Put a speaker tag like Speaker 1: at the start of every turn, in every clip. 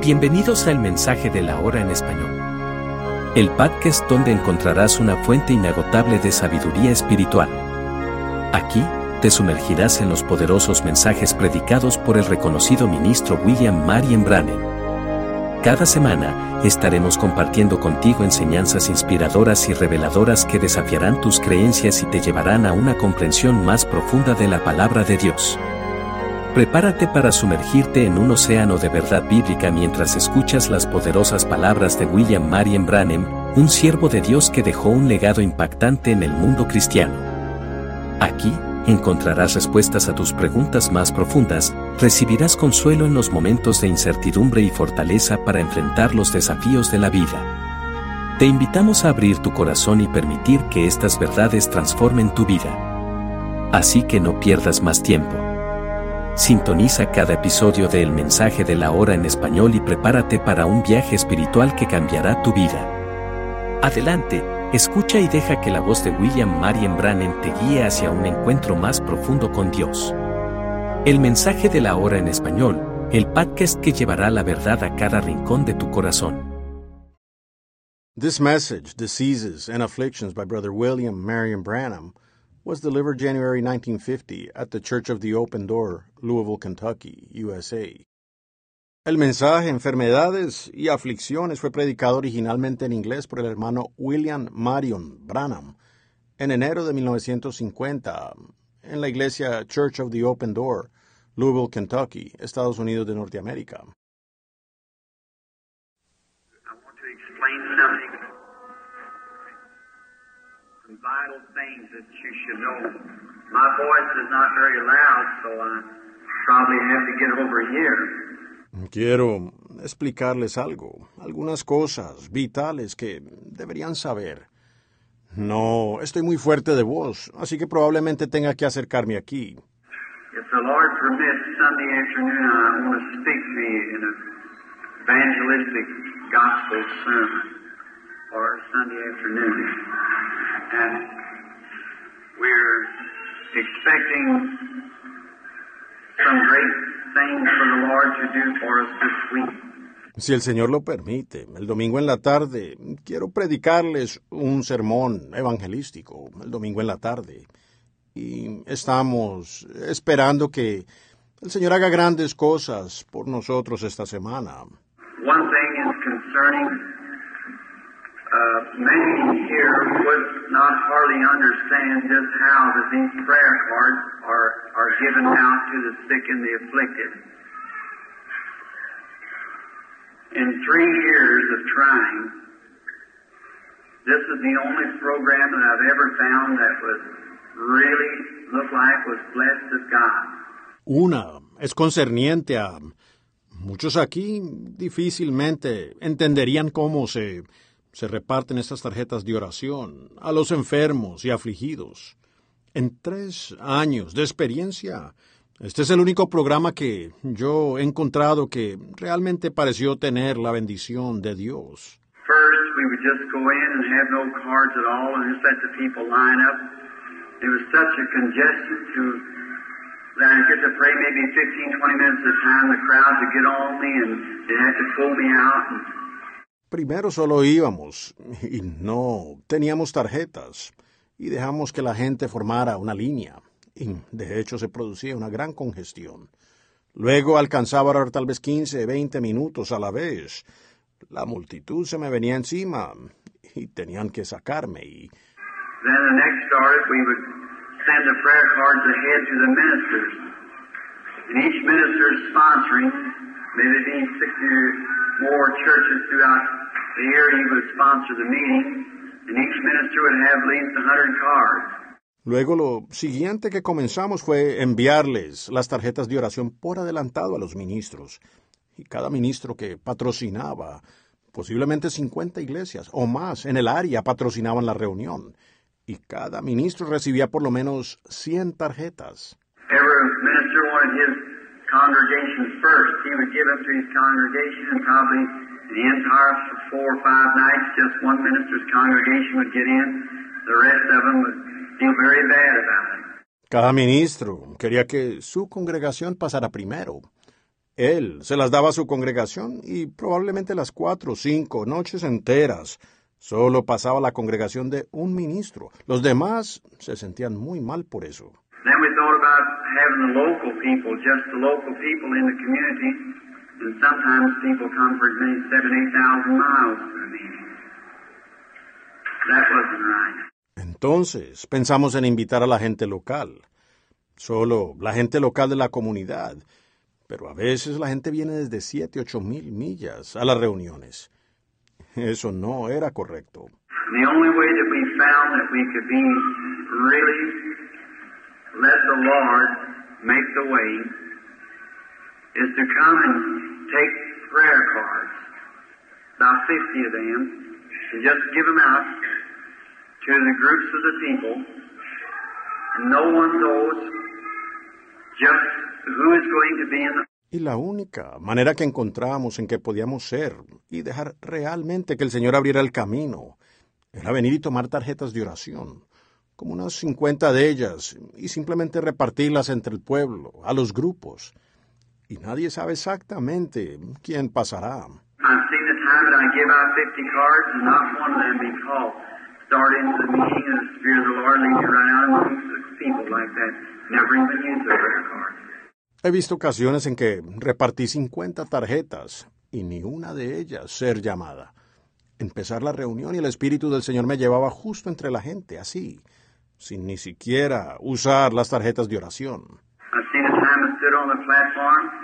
Speaker 1: Bienvenidos al mensaje de la hora en español. El podcast donde encontrarás una fuente inagotable de sabiduría espiritual. Aquí, te sumergirás en los poderosos mensajes predicados por el reconocido ministro William Marion Brannan. Cada semana, estaremos compartiendo contigo enseñanzas inspiradoras y reveladoras que desafiarán tus creencias y te llevarán a una comprensión más profunda de la palabra de Dios. Prepárate para sumergirte en un océano de verdad bíblica mientras escuchas las poderosas palabras de William Marion Branham, un siervo de Dios que dejó un legado impactante en el mundo cristiano. Aquí, encontrarás respuestas a tus preguntas más profundas, recibirás consuelo en los momentos de incertidumbre y fortaleza para enfrentar los desafíos de la vida. Te invitamos a abrir tu corazón y permitir que estas verdades transformen tu vida. Así que no pierdas más tiempo. Sintoniza cada episodio de El Mensaje de la Hora en español y prepárate para un viaje espiritual que cambiará tu vida. Adelante, escucha y deja que la voz de William Marion Brannan te guíe hacia un encuentro más profundo con Dios. El Mensaje de la Hora en español, el podcast que llevará la verdad a cada rincón de tu corazón.
Speaker 2: This message, Diseases and Afflictions by Brother William Marion Branham, was delivered January 1950 at the Church of the Open Door, Louisville, Kentucky, USA. El mensaje Enfermedades y Aflicciones fue predicado originalmente en inglés por el hermano William Marion Branham en enero de 1950 en la iglesia Church of the Open Door, Louisville, Kentucky, Estados Unidos de Norteamérica.
Speaker 3: I want to explain something, some vital things that you should know. My voice is not very loud, so I probably have to get over here.
Speaker 2: Quiero explicarles algo, algunas cosas vitales que deberían saber. No, estoy muy fuerte de voz, así que probablemente tenga que acercarme aquí.
Speaker 3: If the Lord permits, Sunday afternoon I want to speak to you in an evangelistic gospel sermon or Sunday afternoon. And we're expecting some great things for the Lord to do for us this week.
Speaker 2: Si el Señor lo permite, el domingo en la tarde quiero predicarles un sermón evangelístico, el domingo en la tarde. Y estamos esperando que el Señor haga grandes cosas por nosotros esta semana.
Speaker 3: One thing is concerning uh, many here would not hardly understand just how that these prayer cards are, are given out to the sick and the afflicted. In three years of trying, this is the only program that I've ever found that was really looked like was blessed of God.
Speaker 2: Una es concerniente a... Muchos aquí difícilmente entenderían cómo se, se reparten estas tarjetas de oración a los enfermos y afligidos. En tres años de experiencia, este es el único programa que yo he encontrado que realmente pareció tener la bendición de Dios.
Speaker 3: First,
Speaker 2: Primero solo íbamos y no teníamos tarjetas y dejamos que la gente formara una línea y de hecho se producía una gran congestión. Luego alcanzaba a orar tal vez 15, 20 minutos a la vez. La multitud se me venía encima y tenían que sacarme y
Speaker 3: then the next we would send the prayer cards ahead to the ministers. Each sponsoring, maybe be 60 or more churches throughout the year, he would sponsor the meeting. And each minister would have at least 100 cards.
Speaker 2: Luego lo siguiente que comenzamos fue enviarles las tarjetas de oración por adelantado a los ministros. Y cada ministro que patrocinaba, posiblemente 50 iglesias o más en el área patrocinaban la reunión. Y cada ministro recibía por lo menos 100 tarjetas.
Speaker 3: Every the for four or five nights, just one minister's congregation would get in. The rest of them would feel very bad about it.
Speaker 2: Cada ministro quería que su congregación pasara primero. Él se las daba a su congregación y probablemente las cuatro, cinco noches enteras solo pasaba la congregación de un ministro. Los demás se sentían muy mal por eso.
Speaker 3: Then we thought about having the local people, just the local people in the community, and sometimes people come for as many as seven, eight thousand miles meeting. That wasn't right.
Speaker 2: Entonces pensamos en invitar a la gente local, solo la gente local de la comunidad, pero a veces la gente viene desde siete, ocho mil millas a las reuniones. Eso no era correcto.
Speaker 3: The only way that we found that we could be really let the Lord make the way is to come and take prayer cards, about 50 of them, and just give them out to the groups of the people. And no one knows just who is going to be in the
Speaker 2: Y la única manera que encontramos en que podíamos ser y dejar realmente que el Señor abriera el camino era venir y tomar tarjetas de oración, como unas 50 de ellas, y simplemente repartirlas entre el pueblo, a los grupos. Y nadie sabe exactamente quién pasará.
Speaker 3: I've seen the time that I give out 50 cards and not one of them be called. Start into the meeting and the Spirit of the Lord lead you right out among the people like that. Never even use a prayer card.
Speaker 2: He visto ocasiones en que repartí 50 tarjetas y ni una de ellas ser llamada. Empezar la reunión y el Espíritu del Señor me llevaba justo entre la gente, así, sin ni siquiera usar las tarjetas de oración.
Speaker 3: I've seen a time I stood on the platform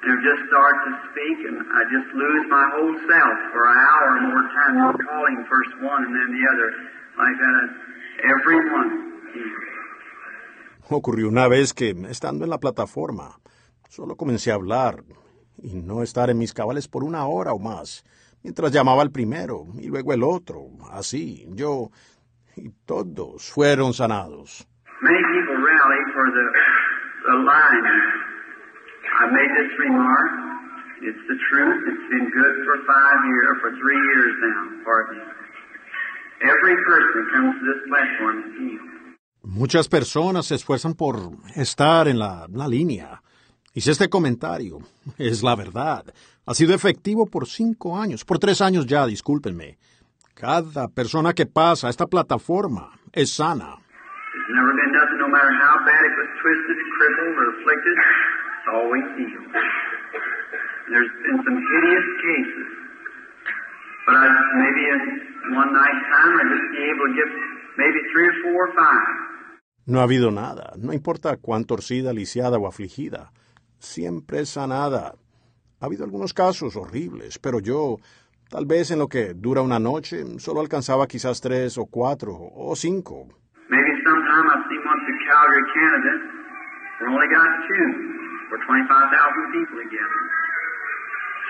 Speaker 3: just start to speak and I just lose my whole self for an hour or more time calling first one and then the other like that. Every one.
Speaker 2: Ocurrió una vez que, estando en la plataforma, solo comencé a hablar y no estar en mis cabales por una hora o más, mientras llamaba al primero y luego el otro, así, yo, y todos fueron sanados.
Speaker 3: Many people rally for the, the line. I made this remark. It's the truth. It's been good for five years, for three years now, pardon me. Every person that comes to this platform is healed.
Speaker 2: Muchas personas se esfuerzan por estar en la, la línea. Hice este comentario. Es la verdad. Ha sido efectivo por cinco años, por tres años ya, discúlpenme. Cada persona que pasa a esta plataforma es sana.
Speaker 3: Never been nothing, no matter how bad it was twisted, crippled, or always. And there's been some hideous cases. But I maybe in one night's time I just be able to give maybe three or four or five.
Speaker 2: No ha habido nada, no importa cuán torcida, lisiada o afligida, siempre es sanada. Ha habido algunos casos horribles, pero yo, tal vez en lo que dura una noche, solo alcanzaba quizás tres o cuatro o cinco.
Speaker 3: Maybe sometime I've seen one through Calgary, Canada. We only got two for 25,000 people together.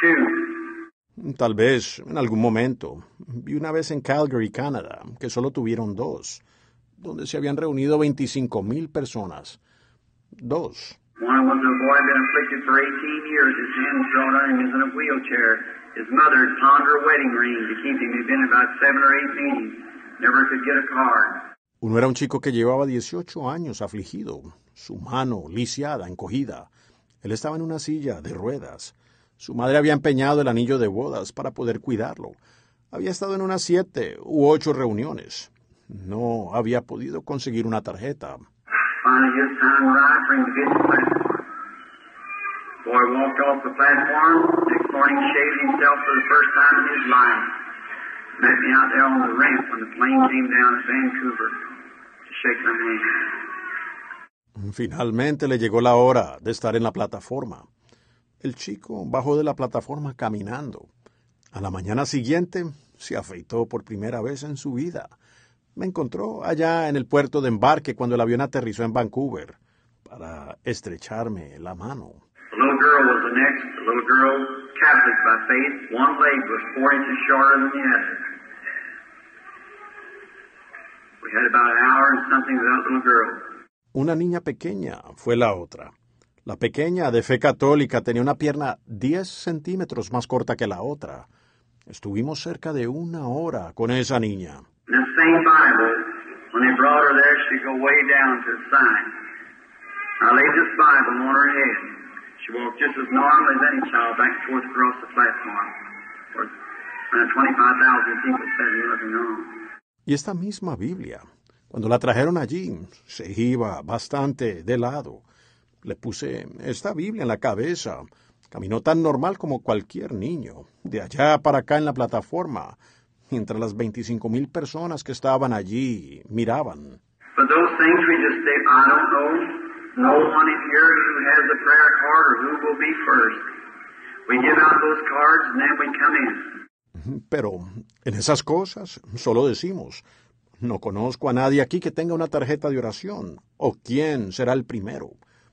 Speaker 3: Two.
Speaker 2: Tal vez, en algún momento, vi una vez en Calgary, Canadá, que solo tuvieron dos, donde se habían reunido 25 mil personas. Dos.
Speaker 3: One was a boy been afflicted for 18 years. His hands drawn on him. He's in a wheelchair. His mother had pawned her wedding ring to keep him. He'd been in about seven or eight meetings. Never could get a card.
Speaker 2: Uno era un chico que llevaba 18 años afligido, su mano lisiada, encogida. Él estaba en una silla de ruedas. Su madre había empeñado el anillo de bodas para poder cuidarlo. Había estado en unas siete u ocho reuniones. No había podido conseguir una tarjeta. Finalmente le llegó la hora de estar en la plataforma. El chico bajó de la plataforma caminando. A la mañana siguiente se afeitó por primera vez en su vida. Me encontró allá en el puerto de embarque cuando el avión aterrizó en Vancouver para estrecharme la mano.
Speaker 3: We had about an hour and something with that little girl.
Speaker 2: Una niña pequeña fue la otra. La pequeña de fe católica tenía una pierna 10 centímetros más corta que la otra. Estuvimos cerca de una hora con esa niña.
Speaker 3: In the same Bible, when they brought her there, she'd go way down to the side. I laid this Bible on her head. She She walked just as normal as any child back and forth across the platform. Or around 25,000 people said nothing wrong.
Speaker 2: Y esta misma Biblia, cuando la trajeron allí, se iba bastante de lado. Le puse esta Biblia en la cabeza. Caminó tan normal como cualquier niño, de allá para acá en la plataforma, mientras las 25 mil personas que estaban allí miraban.
Speaker 3: But those things we just say, I don't know. No one in here who has a prayer card or who will be first. We give out those cards and then we come in.
Speaker 2: Pero en esas cosas solo decimos, no conozco a nadie aquí que tenga una tarjeta de oración, o quién será el primero.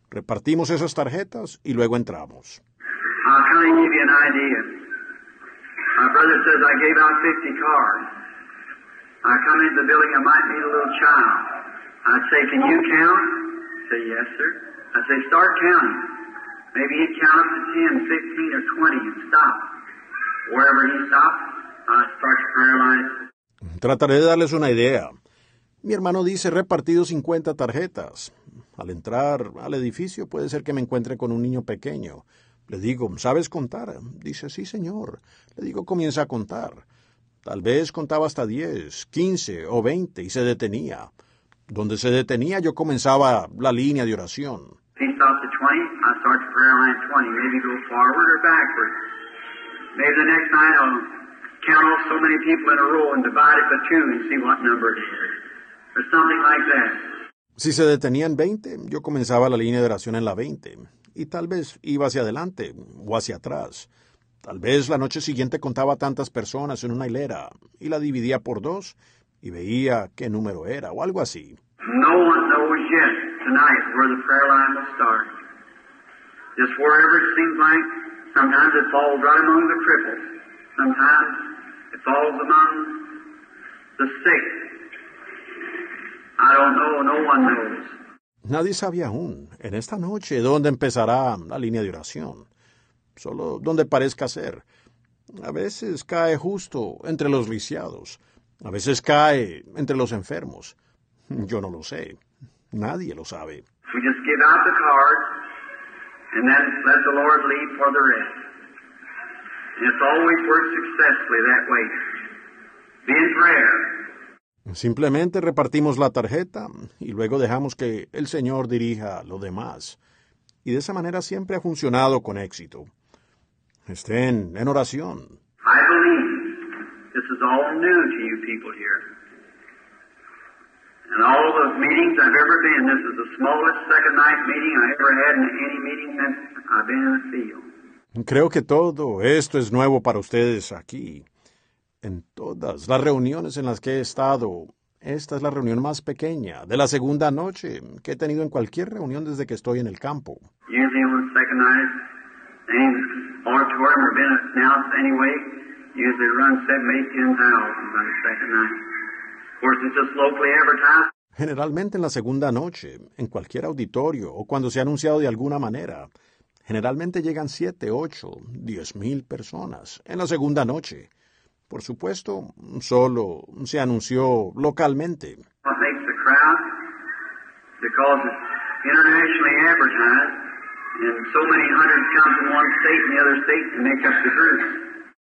Speaker 2: Repartimos esas tarjetas y luego entramos.
Speaker 3: I'll kind of give you an idea. My brother says I gave out 50 cards. I come into the building, I might meet a little child. I'd say, can you count? Say, yes, sir. I'd say, start counting. Maybe he'd count up to 10, 15, or 20 and. Wherever he stopped, I'd start to prayer line.
Speaker 2: Trataré de darles una idea. Mi hermano dice repartido 50 tarjetas. Al entrar al edificio puede ser que me encuentre con un niño pequeño. Le digo, ¿sabes contar? Dice, sí, señor. Le digo, comienza a contar. Tal vez contaba hasta 10, 15 o 20 y se detenía. Donde se detenía yo comenzaba la línea de oración.
Speaker 3: If he stopped at 20, I'd start to prayer line 20. Maybe go forward or backward. Maybe the next night I'll count off so many people in a row and divide it by two and see what number it is. Or something like that.
Speaker 2: Si se detenían 20, yo comenzaba la línea de oración en la 20 y tal vez iba hacia adelante o hacia atrás. Tal vez la noche siguiente contaba tantas personas en una hilera y la dividía por dos y veía qué número era o algo así.
Speaker 3: No one knows yet tonight where the prayer line will start. Just wherever it seems like, sometimes it falls right among the cripples. Sometimes it falls among the sick. I don't know, no one knows.
Speaker 2: Nadie sabía aún, en esta noche, dónde empezará la línea de oración. Solo donde parezca ser. A veces cae justo entre los lisiados. A veces cae entre los enfermos. Yo no lo sé. Nadie lo sabe.
Speaker 3: We just give out the cards and then let the Lord lead for the rest.
Speaker 2: Simplemente repartimos la tarjeta y luego dejamos que el Señor dirija lo demás. Y de esa manera siempre ha funcionado con éxito. Estén en oración.
Speaker 3: I believe this is all new to you people here. And all the meetings I've ever been, this is the smallest second night meeting
Speaker 2: Creo que todo esto es nuevo para ustedes aquí. En todas las reuniones en las que he estado, esta es la reunión más pequeña de la segunda noche que he tenido en cualquier reunión desde que estoy en el campo. Generalmente en la segunda noche, en cualquier auditorio o cuando se ha anunciado de alguna manera, generalmente llegan siete, ocho, diez mil personas en la segunda noche. Por supuesto, solo se anunció localmente.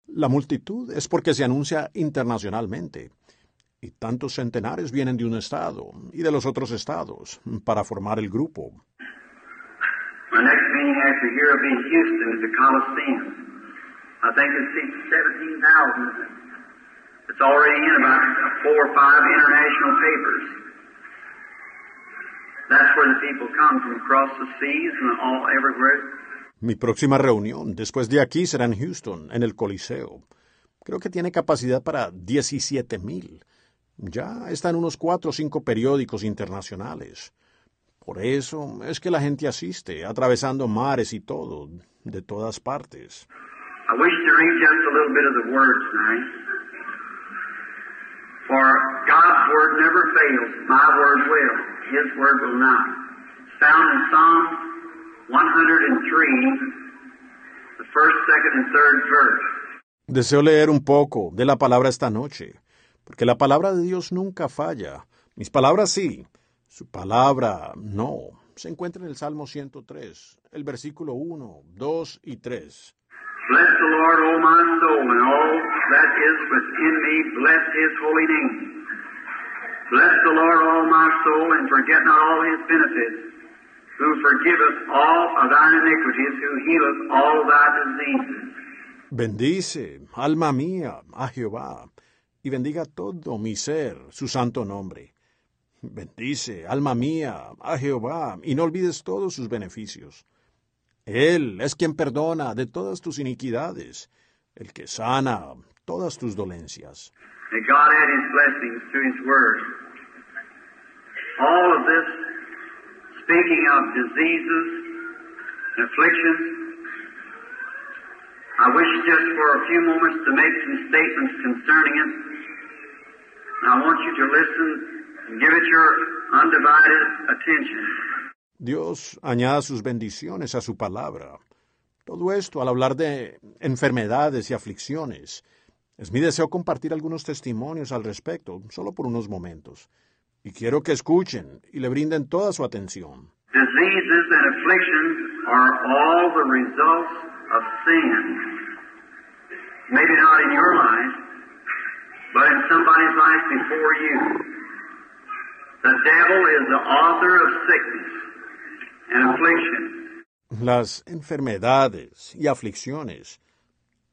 Speaker 2: La multitud es porque se anuncia internacionalmente. Y tantos centenares vienen de un estado y de los otros estados para formar el grupo.
Speaker 3: Next Houston the Coliseum. I think it seats 17,000. It's already in about four or five international papers. That's where the people come from across the seas and all everywhere.
Speaker 2: Mi próxima reunión después de aquí será en Houston, en el Coliseo. Creo que tiene capacidad para 17 mil. Ya está en unos cuatro o cinco periódicos internacionales. Por eso es que la gente asiste, atravesando mares y todo, de todas partes.
Speaker 3: I wish to read just a little bit of the word tonight. For God's word never fails. My word will. His word will not. It's found in Psalm 103, the first, second, and third verse.
Speaker 2: Deseo leer un poco de la palabra esta noche, porque la palabra de Dios nunca falla. Mis palabras sí, su palabra no. se encuentra en el Salmo 103, el versículo 1, 2 y 3.
Speaker 3: Bless the Lord, O my soul, and all that is within me, bless his holy name. Bless the Lord, my soul, and forget not all his benefits, who forgiveth all of thine iniquities, who healeth all thy diseases.
Speaker 2: Bendice, alma mía, a Jehová, y bendiga todo mi ser, su santo nombre. Bendice, alma mía, a Jehová, y no olvides todos sus beneficios. Él es quien perdona de todas tus iniquidades, el que sana todas tus dolencias.
Speaker 3: I wish just for a few moments to make some statements concerning it. And I want you to listen give it your undivided attention.
Speaker 2: Dios añada sus bendiciones a su palabra. Todo esto al hablar de enfermedades y aflicciones. Es mi deseo compartir algunos testimonios al respecto, solo por unos momentos. Y quiero que escuchen y le brinden toda su atención.
Speaker 3: Diseases and afflictions are all the results of sin. Maybe not in your life, but in somebody's life before you.
Speaker 2: Las enfermedades y aflicciones,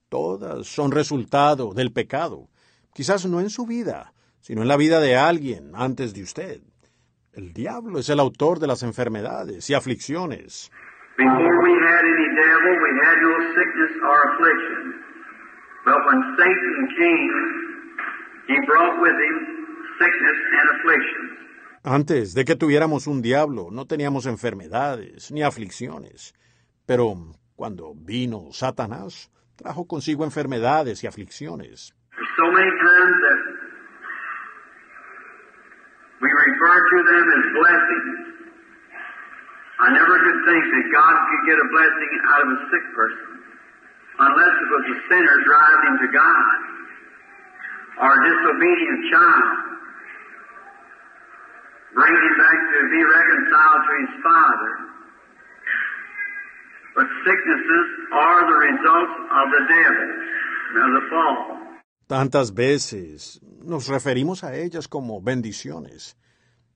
Speaker 2: todas son resultado del pecado. Quizás no en su vida, sino en la vida de alguien antes de usted. El diablo es el autor de las enfermedades y aflicciones.
Speaker 3: Before we had any devil, we had no sickness or affliction. But when Satan came, he brought with him sickness and afflictions.
Speaker 2: Antes de que tuviéramos un diablo, no teníamos enfermedades ni aflicciones. Pero cuando vino Satanás, trajo consigo enfermedades y aflicciones.
Speaker 3: Or a disobedient child bringing him back to be reconciled to his father. But sicknesses are the results of the devil, the fall.
Speaker 2: Tantas veces nos referimos a ellas como bendiciones.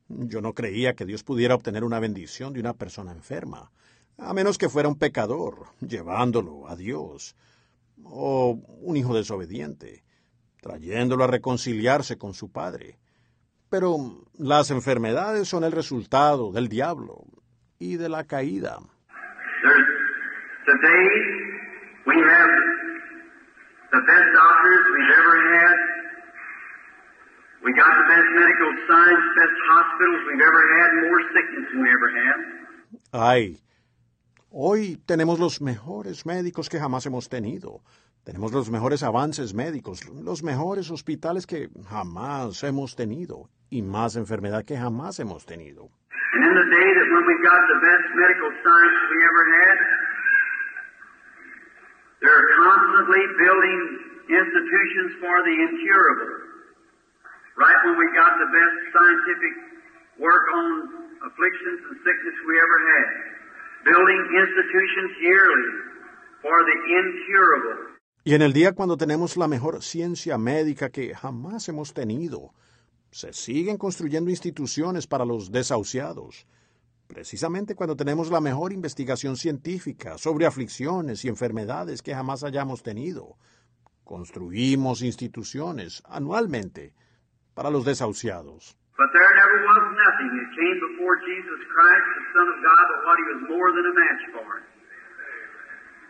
Speaker 2: Yo no creía que Dios pudiera obtener una bendición de una persona enferma, a menos que fuera un pecador, llevándolo a Dios, o un hijo desobediente, trayéndolo a reconciliarse con su padre. Pero las enfermedades son el resultado del diablo y de la caída.
Speaker 3: There's, today we have the best doctors we've ever had. We got the best medical science, best hospitals we've ever had, more sickness than we ever had.
Speaker 2: Ay, hoy tenemos los mejores médicos que jamás hemos tenido. Tenemos los mejores avances médicos, los mejores hospitales que jamás hemos tenido y más enfermedad que jamás hemos tenido.
Speaker 3: Building institutions yearly for the incurable.
Speaker 2: Y en el día cuando tenemos la mejor ciencia médica que jamás hemos tenido, se siguen construyendo instituciones para los desahuciados. Precisamente cuando tenemos la mejor investigación científica sobre aflicciones y enfermedades que jamás hayamos tenido, construimos instituciones anualmente para los desahuciados.
Speaker 3: But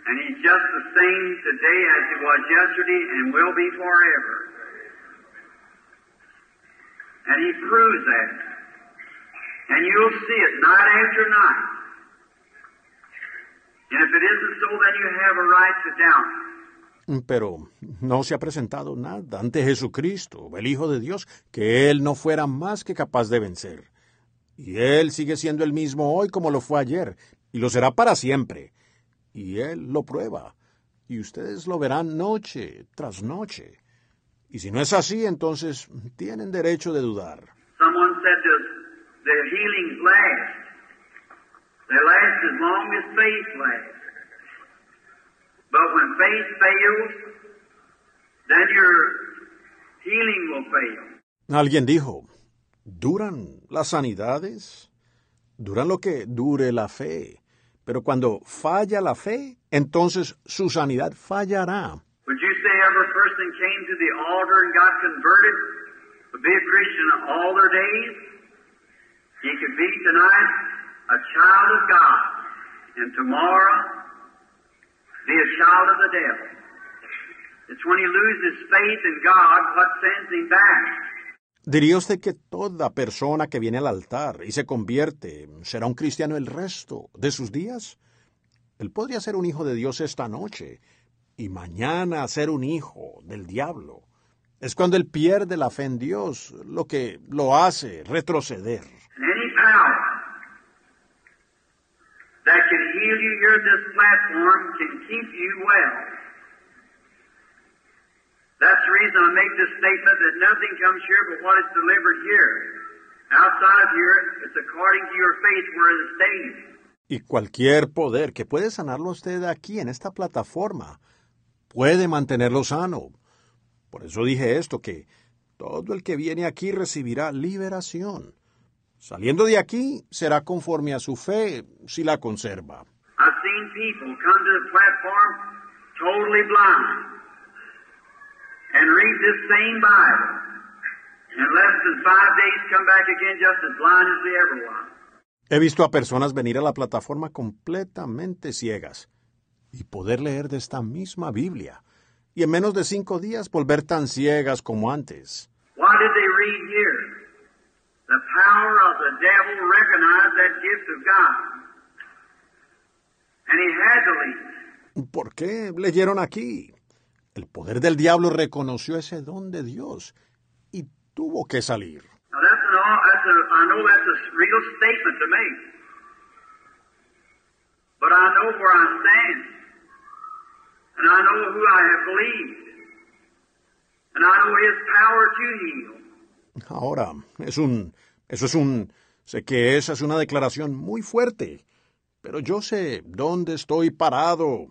Speaker 3: And he's just the same today as he was yesterday and will be forever. And he proves that. And you'll see it night after night. And if it isn't so, then you have a right to doubt.
Speaker 2: Pero no se ha presentado nada ante Jesucristo, el Hijo de Dios, que Él no fuera más que capaz de vencer. Y Él sigue siendo el mismo hoy como lo fue ayer, y lo será para siempre. Y Él lo prueba, y ustedes lo verán noche tras noche. Y si no es así, entonces tienen derecho de dudar. Alguien dijo, ¿duran las sanidades? Duran lo que dure la fe. Pero cuando falla la fe, entonces su sanidad fallará.
Speaker 3: Would you say every person came to the altar and got converted would be a Christian all their days? He could be tonight a child of God, and tomorrow be a child of the devil. It's when he loses faith in God what sends him back.
Speaker 2: ¿Diría usted que toda persona que viene al altar y se convierte será un cristiano el resto de sus días? Él podría ser un hijo de Dios esta noche y mañana ser un hijo del diablo. Es cuando él pierde la fe en Dios lo que lo hace retroceder.
Speaker 3: That can heal you this platform can keep you well. That's the reason I make this statement that nothing comes here but what is delivered here. Outside of here, it's according to your faith where it stays.
Speaker 2: Y cualquier poder que puede sanarlo usted aquí en esta plataforma puede mantenerlo sano. Por eso dije esto, que todo el que viene aquí recibirá liberación. Saliendo de aquí será conforme a su fe si la conserva.
Speaker 3: I've seen people come to the platform totally blind and read this same Bible. In less than five days come back again just as blind as they ever was.
Speaker 2: He visto a personas venir a la plataforma completamente ciegas y poder leer de esta misma Biblia, y en menos de cinco días volver tan ciegas como antes.
Speaker 3: Why did they read here? The power of the devil recognized that gift of God. And he had to leave.
Speaker 2: ¿Por qué leyeron aquí? El poder del diablo reconoció ese don de Dios y tuvo que salir. Ahora, es un, eso es un, sé que esa es una declaración muy fuerte, pero yo sé dónde estoy parado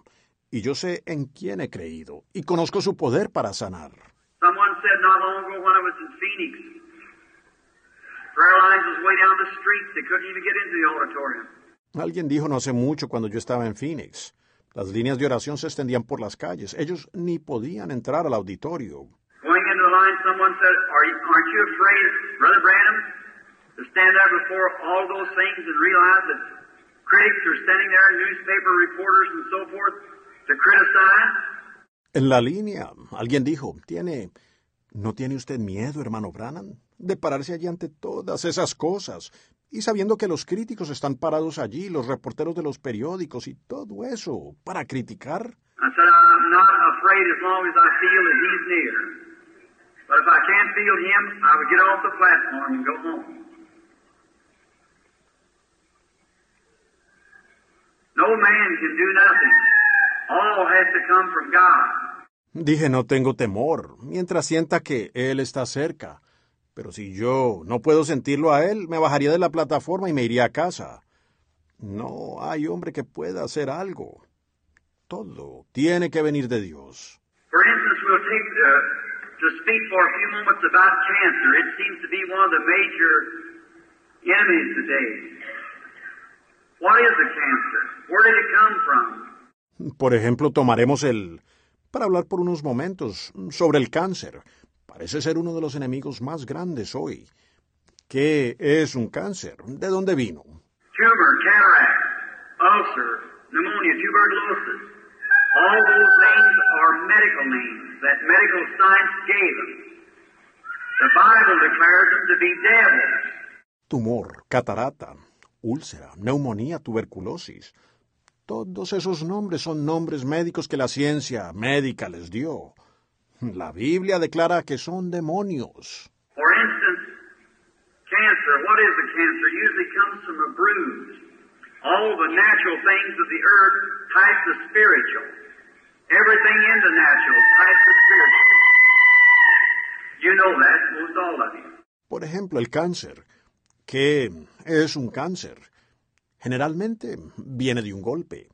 Speaker 2: y yo sé en quién he creído y conozco su poder para sanar.
Speaker 3: Someone said not long ago when I was in Phoenix, prayer lines was way down the street. They couldn't even get into the auditorium.
Speaker 2: Alguien dijo no hace mucho cuando yo estaba en Phoenix. Las líneas de oración se extendían por las calles. Ellos ni podían entrar al auditorio.
Speaker 3: Going into the line, someone said, Are you, Aren't you afraid, Brother Branham, to stand there before all those things and realize that critics are standing there, newspaper reporters and so forth?
Speaker 2: En la línea, alguien dijo, ¿tiene, ¿no tiene usted miedo, hermano Branham, de pararse allí ante todas esas cosas? Y sabiendo que los críticos están parados allí, los reporteros de los periódicos y todo eso, para criticar.
Speaker 3: I said, I'm not afraid as long as I feel that He's near. But if I can't feel Him, I would get off the platform and go home. No man can do nothing.
Speaker 2: Dije, no tengo temor, mientras sienta que Él está cerca. Pero si yo no puedo sentirlo a Él, me bajaría de la plataforma y me iría a casa. No hay hombre que pueda hacer algo. Todo tiene que venir de Dios.
Speaker 3: For instance, we'll take uh, to speak for a few moments about cancer. It seems to be one of the major enemies today. What is a cancer? Where did it come from?
Speaker 2: Por ejemplo, tomaremos el... para hablar por unos momentos sobre el cáncer. Parece ser uno de los enemigos más grandes hoy. ¿Qué es un cáncer? ¿De dónde vino?
Speaker 3: Tumor, cataract, ulcer, pneumonia, tuberculosis. All those names are medical names that medical science gave them. The Bible declares them to be devils.
Speaker 2: Tumor, catarata, úlcera, neumonía, tuberculosis. Todos esos nombres son nombres médicos que la ciencia médica les dio. La Biblia declara que son demonios.
Speaker 3: For instance, cancer. What is a cancer? Usually comes from a bruise. All the natural things of the earth type the spiritual. Everything in the natural type the spiritual. You know that, most all of you.
Speaker 2: Por ejemplo, el cáncer. ¿Qué es un cáncer? Generalmente viene de un golpe.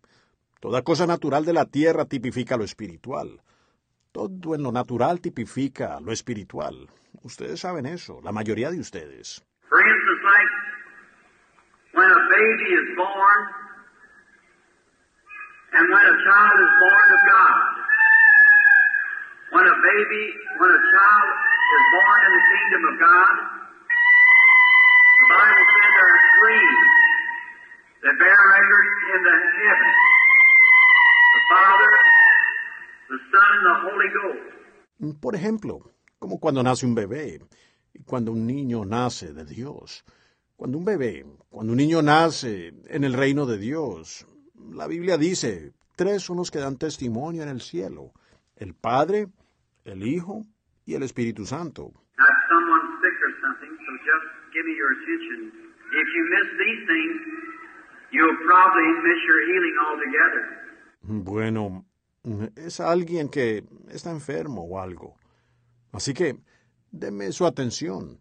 Speaker 2: Toda cosa natural de la tierra tipifica lo espiritual. Todo en lo natural tipifica lo espiritual. Ustedes saben eso, la mayoría de ustedes.
Speaker 3: The Bible says there are three that bear record in the heavens the Father, the Son, and the Holy Ghost.
Speaker 2: Por ejemplo, como cuando nace un bebé y cuando un niño nace de Dios. Cuando un bebé, cuando un niño nace en el reino de Dios, la Biblia dice, tres son los que dan testimonio en el cielo, el Padre, el Hijo y el Espíritu Santo.
Speaker 3: Now, you'll probably miss your healing altogether.
Speaker 2: Bueno, es alguien que está enfermo o algo. Así que, deme su atención.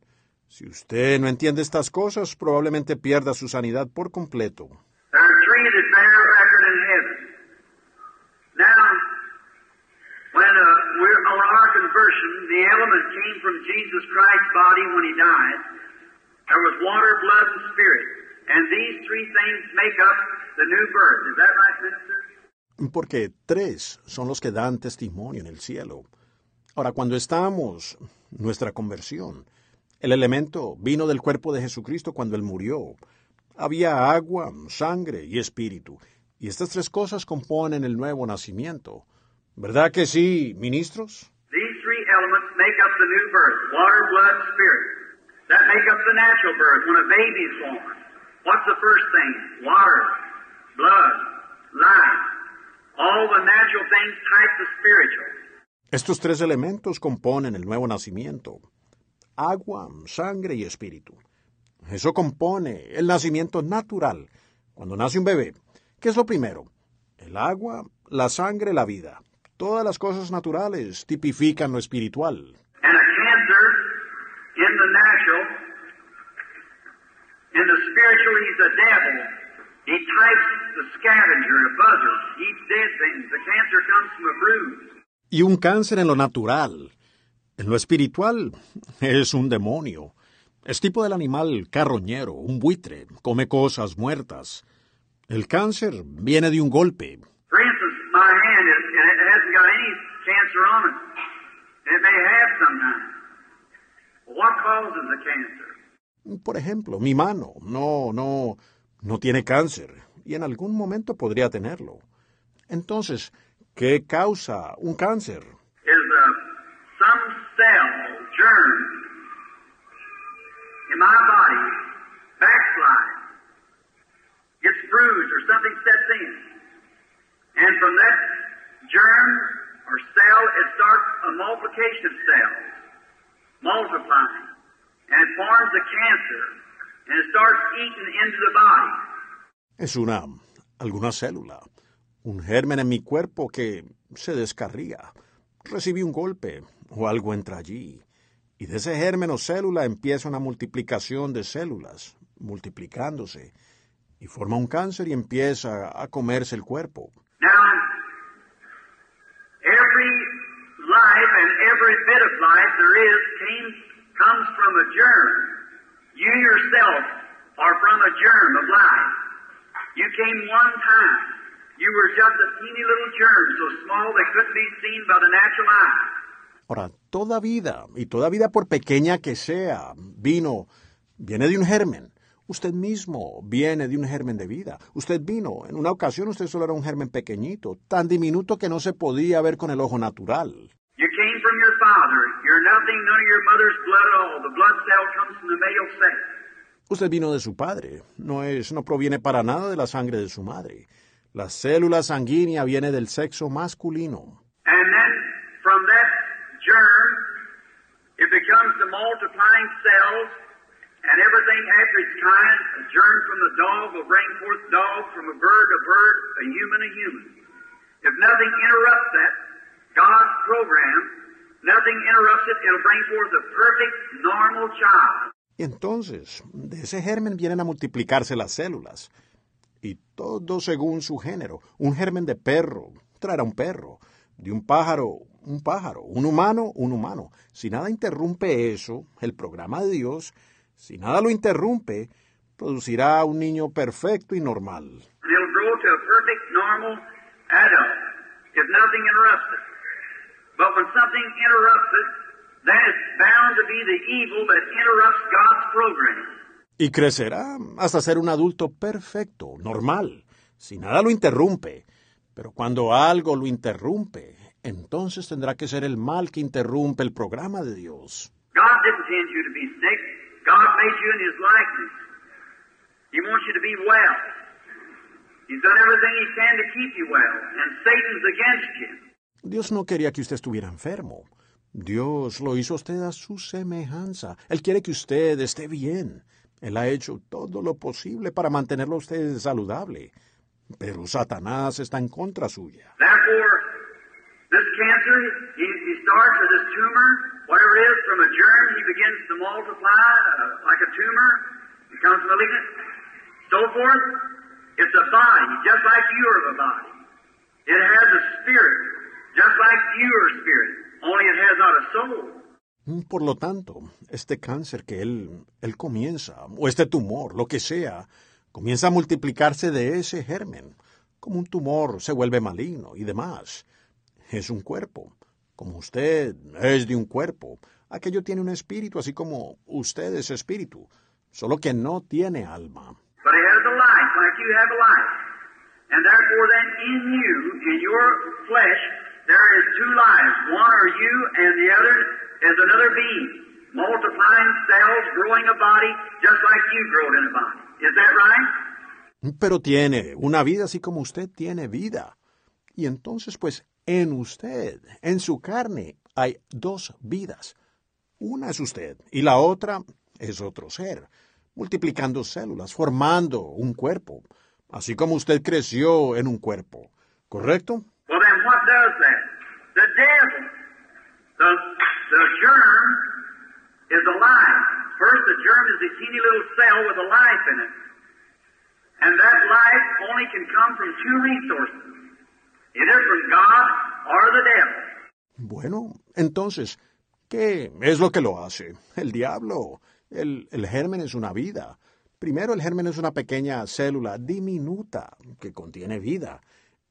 Speaker 2: Si usted no entiende estas cosas, probablemente pierda su sanidad por completo.
Speaker 3: There are three that bear record in heaven. Now, when we're on our conversion, the element came from Jesus Christ's body when he died. There was water, blood, and spirit. And these three things make up the new birth. Is that right, minister?
Speaker 2: Porque tres son los que dan testimonio en el cielo. Ahora, cuando estamos, nuestra conversión, el elemento vino del cuerpo de Jesucristo cuando Él murió. Había agua, sangre y espíritu. Y estas tres cosas componen el nuevo nacimiento. ¿Verdad que sí, ministros?
Speaker 3: These three elements make up the new birth water, blood, spirit. That make up the natural birth when a baby's born. What's the first thing? Water, blood, life. All the natural things type the spiritual.
Speaker 2: Estos tres elementos componen el nuevo nacimiento. Agua, sangre y espíritu. Eso compone el nacimiento natural. Cuando nace un bebé, ¿qué es lo primero? El agua, la sangre, la vida. Todas las cosas naturales tipifican lo espiritual.
Speaker 3: And a cancer in the natural, in the spiritual, he's a devil. He types the scavenger, a buzzer, eats dead things. The cancer comes from a bruise.
Speaker 2: Y un cáncer en lo natural. En lo espiritual es un demonio. Es tipo del animal carroñero, un buitre, come cosas muertas. El cáncer viene de un golpe.
Speaker 3: For instance, my hand, it, it hasn't got any cancer on it. It may have sometimes. What causes the cancer?
Speaker 2: Por ejemplo, mi mano no, no, no tiene cáncer y en algún momento podría tenerlo. Entonces, ¿qué causa un cáncer?
Speaker 3: Germ, or cell, it starts a multiplication of multiplying.
Speaker 2: Es una, alguna célula, un germen en mi cuerpo que se descarría. Recibí un golpe o algo entra allí. Y de ese germen o célula empieza una multiplicación de células, multiplicándose, y forma un cáncer y empieza a comerse el cuerpo.
Speaker 3: Now, every life and every bit of life there is came, comes from a germ. You yourself are from a germ of life. You came one time. You were just a teeny little germ, so small they couldn't be seen by the natural eye.
Speaker 2: Ahora, toda vida, y toda vida por pequeña que sea, vino, viene de un germen. Usted mismo viene de un germen de vida. Usted vino, en una ocasión usted solo era un germen pequeñito, tan diminuto que no se podía ver con el ojo natural.
Speaker 3: Came from your father. You're nothing, none of your mother's blood at all. The blood cell comes from the male sex.
Speaker 2: Usted vino de su padre, no es, no proviene para nada de la sangre de su madre. La célula sanguínea viene del sexo masculino.
Speaker 3: And then from that germ, it becomes the multiplying cells and everything after its kind. A germ from the dog will bring forth dog, from a bird a bird, a human a human. If nothing interrupts that, God's program, nothing interrupts it, it'll bring forth a perfect, normal child.
Speaker 2: Y entonces, de ese germen vienen a multiplicarse las células. y todo según su género. Un germen de perro traerá un perro, de un pájaro, un pájaro, un humano, un humano. Si nada interrumpe eso, el programa de Dios, si nada lo interrumpe, producirá un niño perfecto y normal.
Speaker 3: It'll grow to a perfect, normal adult if nothing interrupts it. But when something interrupts it, then it's bound to be the evil that interrupts God's program.
Speaker 2: Y crecerá hasta ser un adulto perfecto, normal, si nada lo interrumpe. Pero cuando algo lo interrumpe, entonces tendrá que ser el mal que interrumpe el programa de Dios.
Speaker 3: God didn't intend you to be sick. God made you in His likeness. He wants you to be well. He's done everything He can to keep you well, and Satan's against you.
Speaker 2: Dios no quería que usted estuviera enfermo. Dios lo hizo a usted a su semejanza. Él quiere que usted esté bien. Él ha hecho todo lo posible para mantenerlo a usted saludable. Pero Satanás está en contra suya.
Speaker 3: It has a spirit, just like you are a spirit, only it has not a soul.
Speaker 2: Por lo tanto, este cáncer que él, él comienza, o este tumor, lo que sea, comienza a multiplicarse de ese germen. Como un tumor se vuelve maligno y demás. Es un cuerpo. Como usted es de un cuerpo, aquello tiene un espíritu, así como usted es espíritu, solo que no tiene alma.
Speaker 3: But it has a life, like you have a life. And therefore, then, in you, in your flesh, there is two lives. One are you, and the other is another being, multiplying cells, growing a body, just like you growed in a body. Is that right?
Speaker 2: Pero tiene una vida así como usted tiene vida. Y entonces, pues, en usted, en su carne, hay dos vidas. Una es usted y la otra es otro ser, multiplicando células, formando un cuerpo, así como usted creció en un cuerpo. ¿Correcto?
Speaker 3: Well, then, what does that? The devil, the, the germ, is alive. First, the germ is a teeny little cell with a life in it. And that life only can come from two resources either from God or the devil.
Speaker 2: Bueno, entonces, ¿qué es lo que lo hace? El diablo. El, el germen es una vida. Primero, el germen es una pequeña célula diminuta que contiene vida.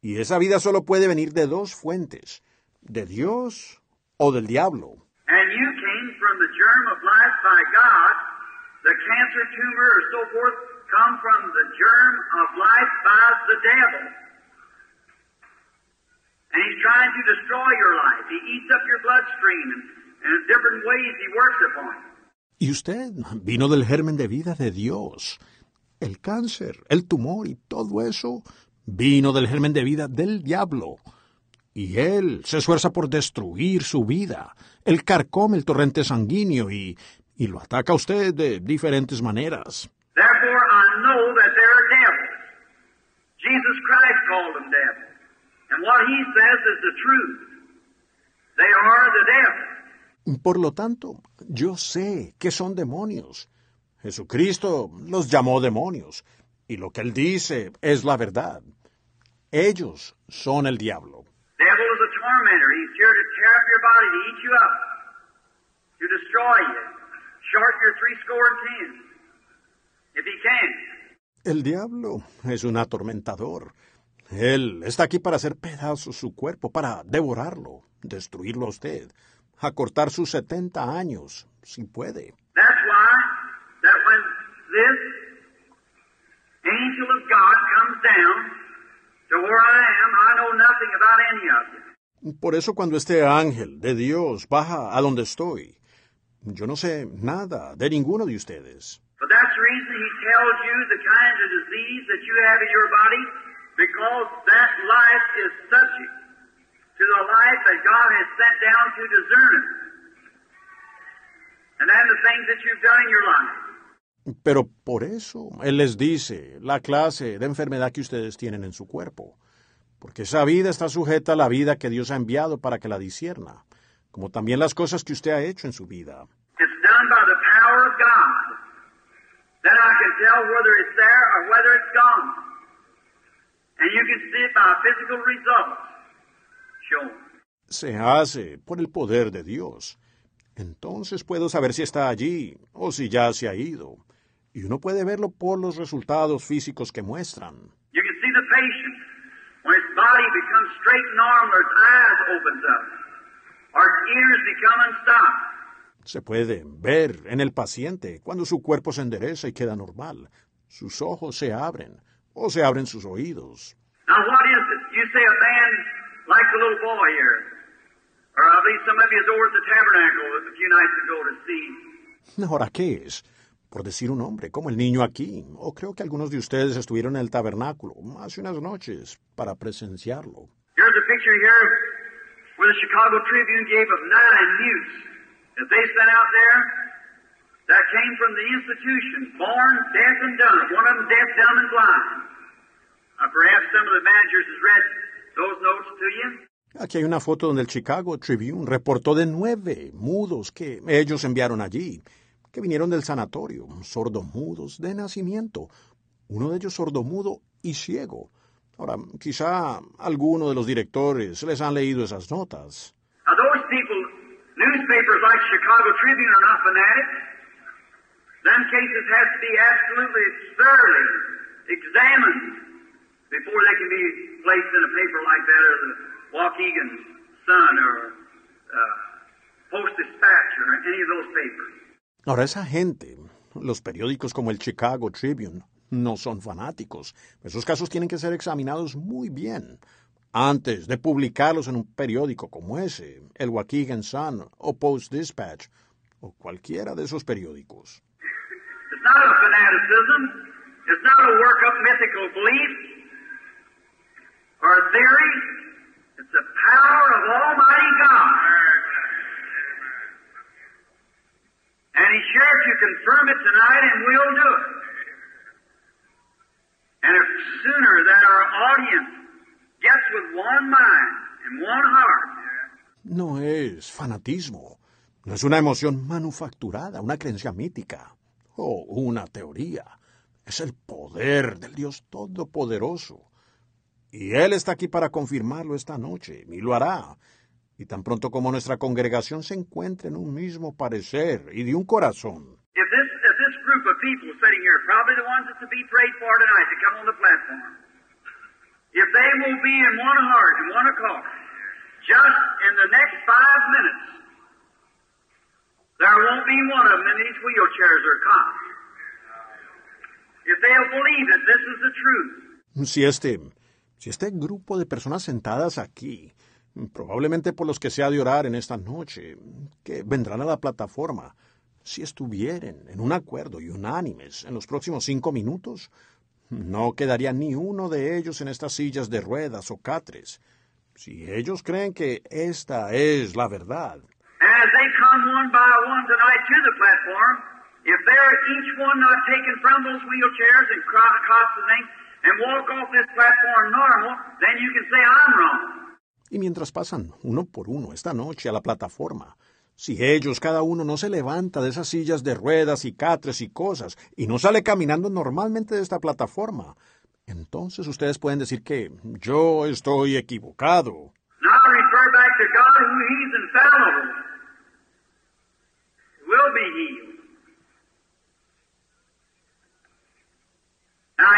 Speaker 2: Y esa vida solo puede venir de dos fuentes, de Dios o del diablo.
Speaker 3: And you came from the germ of life by God. The cancer tumor or so forth come from the germ of life by the devil. And he's trying to destroy your life. He eats up your bloodstream and, and in different ways he works upon you.
Speaker 2: Y usted vino del germen de vida de Dios. El cáncer, el tumor y todo eso vino del germen de vida del diablo. Y él se esfuerza por destruir su vida. Él carcome el torrente sanguíneo y, y lo ataca a usted de diferentes maneras.
Speaker 3: Therefore, I know that there are devils. Jesus Christ called them devils. And what he says is the truth. They are the devil.
Speaker 2: Por lo tanto, yo sé que son demonios. Jesucristo los llamó demonios. Y lo que él dice es la verdad. Ellos son el diablo.
Speaker 3: Tormentor. He's here to tear up your body, to eat you up, to destroy you, short your three score and ten, if he can.
Speaker 2: El diablo es un atormentador. Él está aquí para hacer pedazos su cuerpo, para devorarlo, destruirlo a usted, acortar sus 70 años, si puede.
Speaker 3: That's why that when this angel of God comes down to where I am, I know nothing about any of you.
Speaker 2: Por eso cuando este ángel de Dios baja a donde estoy, yo no sé nada de ninguno de ustedes. Pero por eso Él les dice la clase de enfermedad que ustedes tienen en su cuerpo. Porque esa vida está sujeta a la vida que Dios ha enviado para que la disierna, como también las cosas que usted ha hecho en su vida. Se hace por el poder de Dios. Entonces puedo saber si está allí o si ya se ha ido. Y uno puede verlo por los resultados físicos que muestran.
Speaker 3: You can see the patient when his body becomes straight and normal, or his eyes opens up, or ears become unstopped.
Speaker 2: Se puede ver en el paciente cuando su cuerpo se endereza y queda normal. Sus ojos se abren o se abren sus oídos.
Speaker 3: Now, what is it? You say a man like the little boy here, or I believe some of you was over at the tabernacle a few nights ago to see.
Speaker 2: Ahora, ¿qué es? Por decir un hombre, como el niño aquí, o creo que algunos de ustedes estuvieron en el tabernáculo hace unas noches para presenciarlo.
Speaker 3: Here's a picture here where the Chicago Tribune gave of nine mutes that they sent out there that came from the institution, born deaf and dumb. One of them deaf, dumb, and blind. Perhaps some of the managers has read those notes to you.
Speaker 2: Aquí hay una foto donde el Chicago Tribune reportó de nueve mudos que ellos enviaron allí, que vinieron del sanatorio, sordomudos de nacimiento, uno de ellos sordomudo y ciego. Ahora, quizá alguno de los directores les han leído esas notas.
Speaker 3: Now, those people, newspapers like Chicago Tribune have to paper Waukegan Sun or uh, Post Dispatch or any of those papers.
Speaker 2: Ahora, esa gente, los periódicos como el Chicago Tribune, no son fanáticos. Esos casos tienen que ser examinados muy bien antes de publicarlos en un periódico como ese, el Waukegan Sun o Post Dispatch o cualquiera de esos periódicos.
Speaker 3: It's not a. And He's sure to confirm it tonight, and we'll do it. And if sooner that our audience gets with one mind and one heart,
Speaker 2: No es fanatismo, no es una emoción manufacturada, una creencia mítica o una teoría. Es el poder del Dios Todopoderoso. Y Él está aquí para confirmarlo esta noche, y lo hará. Y tan pronto como nuestra congregación se encuentre en un mismo parecer y de un corazón,
Speaker 3: if this if this group of people sitting here, probably the ones that's to be prayed for tonight to come on the platform, if they will be in one heart and one accord, just in the next five minutes, there won't be one of them in these wheelchairs or cots. If they'll believe that this is the truth,
Speaker 2: Si este, si este grupo de personas sentadas aquí, probablemente por los que se ha de orar en esta noche, que vendrán a la plataforma, si estuvieran en un acuerdo y unánimes en los próximos cinco minutos, no quedaría ni uno de ellos en estas sillas de ruedas o catres. Si ellos creen que esta es la verdad,
Speaker 3: and walk off this platform normal, then you can say I'm wrong.
Speaker 2: Y mientras pasan uno por uno esta noche a la plataforma, si ellos cada uno no se levanta de esas sillas de ruedas y catres y cosas y no sale caminando normalmente de esta plataforma, entonces ustedes pueden decir que yo estoy equivocado.
Speaker 3: Now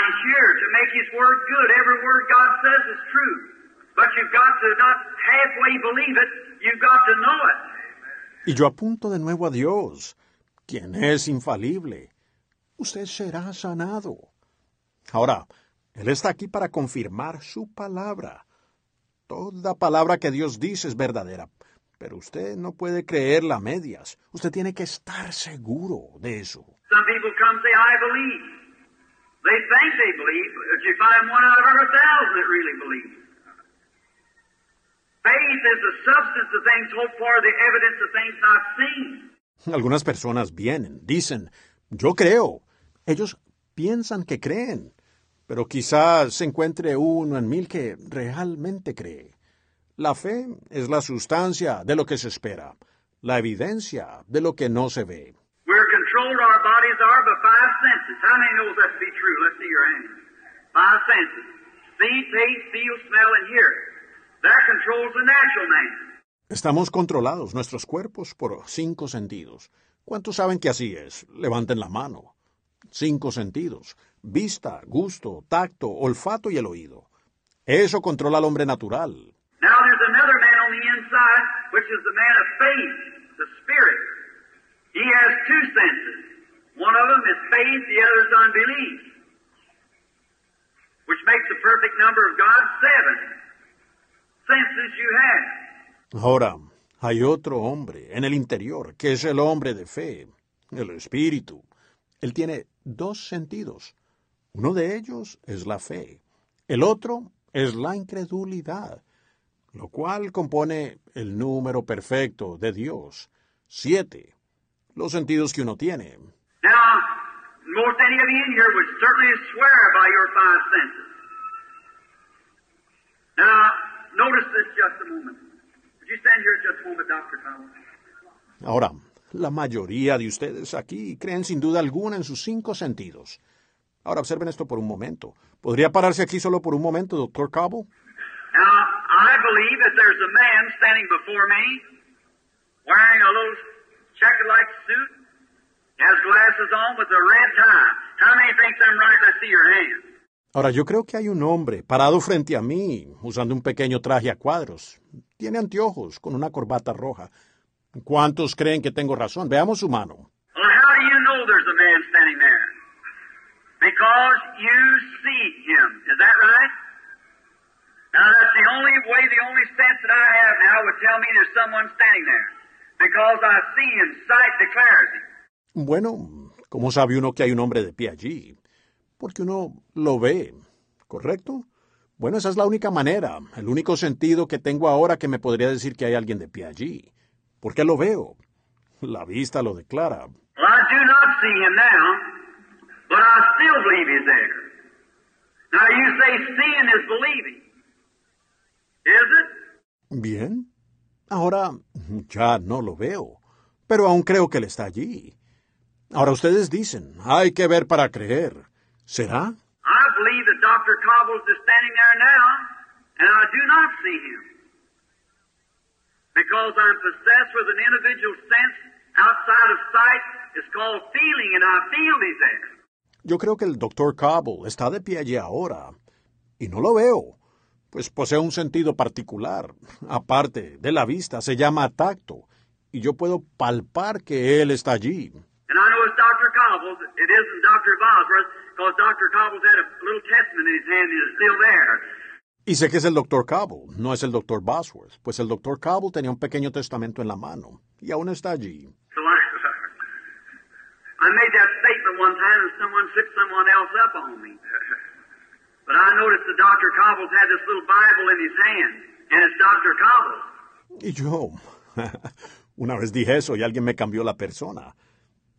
Speaker 3: He's to make His word good. Every word God says is true. But you've got to not halfway believe it, you've got to know it.
Speaker 2: Y yo apunto de nuevo a Dios, quien es infalible. Usted será sanado. Ahora, Él está aquí para confirmar su palabra. Toda palabra que Dios dice es verdadera, pero usted no puede creerla a medias. Usted tiene que estar seguro de eso.
Speaker 3: Some people come and say, I believe. They think they believe, but you find one out of every thousand that really believes. Faith is the substance of things hoped for, the evidence of things not seen.
Speaker 2: Algunas personas vienen, dicen, yo creo. Ellos piensan que creen, pero quizás se encuentre uno en mil que realmente cree. La fe es la sustancia de lo que se espera, la evidencia de lo que no se ve.
Speaker 3: We're controlled, our bodies are, by five senses. How many knows that to be true? Let's see your hands. Five senses. See, taste, feel, smell, and hear.
Speaker 2: Estamos controlados, nuestros cuerpos, por cinco sentidos. ¿Cuántos saben que así es? Levanten la mano. Cinco sentidos. Vista, gusto, tacto, olfato y el oído. Eso controla al hombre natural.
Speaker 3: Now there's another man on the inside, which is the man of faith, the spirit. He has two senses. One of them is faith, the other is unbelief. Which makes the perfect number of God seven.
Speaker 2: Ahora, hay otro hombre en el interior, que es el hombre de fe, el espíritu. Él tiene dos sentidos. Uno de ellos es la fe. El otro es la incredulidad, lo cual compone el número perfecto de Dios. Siete. Los sentidos que uno tiene.
Speaker 3: Now,
Speaker 2: Ahora, la mayoría de ustedes aquí creen sin duda alguna en sus cinco sentidos. Ahora observen esto por un momento. ¿Podría pararse aquí solo por un momento, doctor Cabo?
Speaker 3: Now, I believe that there's a man standing before me, wearing a little checker-like suit, has glasses on with a red tie. How many think them right? Let's see your hands.
Speaker 2: Ahora, yo creo que hay un hombre parado frente a mí, usando un pequeño traje a cuadros. Tiene anteojos con una corbata roja. ¿Cuántos creen que tengo razón? Veamos su mano.
Speaker 3: Well, how do you know there's a man standing there? Because you see him. Is that right? Now, that's the only way, the only sense that I have now would tell me there's someone standing there. Because I see him. Sight declares him.
Speaker 2: Bueno, ¿cómo sabe uno que hay un hombre de pie allí? Porque uno lo ve, ¿correcto? Bueno, esa es la única manera, el único sentido que tengo ahora que me podría decir que hay alguien de pie allí. Porque lo veo. La vista lo declara. Bien. Ahora ya no lo veo, pero aún creo que él está allí. Ahora ustedes dicen, hay que ver para creer. ¿Será?
Speaker 3: I believe that Dr. Cobbles is standing there now, and I do not see him. Because I'm possessed with an individual sense outside of sight. It's called feeling, and I feel he's there.
Speaker 2: Yo creo que el Dr. Cobble está de pie allí ahora, y no lo veo, pues posee un sentido particular, aparte de la vista, se llama tacto, y yo puedo palpar que él está allí.
Speaker 3: And I know it's Dr. It isn't
Speaker 2: Y sé que es el Dr. Cobble, no es el Dr. Bosworth, pues el Dr. Cobble tenía un pequeño testamento en la mano, y aún está allí. Y yo, una vez dije eso y alguien me cambió la persona.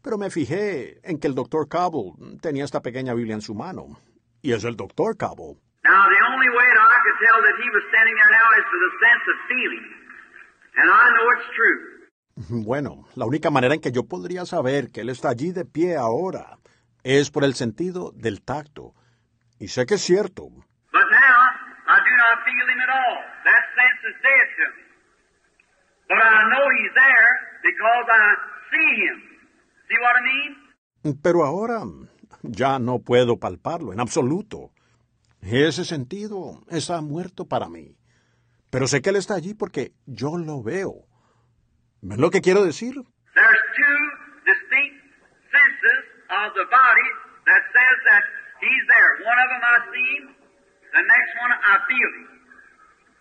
Speaker 2: Pero me fijé en que el doctor Cobble tenía esta pequeña Biblia en su mano. Y es el doctor Cobble.
Speaker 3: Now, the only way that I could tell that he was standing there now is sense of feeling. And I know it's true.
Speaker 2: Bueno, la única manera en que yo podría saber que él está allí de pie ahora es por el sentido del tacto. Y sé que es cierto.
Speaker 3: But now, I do not feel him at all. That sense is dead to me. But I know he's there because I see him.
Speaker 2: Pero ahora ya no puedo palparlo en absoluto. Ese sentido está muerto para mí. Pero sé que él está allí porque yo lo veo. ¿Ven lo que quiero decir?
Speaker 3: There's two distinct senses of the body that says that he's there. One of them I see him, the next one I feel him.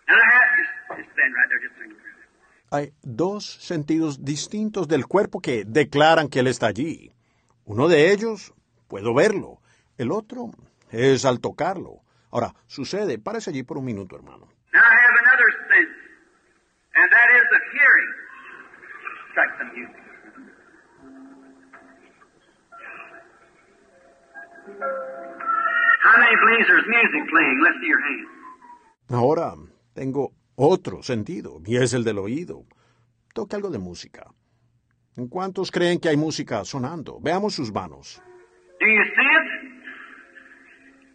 Speaker 3: And I have just, just stand right there, just stand there.
Speaker 2: Hay dos sentidos distintos del cuerpo que declaran que Él está allí. Uno de ellos, puedo verlo. El otro es al tocarlo. Ahora, sucede, párese allí por un minuto, hermano. Ahora, tengo otro sentido, y es el del oído. Toque algo de música. ¿Cuántos creen que hay música sonando? Veamos sus manos.
Speaker 3: Do you see it?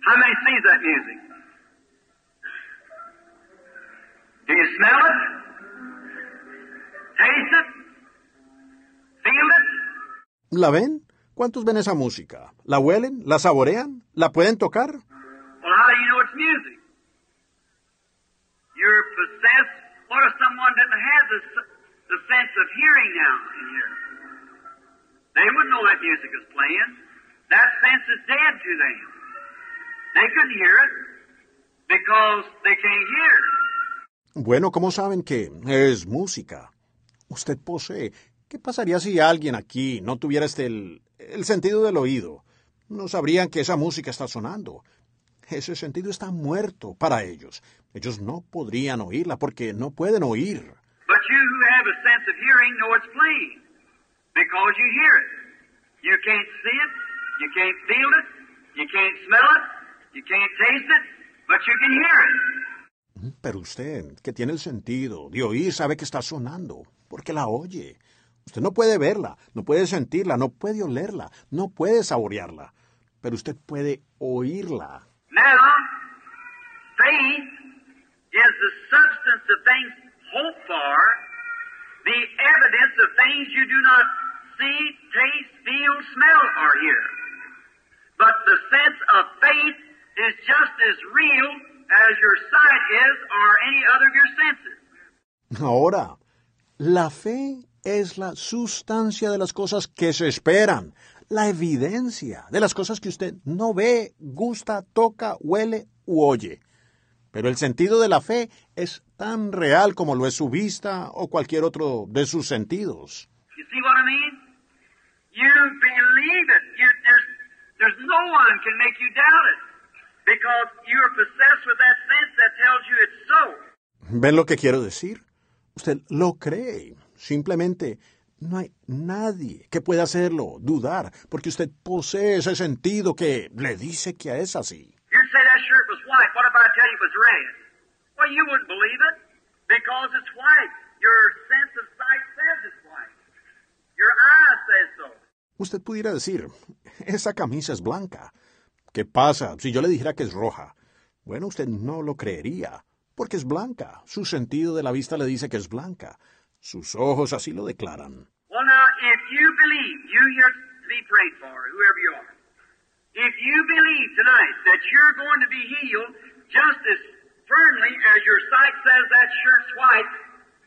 Speaker 3: How many sees that music? Do you smell it? Taste it? Feel it?
Speaker 2: ¿La ven? ¿Cuántos ven esa música? ¿La huelen? ¿La saborean? ¿La pueden tocar?
Speaker 3: Well, how do you know it's music? You're possessed. What if someone didn't have the, the sense of hearing now in here? They wouldn't know that music is playing. That sense is dead to them. They couldn't hear it because they can't hear.
Speaker 2: Bueno, ¿cómo saben que es música? Usted posee. ¿Qué pasaría si alguien aquí no tuviera este el, el sentido del oído? No sabrían que esa música está sonando. Ese sentido está muerto para ellos. Ellos no podrían oírla porque no pueden oír.
Speaker 3: But you who have a sense of hearing know it's because you hear it. You can't see it, you can't feel it, you can't smell it, you can't taste it, but you can hear it.
Speaker 2: Pero usted, que tiene el sentido de oír, sabe que está sonando, porque la oye. Usted no puede verla, no puede sentirla, no puede olerla, no puede saborearla, pero usted puede oírla.
Speaker 3: Now, faith is the substance of things hoped for, the evidence of things you do not see, taste, feel, smell, or hear. But the sense of faith is just as real as your sight is or any other of your senses.
Speaker 2: Ahora, la fe es la sustancia de las cosas que se esperan, la evidencia de las cosas que usted no ve, gusta, toca, huele u oye. Pero el sentido de la fe es tan real como lo es su vista o cualquier otro de sus sentidos.
Speaker 3: You see what I mean? You believe it. You, there's, there's no one can make you doubt it because you're possessed with that sense that tells you it's so.
Speaker 2: ¿Ven lo que quiero decir? Usted lo cree. Simplemente no hay nadie que pueda hacerlo, dudar, porque usted posee ese sentido que le dice que es así. Usted pudiera decir, esa camisa es blanca. ¿Qué pasa si yo le dijera que es roja? Bueno, usted no lo creería, porque es blanca. Su sentido de la vista le dice que es blanca. Sus ojos así lo declaran.
Speaker 3: Well, now, if you believe, you here to be prayed for, whoever you are, if you believe tonight that you're going to be healed just as firmly as your sight says that shirt's white,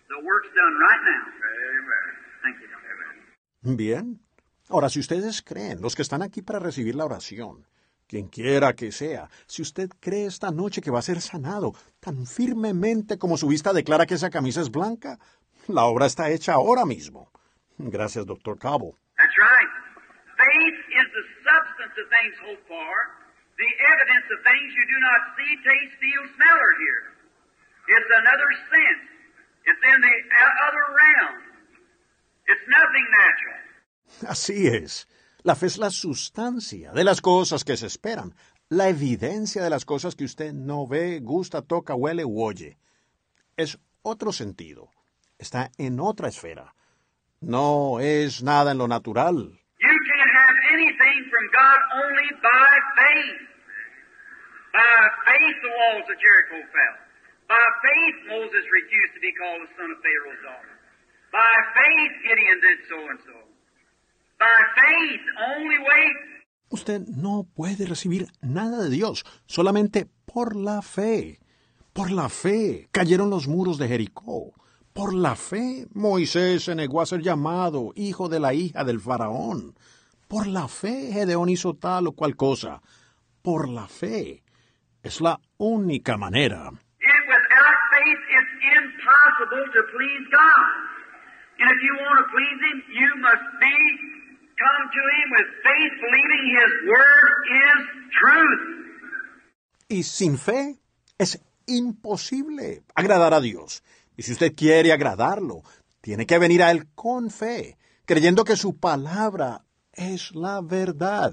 Speaker 3: the work's done right now. Amen. Thank you. Amen.
Speaker 2: Bien. Ahora, si ustedes creen, los que están aquí para recibir la oración, quien quiera que sea, si usted cree esta noche que va a ser sanado tan firmemente como su vista declara que esa camisa es blanca, la obra está hecha ahora mismo. Gracias, doctor Cabo.
Speaker 3: That's right. Faith is the substance of things hoped for, the evidence of things you do not see, taste, feel, smell, or hear. It's another sense. It's in the other realm. It's nothing natural.
Speaker 2: Así es. La fe es la sustancia de las cosas que se esperan, la evidencia de las cosas que usted no ve, gusta, toca, huele u oye. Es otro sentido. Está en otra esfera. No es nada en lo natural.
Speaker 3: You can have anything from God only by faith. By faith, the walls of Jericho fell. By faith, Moses refused to be called the son of Pharaoh's daughter. By faith, Gideon did so and so. By faith, only way.
Speaker 2: Usted no puede recibir nada de Dios solamente por la fe. Por la fe cayeron los muros de Jericó. Por la fe Moisés se negó a ser llamado hijo de la hija del faraón. Por la fe Gedeón hizo tal o cual cosa. Por la fe. Es la única manera.
Speaker 3: And without faith, it's impossible to please God. And if you want to please Him, you must be come to Him with faith, believing His Word is truth.
Speaker 2: Y sin fe es imposible agradar a Dios. Y si usted quiere agradarlo, tiene que venir a Él con fe, creyendo que su palabra es la verdad.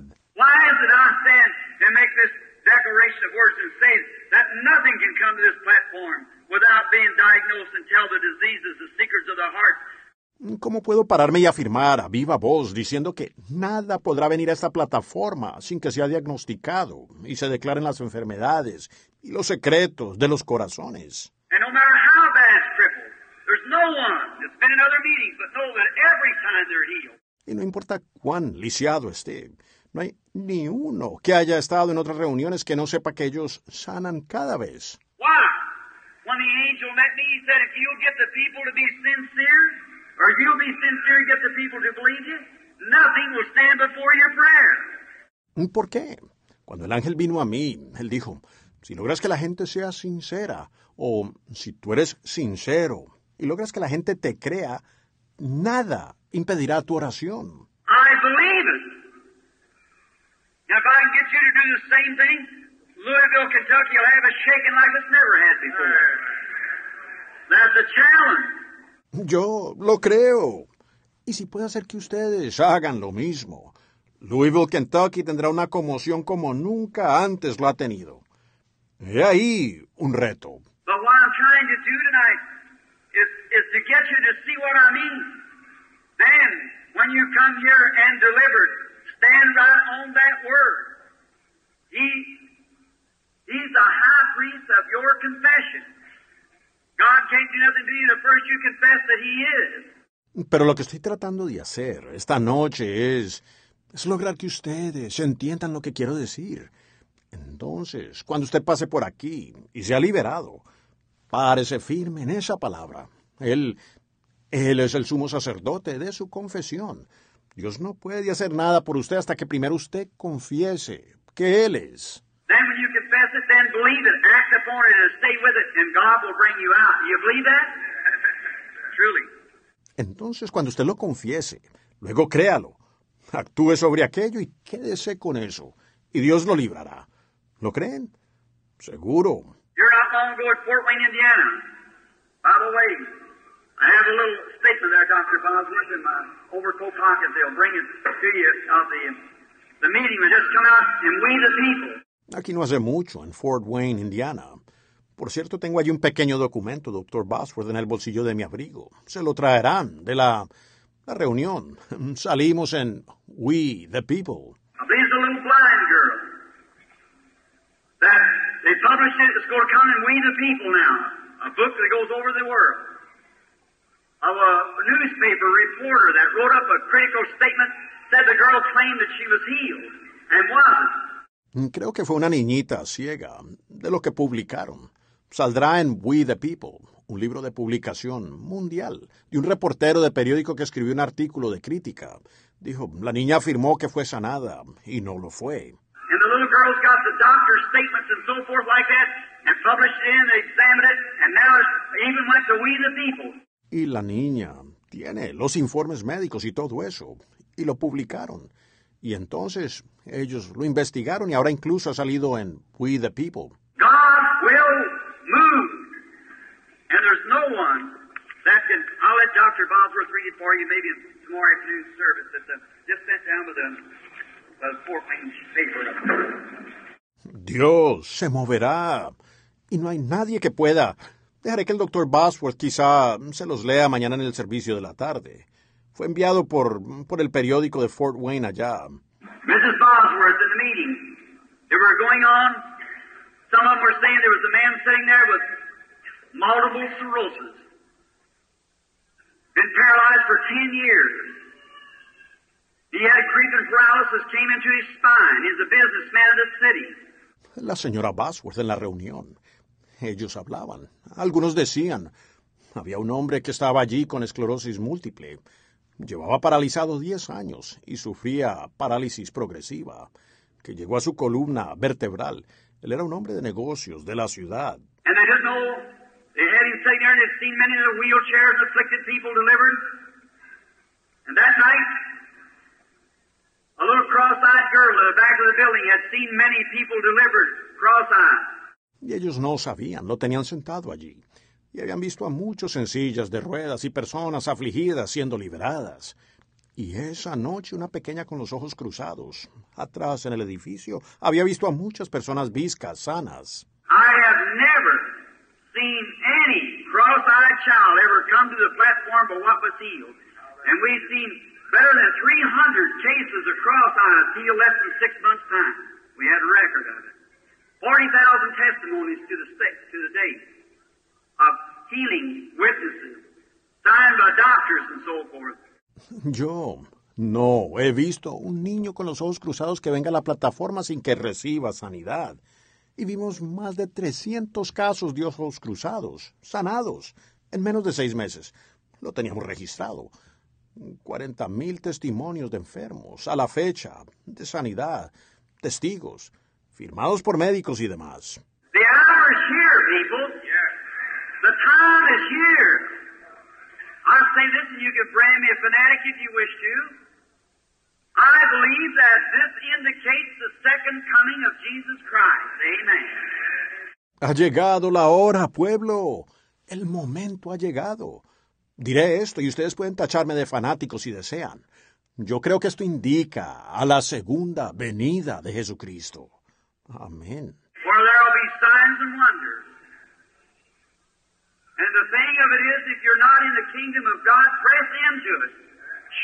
Speaker 2: ¿Cómo puedo pararme y afirmar a viva voz diciendo que nada podrá venir a esta plataforma sin que sea diagnosticado y se declaren las enfermedades y los secretos de los corazones?
Speaker 3: And no
Speaker 2: Y no importa cuán lisiado esté, no hay ni uno que haya estado en otras reuniones que no sepa que ellos sanan cada vez.
Speaker 3: Why? When the angel met me, he said, if you'll get the people to be sincere, or if you'll be sincere and get the people to believe you, nothing will stand before your prayer.
Speaker 2: ¿Por qué? Cuando el ángel vino a mí, él dijo, si logras que la gente sea sincera, o si tú eres sincero, y logras que la gente te crea, nada impedirá tu oración.
Speaker 3: I believe it. Now, if I can get you to do the same thing, Louisville, Kentucky will have a shaking like it's never had before. That's a challenge.
Speaker 2: Yo lo creo. Y si puede hacer que ustedes hagan lo mismo, Louisville, Kentucky tendrá una conmoción como nunca antes lo ha tenido. He ahí un reto.
Speaker 3: But what I'm trying to do tonight is, to get you to see what I mean. Then, when you come here and delivered, stand right on that word. He, he's the high priest of your confession. God can't do nothing to you the first you confess that He is.
Speaker 2: Pero lo que estoy tratando de hacer esta noche es, es lograr que ustedes entiendan lo que quiero decir. Entonces, cuando usted pase por aquí y sea liberado, párese firme en esa palabra. Él, él es el sumo sacerdote de su confesión. Dios no puede hacer nada por usted hasta que primero usted confiese que Él es.
Speaker 3: Then when you confess it, then believe it, act upon it, and stay with it, and God will bring you out. Do you believe that? Truly.
Speaker 2: Entonces, cuando usted lo confiese, luego créalo, actúe sobre aquello y quédese con eso, y Dios lo librará. ¿Lo creen? Seguro.
Speaker 3: You're not I have a little statement there, Dr. Bosworth, in uh, my overcoat pocket. They'll bring it to you of the, the meeting that just come out and We the People.
Speaker 2: Aquí no hace mucho, en Fort Wayne, Indiana. Por cierto, tengo allí un pequeño documento, doctor Bosworth, en el bolsillo de mi abrigo. Se lo traerán de la, la reunión. Salimos en We the People.
Speaker 3: There's a little blind girl that they published it. It's going to come in We the People now, a book that goes over the world. Of a newspaper reporter that wrote up a critical statement, said the girl claimed that she was healed and wasn't.
Speaker 2: Creo que fue una niñita ciega, de lo que publicaron. Saldrá en We the People, un libro de publicación mundial, de un reportero de periódico que escribió un artículo de crítica. Dijo, la niña afirmó que fue sanada, y no lo fue.
Speaker 3: And the little girl's got the doctor's statements and so forth like that, and published it in, they examined it, and now it's even went to We the People.
Speaker 2: Y la niña tiene los informes médicos y todo eso, y lo publicaron. Y entonces ellos lo investigaron y ahora incluso ha salido en We the People.
Speaker 3: God will move. And there's no one that can. I'll let Dr. Bosworth read it for you maybe tomorrow afternoon service. It's uh, just sent down with the Fort Wayne paper.
Speaker 2: Dios se moverá. Y no hay nadie que pueda. Dejaré que el doctor Bosworth quizá se los lea mañana en el servicio de la tarde. Fue enviado por, por el periódico de Fort Wayne allá.
Speaker 3: Mrs. Bosworth in the meeting. They were going on. Some of them were saying there was a man sitting there with multiple sclerosis. Been paralyzed for 10 years. He had creeping paralysis, came into his spine. He's a businessman of the city.
Speaker 2: La señora Bosworth en la reunión. Ellos hablaban. Algunos decían, había un hombre que estaba allí con esclerosis múltiple. Llevaba paralizado 10 años y sufría parálisis progresiva, que llegó a su columna vertebral. Él era un hombre de negocios de la ciudad.
Speaker 3: A little cross-eyed girl in the back of the building had seen many people delivered cross-eyed.
Speaker 2: Y ellos no sabían, lo tenían sentado allí. Y habían visto a muchos en sillas de ruedas y personas afligidas siendo liberadas. Y esa noche una pequeña con los ojos cruzados, atrás en el edificio, había visto a muchas personas viscas, sanas.
Speaker 3: I have never seen any cross-eyed child ever come to the platform but what was healed. And we've seen better than 300 cases of cross-eyes healed less than six months' time. We had a record of it. 40,000 testimonies to the, to the date of healing witnesses doctors and so forth.
Speaker 2: Yo no he visto un niño con los ojos cruzados que venga a la plataforma sin que reciba sanidad. Y vimos más de 300 casos de ojos cruzados, sanados, en menos de seis meses. Lo teníamos registrado. 40 mil testimonios de enfermos, a la fecha, de sanidad, testigos, firmados por médicos y demás.
Speaker 3: The hour is here, people. The time is here. I say this, and you can brand me a fanatic if you wish to. I believe that this indicates the second coming of Jesus Christ. Amen.
Speaker 2: Ha llegado la hora, pueblo. El momento ha llegado. Diré esto y ustedes pueden tacharme de fanáticos si desean. Yo creo que esto indica a la segunda venida de Jesucristo. Amén.
Speaker 3: For there will be signs and wonders. And the thing of it is, if you're not in the kingdom of God, press into it.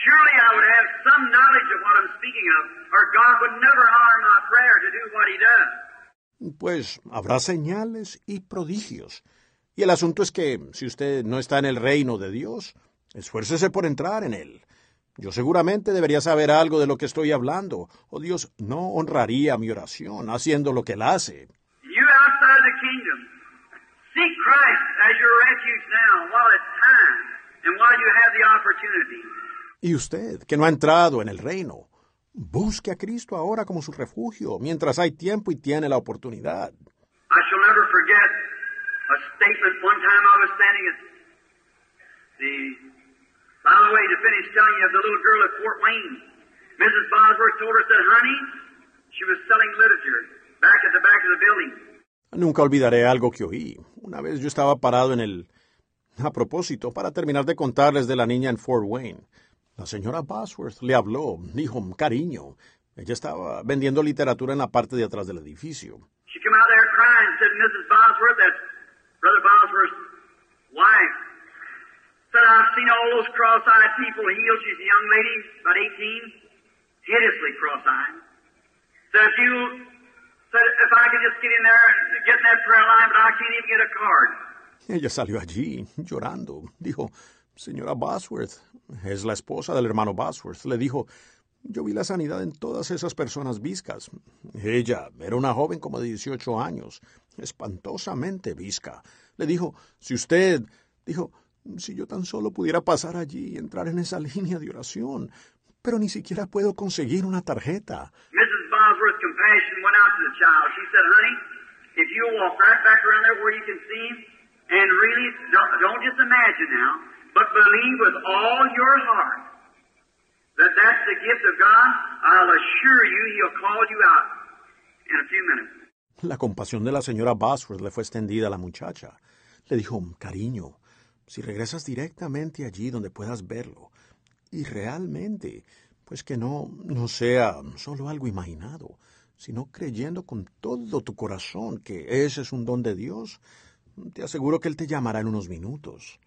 Speaker 3: Surely I would have some knowledge of what I'm speaking of, or God would never honor my prayer to do what He does.
Speaker 2: Pues habrá señales y prodigios. Y el asunto es que si usted no está en el reino de Dios, esfuércese por entrar en él. Yo seguramente debería saber algo de lo que estoy hablando, o Dios no honraría mi oración haciendo lo que él hace. Y usted, que no ha entrado en el reino, busque a Cristo ahora como su refugio, mientras hay tiempo y tiene la oportunidad.
Speaker 3: I shall never forget a statement one time I was standing at the, by the way, to finish telling you of the little girl at Fort Wayne. Mrs. Bosworth told her, said, honey, she was selling literature back at the back of the building.
Speaker 2: Nunca olvidaré algo que oí. Una vez yo estaba parado en el... A propósito, para terminar de contarles de la niña en Fort Wayne. La señora Bosworth le habló, dijo, cariño. Ella estaba vendiendo literatura en la parte de atrás del edificio.
Speaker 3: She came out there crying and said, Mrs. Bosworth, that's Brother Bosworth's wife. Said, I've seen all those cross-eyed people healed. She's a young lady, about 18, hideously cross-eyed. Said, if you, said, if I could just get in there and get in that prayer line, but I can't even get a card.
Speaker 2: Ella salió allí, llorando. Dijo, señora Bosworth, es la esposa del hermano Bosworth. Le dijo, yo vi la sanidad en todas esas personas viscas. Ella era una joven como de 18 años, espantosamente visca. Le dijo, si usted, dijo, si yo tan solo pudiera pasar allí y entrar en esa línea de oración, pero ni siquiera puedo conseguir una tarjeta.
Speaker 3: Mrs. Bosworth's compassion went out to the child. She said, honey, if you'll walk right back around there where you can see him, and really, don't, don't just imagine now, but believe with all your heart that that's the gift of God, I'll assure you he'll call you out in a few minutes.
Speaker 2: La compasión de la señora Bosworth le fue extendida a la muchacha. Le dijo, cariño, si regresas directamente allí donde puedas verlo, y realmente, pues que no, no sea solo algo imaginado, sino creyendo con todo tu corazón que ese es un don de Dios, te aseguro que Él te llamará en unos minutos.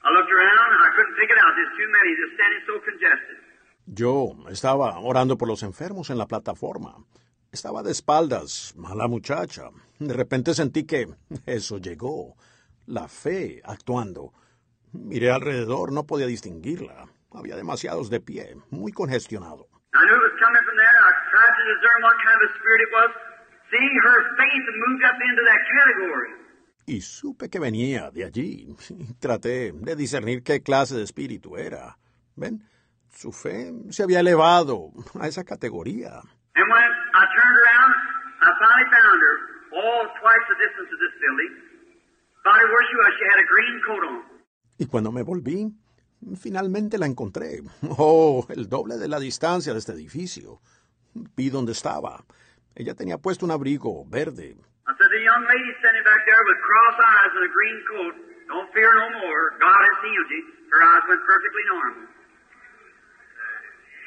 Speaker 3: I looked around. I couldn't it out. There's too many. Just standing so congested.
Speaker 2: Yo estaba orando por los enfermos en la plataforma. Estaba de espaldas a la muchacha. De repente sentí que eso llegó. La fe actuando. Miré alrededor, no podía distinguirla. Había demasiados de pie, muy congestionado.
Speaker 3: I knew it was coming from there. I tried to discern what kind of a spirit it was. See, her faith had moved up into that category.
Speaker 2: Y supe que venía de allí. Traté de discernir qué clase de espíritu era. ¿Ven? Su fe se había elevado a esa categoría.
Speaker 3: And when I turned around, I finally found her, all twice the distance of this building. Found her where she was. She had a green coat on.
Speaker 2: Y cuando me volví, finalmente la encontré. Oh, el doble de la distancia de este edificio. Vi dónde estaba. Ella tenía puesto un abrigo verde.
Speaker 3: I said, the young lady standing back there with cross eyes and a green coat, don't fear no more. God has healed you. Her eyes went perfectly normal. That's just one of the thousands of cases that happen that way.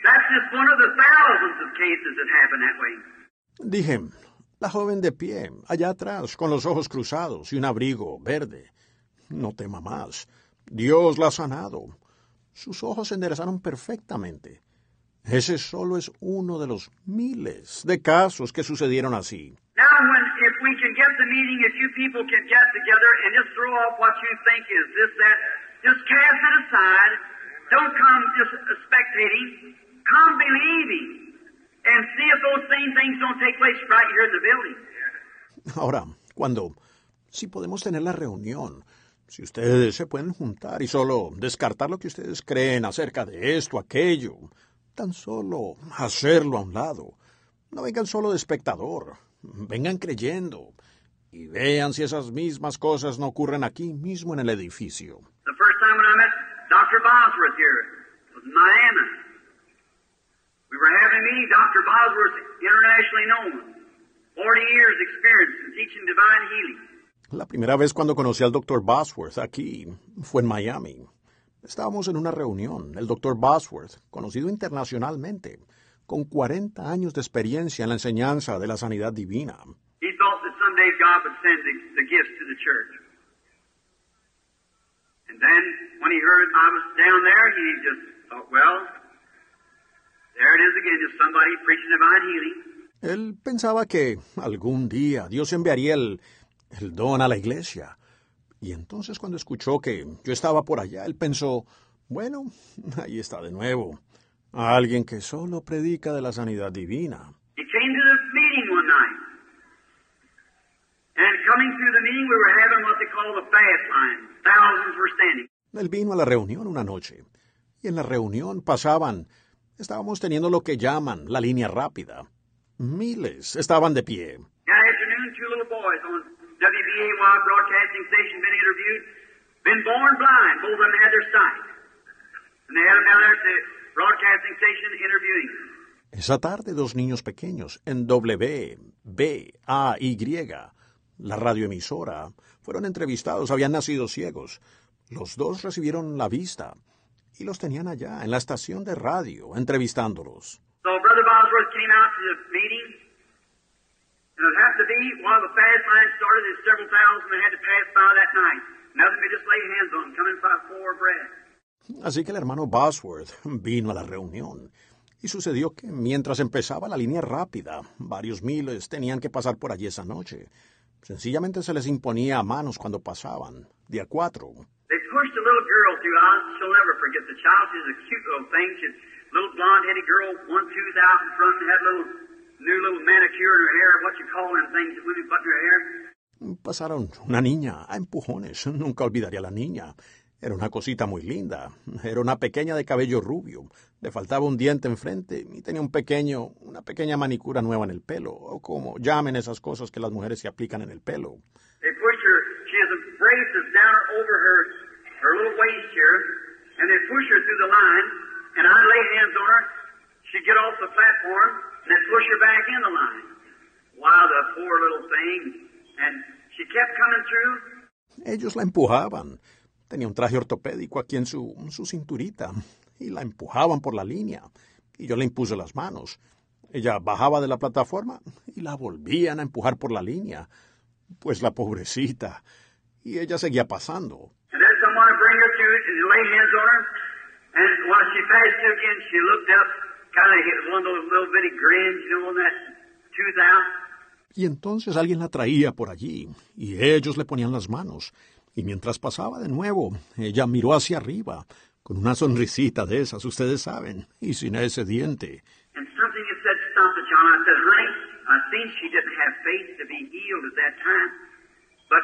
Speaker 2: Dije, la joven de pie, allá atrás, con los ojos cruzados y un abrigo verde. No tema más. Dios la ha sanado. Sus ojos se enderezaron perfectamente. Ese solo es uno de los miles de casos que sucedieron así.
Speaker 3: Now, when if we can get the meeting, if you people can get together and just throw off what you think is this, that, just cast it aside. Don't come just spectating. Come believing. And see if those same things don't take place right here in the building.
Speaker 2: Ahora, cuando, si podemos tener la reunión, si ustedes se pueden juntar y solo descartar lo que ustedes creen acerca de esto, aquello, tan solo hacerlo a un lado. No vengan solo de espectador, vengan creyendo y vean si esas mismas cosas no ocurren aquí mismo en el edificio.
Speaker 3: The first time when I met Dr. Bosworth here was Miami. We were having a meeting. Dr. Bosworth, internationally known, 40 years experience in teaching divine healing.
Speaker 2: La primera vez cuando conocí al Dr. Bosworth aquí fue en Miami. Estábamos en una reunión. El Dr. Bosworth, conocido internacionalmente, con 40 años de experiencia en la enseñanza de la sanidad divina.
Speaker 3: He thought that someday God would send the, the gifts to the church. And then when he heard I was down there, he just thought, well, there it is again, just somebody preaching divine healing.
Speaker 2: Él pensaba que algún día Dios enviaría el, el don a la iglesia. Y entonces cuando escuchó que yo estaba por allá, él pensó, bueno, ahí está de nuevo. Alguien que solo predica de la sanidad divina.
Speaker 3: He came to the meeting one night. And coming through the meeting, we were having what they call the fast line. Thousands were standing.
Speaker 2: Él vino a la reunión una noche. Y en la reunión pasaban, estábamos teniendo lo que llaman la línea rápida. Miles estaban de pie. Esa tarde dos niños pequeños en W, B, A, Y, la radioemisora, fueron entrevistados, habían nacido ciegos. Los dos recibieron la vista y los tenían allá en la estación de radio entrevistándolos.
Speaker 3: So Brother Bosworth came out to the meeting, and it happened to be while the fast line started, there's several thousand that had to pass by that night. Nothing but just lay hands on them, coming by for bread.
Speaker 2: Así que el hermano Bosworth vino a la reunión. Y sucedió que mientras empezaba la línea rápida, varios miles tenían que pasar por allí esa noche. Sencillamente se les imponía a manos cuando pasaban, de a cuatro.
Speaker 3: A little girl through. I, she'll never forget the child. She's a cute little thing. She's a little blonde-headed girl, one tooth out in front, and had a little new little manicure in her hair. What you call them things that women put in their hair?
Speaker 2: Pasaron una niña a empujones. Nunca olvidaría a la niña. Era una cosita muy linda. Era una pequeña de cabello rubio. Le faltaba un diente enfrente y tenía un pequeño, una pequeña manicura nueva en el pelo, o como llamen esas cosas que las mujeres se aplican en el pelo.
Speaker 3: They pushed her. She has a her her little waist here, and they push her through the line. And I lay hands on her. She'd get off the platform, and they push her back in the line. Wow, the poor little thing. And she kept coming through.
Speaker 2: Ellos la empujaban. Tenía un traje ortopédico aquí en su, su cinturita y la empujaban por la línea. Y yo le impuse las manos. Ella bajaba de la plataforma y la volvían a empujar por la línea. Pues la pobrecita. Y ella seguía pasando.
Speaker 3: And then someone would bring her through and lay hands on her. And while she passed through again, she looked up, kind of hit one of those little bitty grins, you know, on that tooth out.
Speaker 2: Y entonces alguien la traía por allí, y ellos le ponían las manos. Y mientras pasaba de nuevo, ella miró hacia arriba, con una sonrisita de esas, ustedes saben, y sin ese diente.
Speaker 3: And something had said, stop it, John. I said, honey, I think she didn't have faith to be healed at that time. But,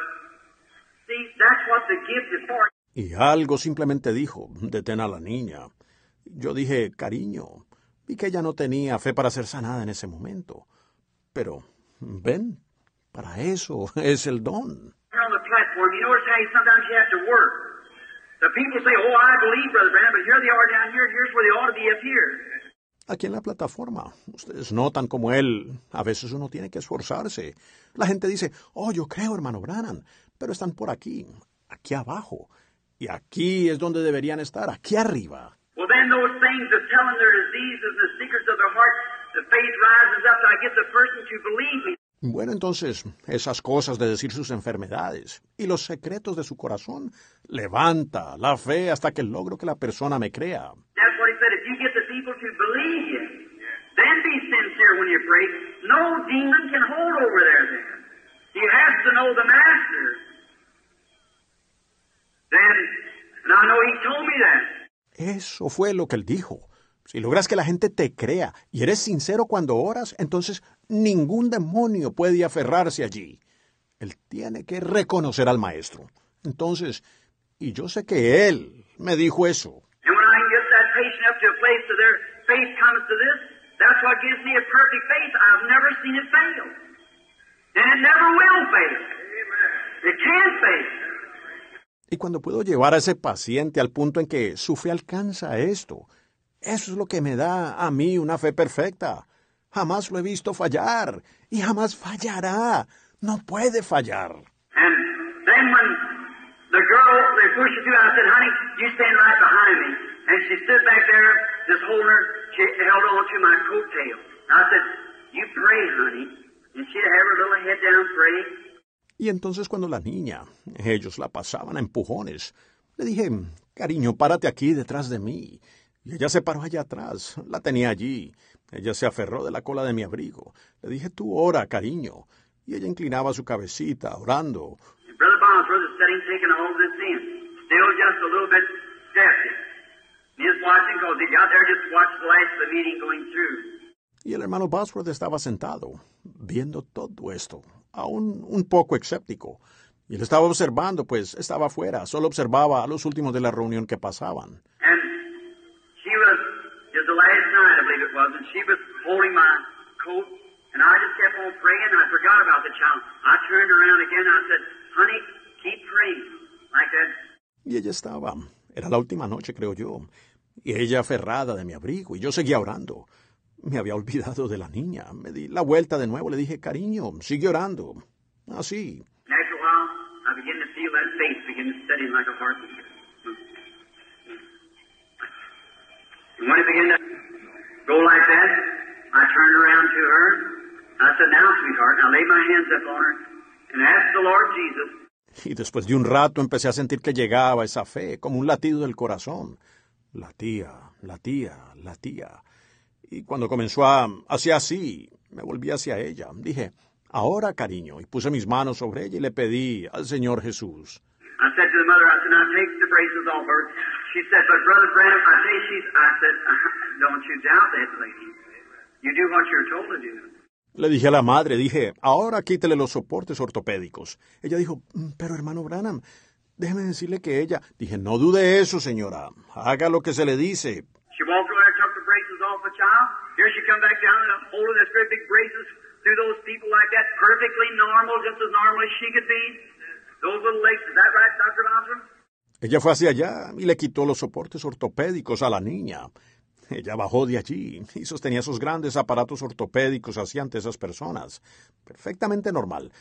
Speaker 3: see, that's what the gift is for.
Speaker 2: Y algo simplemente dijo, detén a la niña. Yo dije, cariño, vi que ella no tenía fe para ser sanada en ese momento. Pero, ven, para eso es el don. Aquí en la plataforma, ustedes notan como él, a veces uno tiene que esforzarse. La gente dice, oh, yo creo, hermano Branham, pero están por aquí, aquí abajo. Y aquí es donde deberían estar, aquí arriba.
Speaker 3: Well, then those things of telling their diseases and the secrets of their heart, the faith rises up to get the person to believe me.
Speaker 2: Bueno, entonces, esas cosas de decir sus enfermedades y los secretos de su corazón, levanta la fe hasta que logro que la persona me crea.
Speaker 3: That's what he said. If you get the people to believe you, pray, no demon can hold over there then. He has to know the Master. Then, and I know he told me that.
Speaker 2: Eso fue lo que él dijo. Si logras que la gente te crea y eres sincero cuando oras, entonces ningún demonio puede aferrarse allí. Él tiene que reconocer al maestro. Entonces, y yo sé que él me dijo eso.
Speaker 3: It can fail.
Speaker 2: Y cuando puedo llevar a ese paciente al punto en que su fe alcanza esto, eso es lo que me da a mí una fe perfecta. Jamás lo he visto fallar y jamás fallará. No puede fallar.
Speaker 3: You pray, honey. And she'd have her little head down praying.
Speaker 2: Y entonces cuando la niña, ellos la pasaban a empujones, le dije, cariño, párate aquí detrás de mí. Y ella se paró allá atrás, la tenía allí. Ella se aferró de la cola de mi abrigo. Le dije, tú ora, cariño. Y ella inclinaba su cabecita, orando. Y el hermano Bosworth estaba sentado, viendo todo esto, aún un poco escéptico. Y él estaba observando, pues estaba afuera, solo observaba a los últimos de la reunión que pasaban.
Speaker 3: And she was, it was the last night, I believe it was, and she was holding my coat, and I just kept on praying, and I forgot about the child. I turned around again, and I said, honey, keep praying, like that.
Speaker 2: Y ella estaba, era la última noche, creo yo, y ella aferrada de mi abrigo, y yo seguía orando. Me había olvidado de la niña. Me di la vuelta de nuevo, le dije, cariño, sigue orando. Así.
Speaker 3: And after a while, I began to feel that faith begin to set in like a heartbeat. And when it began to go like that, I turned around to her. I said, Now, sweetheart, and I laid my hands up on her and asked the Lord Jesus,
Speaker 2: Y después de un rato empecé a sentir que llegaba esa fe, como un latido del corazón. Latía, latía, latía. Y cuando comenzó a hacia así, me volví hacia ella. Dije, ahora cariño, y puse mis manos sobre ella y le pedí al Señor Jesús.
Speaker 3: I said to the mother, I said, now take the braces off her. She said, but Brother Branham, I say she's, I said, don't you doubt that lady. You do what you're told to do.
Speaker 2: Le dije a la madre, dije, ahora quítele los soportes ortopédicos. Ella dijo, "Mm, pero hermano Branham, déjeme decirle que ella. Dije, no dude eso, señora. Haga lo que se le dice.
Speaker 3: She over there, took the braces off the child. Here she come back down and holding those great big braces through those people like that, perfectly normal, just as normal as she could be. Those little legs, is that right, Dr. Bosworth?
Speaker 2: Ella fue hacia allá y le quitó los soportes ortopédicos a la niña. Ella bajó de allí y sostenía esos grandes aparatos ortopédicos hacia ante esas personas. Perfectamente normal.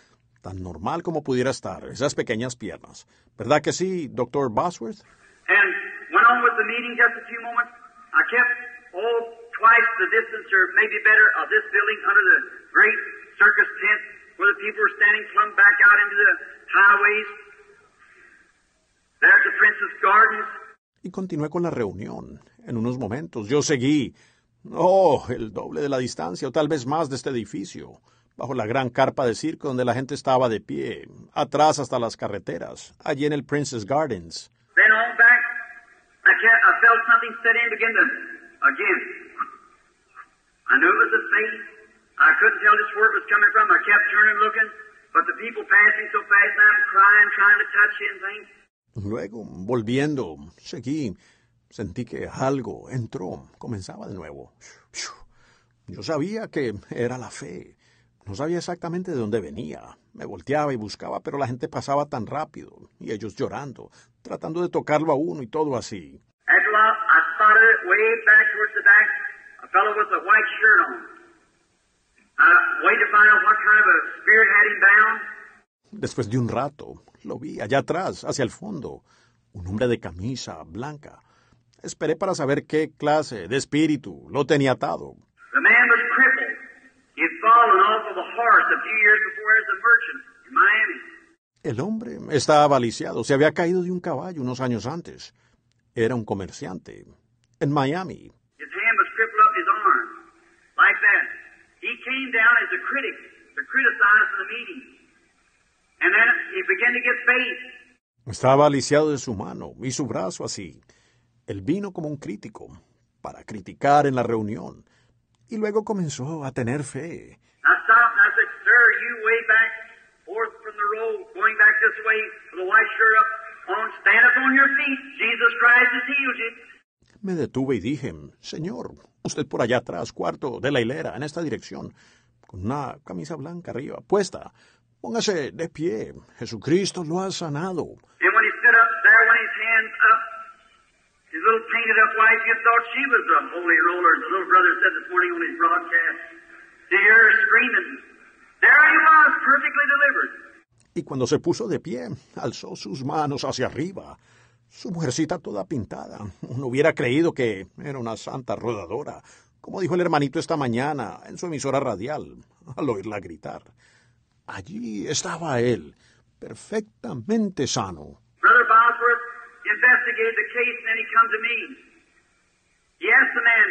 Speaker 2: Tan normal como pudiera estar, esas pequeñas piernas. ¿Verdad que sí, doctor Bosworth?
Speaker 3: And went on with the meeting just a few moments. I kept, oh, twice the distance or maybe better of this building under the great circus tent where the people were standing plumb back out into the highways. There at the Princess Gardens.
Speaker 2: Y continué con la reunión. En unos momentos yo seguí. Oh, el doble de la distancia o tal vez más de este edificio, bajo la gran carpa de circo donde la gente estaba de pie, atrás hasta las carreteras, allí en el Princess Gardens.
Speaker 3: Then on back, I felt something set in begin to, again. I knew it was a faith. I couldn't tell just where it was coming from. I kept turning looking, but the people passing so fast, and I'm crying, trying to touch you and things.
Speaker 2: Luego, volviendo, seguí. Sentí que algo entró, comenzaba de nuevo. Yo sabía que era la fe. No sabía exactamente de dónde venía. Me volteaba y buscaba, pero la gente pasaba tan rápido, y ellos llorando, tratando de tocarlo a uno y todo así.
Speaker 3: A fellow with a white shirt on. I waited to find out what kind of a spirit had him bound.
Speaker 2: Después de un rato, lo vi allá atrás, hacia el fondo, un hombre de camisa blanca. Esperé para saber qué clase de espíritu lo tenía atado.
Speaker 3: The man was crippled. He had fallen off of a horse a few years before as a merchant in Miami.
Speaker 2: El hombre estaba lisiado, se había caído de un caballo unos años antes. Era un comerciante en Miami.
Speaker 3: His hand was crippled up his arm, like that. He came down as a critic to criticize the meeting. And then he began to get faith.
Speaker 2: Estaba lisiado de su mano y su brazo así. Él vino como un crítico para criticar en la reunión y luego comenzó a tener fe.
Speaker 3: I stopped and I said, Sir, you way back forth from the road, going back this way with a white shirt up on, stand up on your feet. Jesus Christ has healed you.
Speaker 2: Me detuve y dije, Señor, usted por allá atrás, cuarto de la hilera, en esta dirección, con una camisa blanca arriba, puesta. Póngase de pie. Jesucristo lo ha sanado.
Speaker 3: And when he stood up there, when his hands up, his little painted up wife, you thought she was a holy roller, as the little brother said this morning on his broadcast. To hear her screaming. There he was, perfectly delivered.
Speaker 2: Y cuando se puso de pie, alzó sus manos hacia arriba. Su mujercita toda pintada. Uno hubiera creído que era una santa rodadora, como dijo el hermanito esta mañana en su emisora radial, al oírla gritar. Allí estaba él, perfectamente sano.
Speaker 3: Brother Bosworth investigated the case, and then he come to me. He asked the man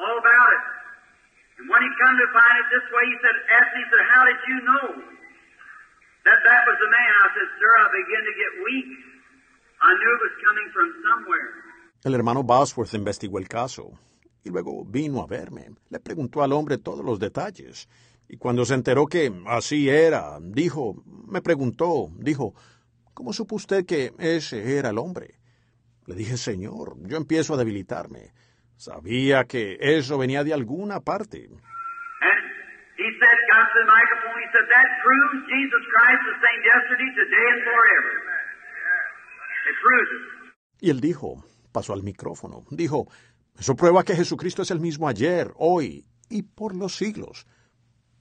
Speaker 3: all about it. And when he come to find it this way, he said, asked me, he said, how did you know that that was the man? I said, sir, I began to get weak.
Speaker 2: El hermano Bosworth investigó el caso y luego vino a verme. Le preguntó al hombre todos los detalles. Y cuando se enteró que así era, dijo, me preguntó, dijo, ¿cómo supo usted que ese era el hombre? Le dije, Señor, yo empiezo a debilitarme. Sabía que eso venía de alguna parte. Y él dijo, pasó al micrófono, dijo, eso prueba que Jesucristo es el mismo ayer, hoy y por los siglos.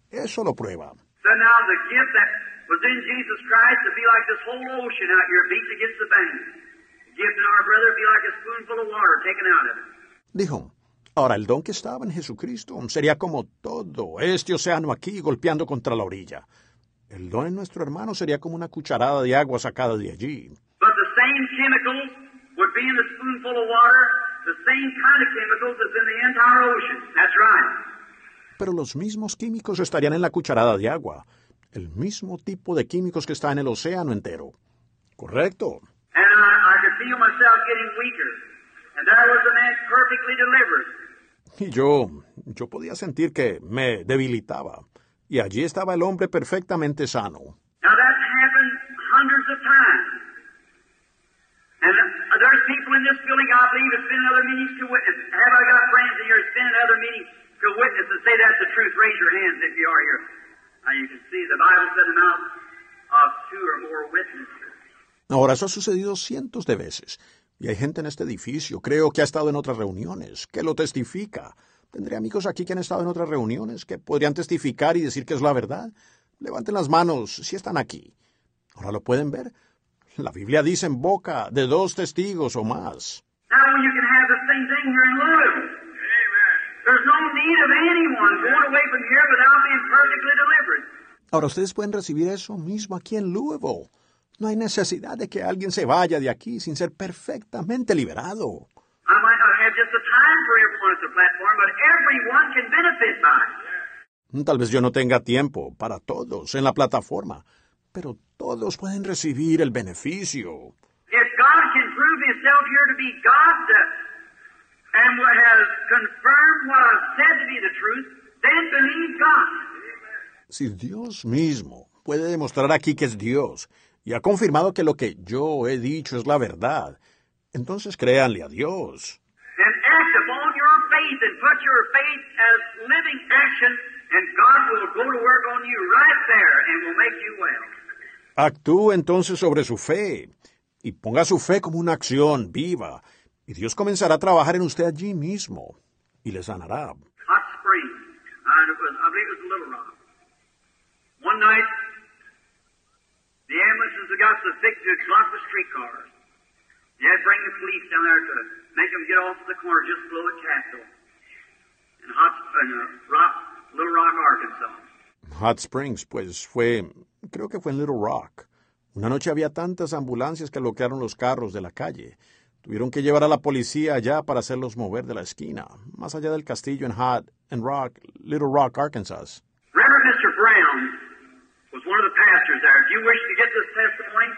Speaker 2: Eso lo prueba.
Speaker 3: So now the gift that was in Jesus Christ would be like this whole ocean out here beating against the bank. The gift in our brother would be like a spoonful of water taken out of it.
Speaker 2: Dijo, ahora el don que estaba en Jesucristo sería como todo este océano aquí golpeando contra la orilla. El don en nuestro hermano sería como una cucharada de agua sacada de allí.
Speaker 3: Chemical would be in the spoonful of water, the same kind of chemicals that's in the entire ocean. That's right.
Speaker 2: Pero los mismos químicos estarían en la cucharada de agua. El mismo tipo de químicos que está en el océano entero. Correcto.
Speaker 3: And I, I could feel myself getting weaker. And there was the man perfectly delivered.
Speaker 2: Y yo, yo podía sentir que me debilitaba. Y allí estaba el hombre perfectamente sano.
Speaker 3: Now that's happened And there's people in this building, I believe, that's been in other meetings to witness. Have I got friends in here in other meetings to witness and say that's the truth? Raise your hands if you are here. Now you can see the Bible said the mouth of two or more witnesses.
Speaker 2: Ahora, eso ha sucedido cientos de veces. Y hay gente en este edificio, creo que ha estado en otras reuniones, que lo testifica. Tendré amigos aquí que han estado en otras reuniones, que podrían testificar y decir que es la verdad. Levanten las manos si están aquí. Ahora lo pueden ver. La Biblia dice en boca de dos testigos o más.
Speaker 3: Now you can have the same thing here in Louisville. There's no need of anyone going away from here without being perfectly delivered.
Speaker 2: Ahora ustedes pueden recibir eso mismo aquí en Louisville. No hay necesidad de que alguien se vaya de aquí sin ser perfectamente liberado.
Speaker 3: I might not have just the time for everyone at the platform, but everyone can benefit by it.
Speaker 2: Tal vez yo no tenga tiempo para todos en la plataforma, pero todos pueden recibir el beneficio.
Speaker 3: If God can prove Himself here to be God and what has confirmed what I've said to be the truth, then believe God.
Speaker 2: Si Dios mismo puede demostrar aquí que es Dios y ha confirmado que lo que yo he dicho es la verdad, entonces créanle a Dios.
Speaker 3: Then act upon your faith and put your faith as living action, and God will go to work on you right there and will make you well.
Speaker 2: Actúe entonces sobre su fe y ponga su fe como una acción viva, y Dios comenzará a trabajar en usted allí mismo y le sanará.
Speaker 3: Hot Springs. And it was, I believe it was Little Rock. One night, the ambulances had got so thick to block the streetcars. You had to bring the police down there to make them get off the corner just below the Capitol. In Hot in, Rock, Little Rock, Arkansas.
Speaker 2: Hot Springs, pues fue, creo que fue en Little Rock. Una noche había tantas ambulancias que bloquearon los carros de la calle. Tuvieron que llevar a la policía allá para hacerlos mover de la esquina, más allá del castillo en Hot and Rock, Little Rock, Arkansas.
Speaker 3: Reverend Mr. Brown was one of the pastors there. If you wish to get this testimony,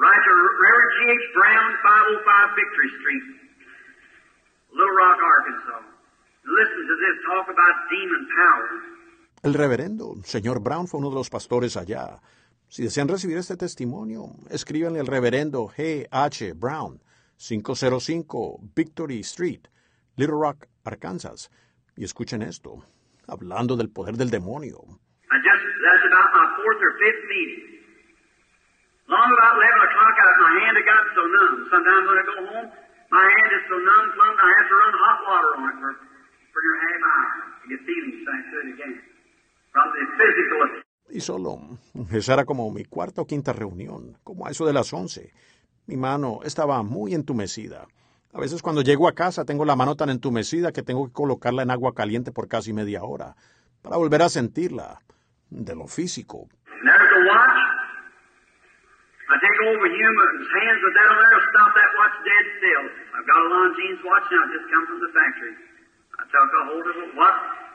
Speaker 3: write to Reverend G.H. Brown, 505 Victory Street, Little Rock, Arkansas. Listen to this talk about demon power.
Speaker 2: El reverendo, señor Brown, fue uno de los pastores allá. Si desean recibir este testimonio, escríbanle al reverendo G. H. Brown, 505 Victory Street, Little Rock, Arkansas, y escuchen esto, hablando del poder del demonio.
Speaker 3: My fourth or fifth meeting. Long about 11 o'clock, I, my hand is so numb, I have to run hot water on it for, your to get again.
Speaker 2: Y solo, esa era como mi cuarta o quinta reunión, como a eso de las once. Mi mano estaba muy entumecida. A veces cuando llego a casa tengo la mano tan entumecida que tengo que colocarla en agua caliente por casi media hora, para volver a sentirla, de lo físico.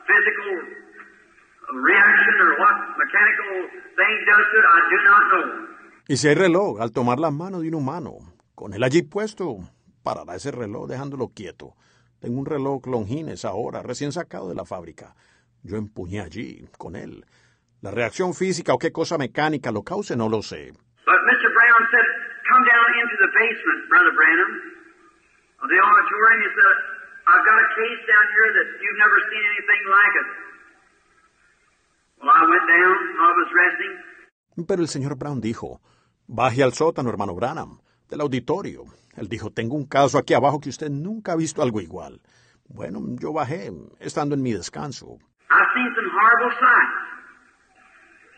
Speaker 3: Physical
Speaker 2: Y si hay reloj, al tomar la mano de un humano, con él allí puesto, parará ese reloj dejándolo quieto. Tengo un reloj Longines ahora, recién sacado de la fábrica. Yo empuñé allí, con él. La reacción física o qué cosa mecánica lo cause, no lo sé.
Speaker 3: But Mr. Brown said, come down into the basement, Brother Branham, of the auditorium. He said, I've got a case down here that you've never seen anything like it. Well, I went down, I was resting.
Speaker 2: Pero el señor Brown dijo, baje al sótano, hermano Branham, del auditorio. Él dijo, tengo un caso aquí abajo que usted nunca ha visto algo igual. Bueno, yo bajé, estando en mi descanso.
Speaker 3: I've seen some horrible sights,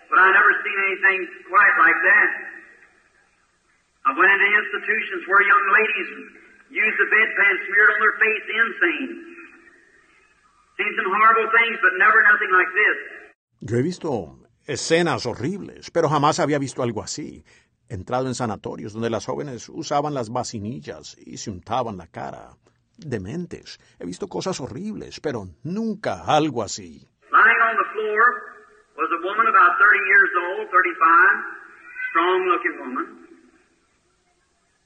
Speaker 3: but I never seen anything quite like that. I went into institutions where young ladies use the bedpan smeared on their face insane. Seen some horrible things, but never nothing like this.
Speaker 2: Yo he visto escenas horribles, pero jamás había visto algo así. He entrado en sanatorios donde las jóvenes usaban las vacinillas y se untaban la cara. Dementes. He visto cosas horribles, pero nunca algo así.
Speaker 3: Lying on the floor was a woman about 30 years old, 35, strong looking woman.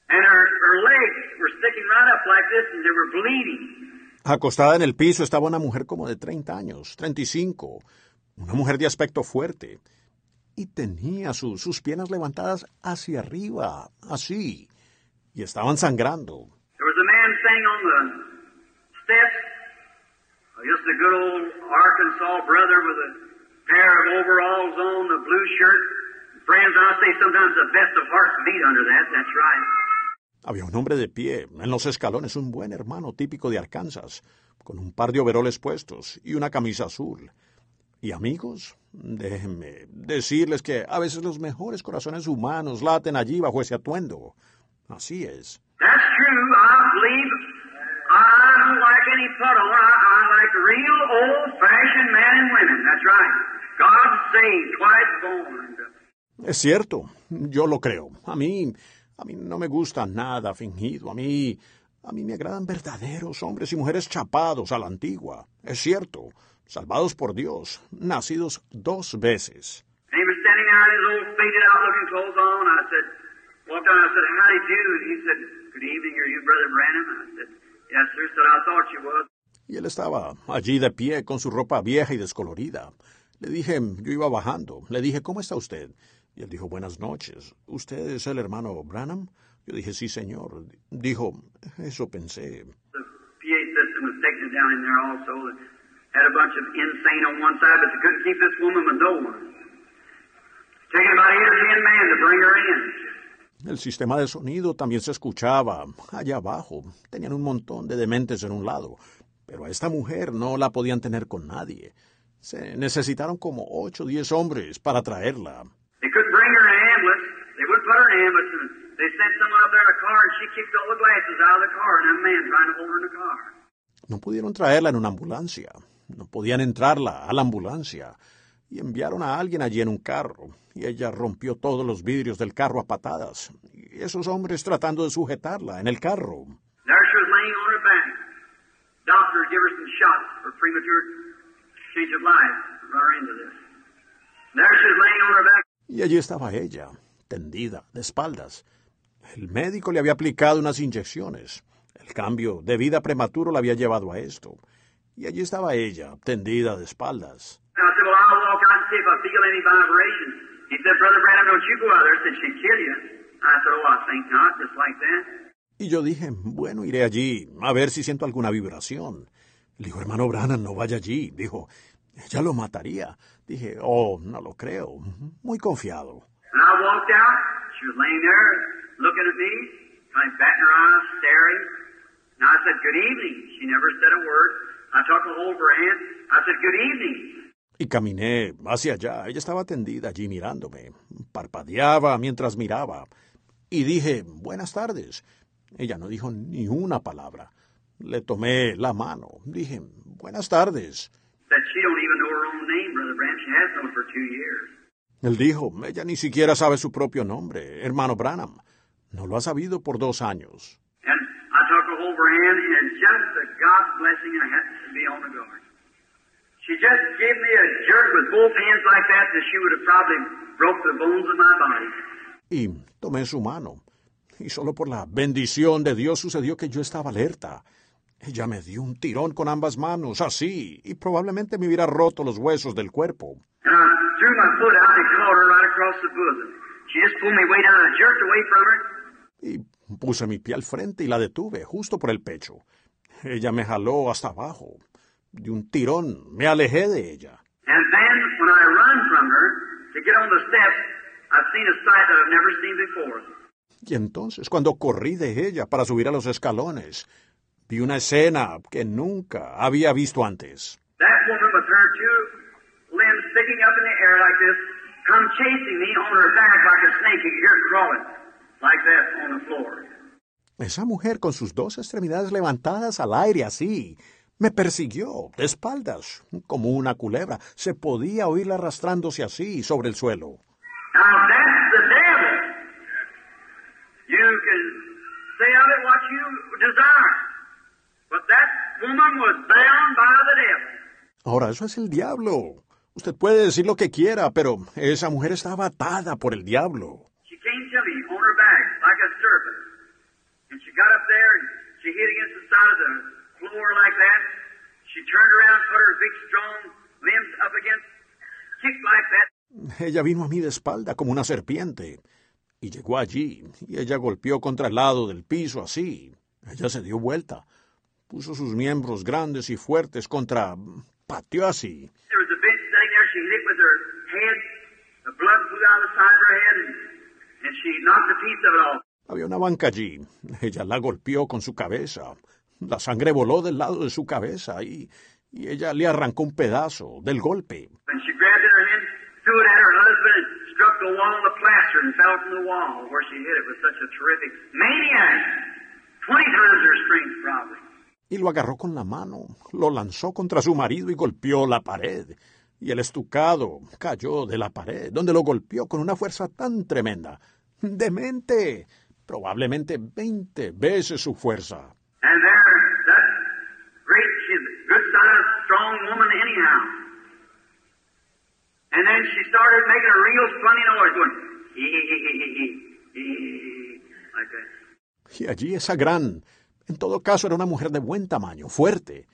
Speaker 3: And her, her legs were sticking right up like this and they were bleeding.
Speaker 2: Acostada en el piso estaba una mujer como de 30 años, 35, una mujer de aspecto fuerte, y tenía su- sus piernas levantadas hacia arriba, así, y estaban sangrando. Había un hombre de pie en los escalones, un buen hermano típico de Arkansas, con un par de overoles puestos y una camisa azul. Y amigos, déjenme decirles que a veces los mejores corazones humanos laten allí bajo ese atuendo. Así es.
Speaker 3: That's true, I believe. I, I don't like any put on. I, I like real old fashioned men and women, that's right. God saved, twice born.
Speaker 2: Es cierto, yo lo creo. A mí, a mí no me gusta nada fingido. A mí, a mí me agradan verdaderos hombres y mujeres chapados a la antigua. Es cierto, salvados por Dios, nacidos dos veces. Y él estaba allí de pie con su ropa vieja y descolorida. Le dije, yo iba bajando. Le dije, ¿cómo está usted? Y él dijo, buenas noches. ¿Usted es el hermano Branham? Yo dije, sí, señor. Dijo, eso pensé.
Speaker 3: The PA system was taking it down in there also. Had a bunch of insane on one side, but they couldn't keep this woman with no one. Taking about eight or ten men to bring her in.
Speaker 2: El sistema de sonido también se escuchaba allá abajo. Tenían un montón de dementes en un lado. Pero a esta mujer no la podían tener con nadie. Se necesitaron como ocho o diez hombres para traerla.
Speaker 3: They couldn't bring her in an ambulance. They wouldn't put her in an ambulance. And they sent someone up there in a car, and she kicked all the glasses out of the car, and that man trying to hold her in the car.
Speaker 2: No pudieron traerla en una ambulancia. No podían entrarla a la ambulancia. Y enviaron a alguien allí en un carro. Y ella rompió todos los vidrios del carro a patadas. y esos hombres tratando de sujetarla en el carro. Y allí estaba ella, tendida, de espaldas. El médico le había aplicado unas inyecciones. El cambio de vida prematuro la había llevado a esto. Y allí estaba ella, tendida de espaldas.
Speaker 3: Oh.
Speaker 2: Y yo dije, bueno, iré allí, a ver si siento alguna vibración. Le dijo, hermano Branham, no vaya allí. Dijo, ella lo mataría. Dije, oh, no lo creo. Muy confiado.
Speaker 3: And
Speaker 2: Y caminé hacia allá. Ella estaba tendida allí mirándome. Parpadeaba mientras miraba. Y dije, buenas tardes. Ella no dijo ni una palabra. Le tomé la mano. Dije, buenas tardes.
Speaker 3: That she don't even know her own name, Brother Branham. She has known for two years.
Speaker 2: Él dijo, ella ni siquiera sabe su propio nombre, hermano Branham. No lo ha sabido por dos años.
Speaker 3: She just gave me a jerk with both hands like that that she would have probably broke the bones of my body.
Speaker 2: Y tomé su mano. Y solo por la bendición de Dios sucedió que yo estaba alerta. Ella me dio un tirón con ambas manos, así, y probablemente me hubiera roto los huesos del cuerpo.
Speaker 3: And and and.
Speaker 2: Y puse mi pie al frente y la detuve, justo por el pecho. Ella me jaló hasta abajo. De un tirón me alejé de ella.
Speaker 3: And then when I run from her to get on the steps, I've seen a sight that I've never seen before.
Speaker 2: Y entonces, cuando corrí de ella para subir a los escalones, vi una escena que nunca había visto antes. Esa mujer con sus dos extremidades levantadas al aire así, me persiguió de espaldas, como una culebra. Se podía oírla arrastrándose así sobre el suelo. Ahora, eso es el diablo. Usted puede decir lo que quiera, pero esa mujer estaba atada por el diablo.
Speaker 3: She hit against the side of the floor like that.
Speaker 2: Ella vino a mí de espalda como una serpiente. Y llegó allí, y ella golpeó contra el lado del piso así. Ella se dio vuelta. Puso sus miembros grandes y fuertes contra... pateó así. Había una banca allí. Ella la golpeó con su cabeza. La sangre voló del lado de su cabeza y, y ella le arrancó un pedazo del golpe. Y lo agarró con la mano, lo lanzó contra su marido y golpeó la pared. Y el estucado cayó de la pared, donde lo golpeó con una fuerza tan tremenda. ¡Demente! Probablemente veinte veces su fuerza.
Speaker 3: And there, that great, she's a good sized, strong woman anyhow. And then she started making a real funny noise, going, hee hee hee hee hee hee hee, like that.
Speaker 2: Y allí esa gran, en todo caso era una mujer de buen tamaño, fuerte.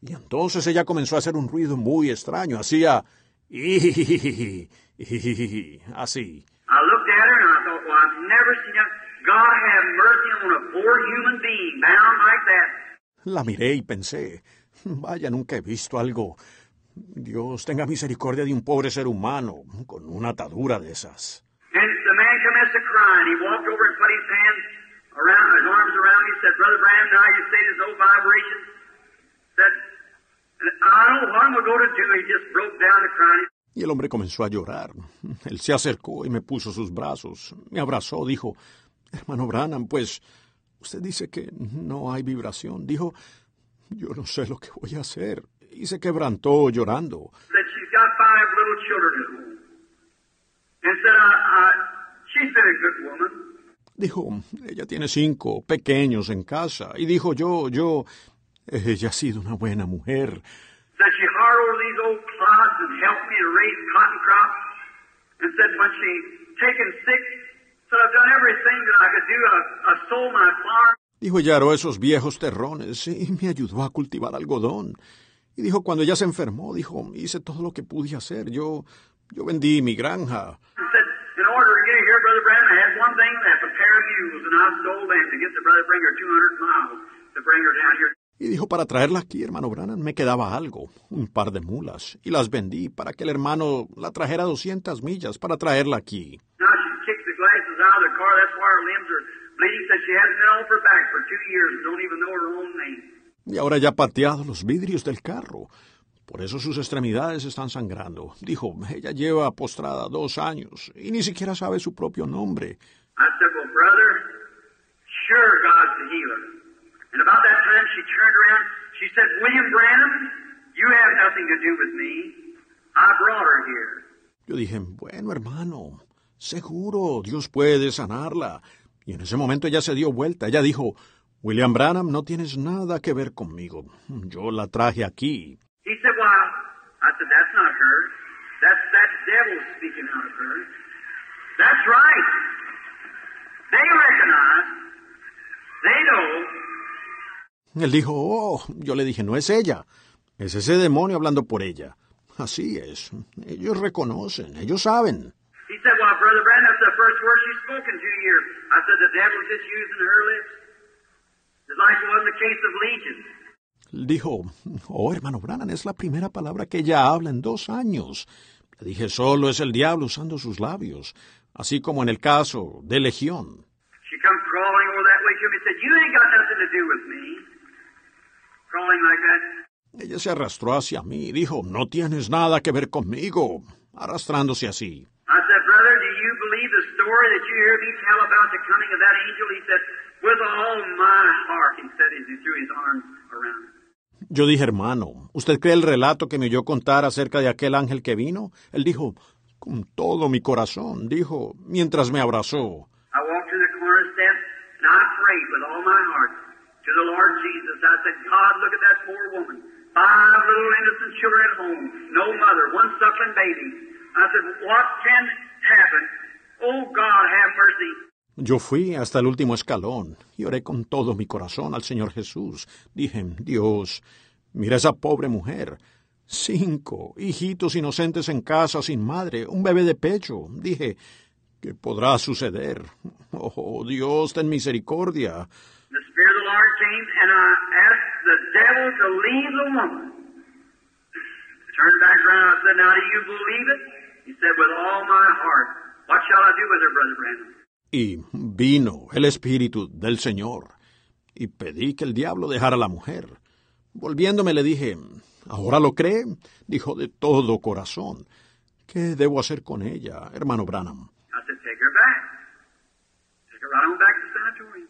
Speaker 2: Y entonces ella comenzó a hacer un ruido muy extraño, hacía... así. La miré y pensé, vaya, nunca he visto algo. Dios tenga misericordia de un pobre ser humano con una atadura de esas.
Speaker 3: Crying.
Speaker 2: Y el hombre comenzó a llorar. Él se acercó y me puso sus brazos, me abrazó, dijo, hermano Branham, pues usted dice que no hay vibración. Dijo, yo no sé lo que voy a hacer. Y se quebrantó llorando. Dijo, ella tiene cinco pequeños en casa. Y dijo, yo, yo, ella ha sido una buena mujer. Dijo, ella aró esos viejos terrones y me ayudó a cultivar algodón. Y dijo, cuando ella se enfermó, dijo, hice todo lo que pude hacer. Yo, yo vendí mi granja.
Speaker 3: And said, in order to get here, Brother Branham, I had one thing left, a pair of mules, and I sold them to get the Brother Bringer 200 miles to bring her down here.
Speaker 2: Y dijo, para traerla aquí, hermano Branham, me quedaba algo, un par de mulas, y las vendí para que el hermano la trajera 200 millas para traerla aquí.
Speaker 3: Now
Speaker 2: Y ahora ya ha pateado los vidrios del carro. Por eso sus extremidades están sangrando. Dijo, ella lleva postrada dos años y ni siquiera sabe su propio nombre.
Speaker 3: I said, Well, brother, sure God's the healer. And about that time she turned around. She said, William Branham, you have nothing to do with me. I brought her here.
Speaker 2: Yo dije, bueno, hermano, seguro Dios puede sanarla. Y en ese momento ella se dio vuelta. Ella dijo, William Branham, no tienes nada que ver conmigo. Yo la traje aquí.
Speaker 3: He said, Well, I said, That's not her. That's that devil speaking out of her. That's right. They recognize. They know.
Speaker 2: Él dijo, oh, yo le dije, no es ella. Es ese demonio hablando por ella. Así es. Ellos reconocen, ellos saben.
Speaker 3: He said, Well, Brother Brandon, that's the first word she's spoken to you. I said, The devil's just using her lips. It's like it was in the case of Legion.
Speaker 2: Dijo, oh, hermano Brannan, es la primera palabra que ella habla en dos años. Le dije, solo es el diablo usando sus labios, así como en el caso de Legión.
Speaker 3: She come crawling over that way to me and said, You ain't got nothing to do with me. Crawling like that.
Speaker 2: Ella se arrastró hacia mí y dijo, no tienes nada que ver conmigo, arrastrándose así.
Speaker 3: I said, Brother, do you believe the story that you hear me tell about the coming of that angel? He said, With all my heart, he said as he threw his arms around her.
Speaker 2: Yo dije, hermano, ¿usted cree el relato que me oyó contar acerca de aquel ángel que vino? Él dijo, con todo mi corazón, dijo, mientras me abrazó.
Speaker 3: I walked to the corner and I prayed with all my heart to the Lord Jesus. I said, God, look at that poor woman. Five little innocent children at home, no mother, one suckling baby. I said, what can happen? Oh, God, have mercy.
Speaker 2: Yo fui hasta el último escalón y oré con todo mi corazón al Señor Jesús. Dije, Dios, mira esa pobre mujer. Cinco hijitos inocentes en casa sin madre, un bebé de pecho. Dije, ¿qué podrá suceder? Oh, Dios, ten misericordia.
Speaker 3: The Spirit of the Lord came and I asked the devil to leave the woman. Turned back around. I said, Now, do you believe it? He said, With all my heart. What shall I do with her, Brother Brandon?
Speaker 2: Y vino el Espíritu del Señor. Y pedí que el diablo dejara a la mujer. Volviéndome le dije, ¿ahora lo cree? Dijo de todo corazón. ¿Qué debo hacer con ella, hermano Branham?
Speaker 3: I said, Take her back. Take her right on back to the sanatorium.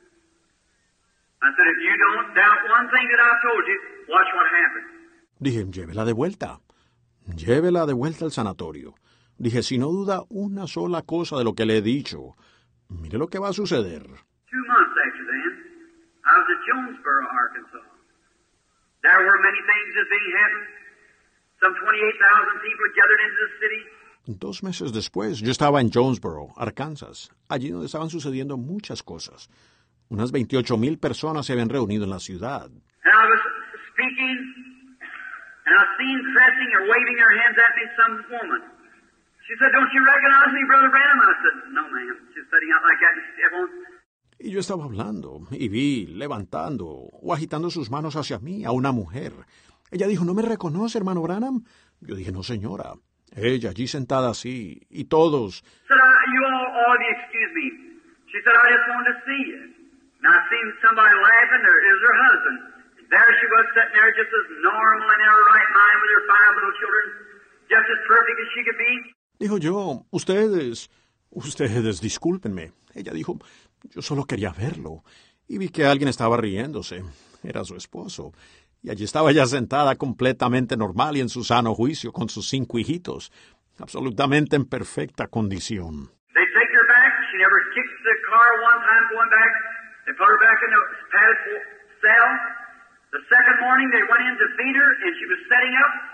Speaker 3: I said, If you don't doubt one thing that I've told you, watch what happens.
Speaker 2: Dije, llévela de vuelta. Llévela de vuelta al sanatorio. Dije, si no duda una sola cosa de lo que le he dicho, mire lo que va a suceder.
Speaker 3: Two months after then, I was at Jonesboro, Arkansas. There were many things that being happened. Some 28,000 people gathered into the city.
Speaker 2: Dos meses después, yo estaba en Jonesboro, Arkansas, allí donde estaban sucediendo muchas cosas. Unas 28 mil personas se habían reunido en la ciudad.
Speaker 3: And I was speaking, and I seen pressing or waving her hands at me some woman.
Speaker 2: Y yo estaba hablando y vi levantando o agitando sus manos hacia mí a una mujer. Ella dijo, ¿no me reconoce, hermano Branham? Yo dije, no, señora. Ella allí sentada así y todos. Dijo yo, ustedes, ustedes, discúlpenme. Ella dijo, yo solo quería verlo. Y vi que alguien estaba riéndose. Era su esposo. Y allí estaba ella sentada completamente normal y en su sano juicio con sus cinco hijitos, absolutamente en perfecta condición.
Speaker 3: The second morning they went in to feed her and she was setting up.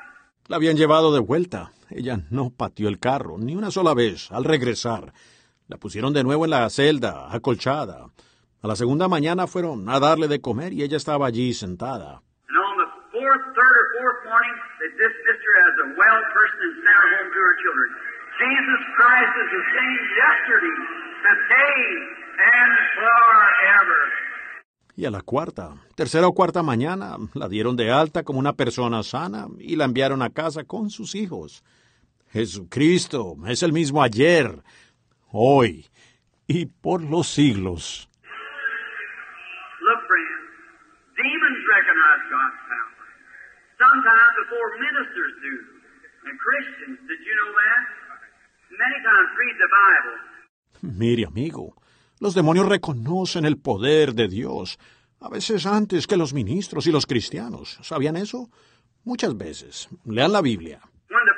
Speaker 2: La habían llevado de vuelta. Ella no pateó el carro ni una sola vez al regresar. La pusieron de nuevo en la celda, acolchada. A la segunda mañana fueron a darle de comer y ella estaba allí sentada.
Speaker 3: Jesus
Speaker 2: Y a la cuarta, tercera o cuarta mañana, la dieron de alta como una persona sana y la enviaron a casa con sus hijos. Jesucristo es el mismo ayer, hoy y por los siglos.
Speaker 3: Look, friends, demons recognize God's power. Sometimes before ministers do. And Christians, did you know that? Many times read the Bible.
Speaker 2: Mire, amigo, los demonios reconocen el poder de Dios, a veces antes que los ministros y los cristianos. ¿Sabían eso? Muchas veces. Lean la Biblia.
Speaker 3: Right?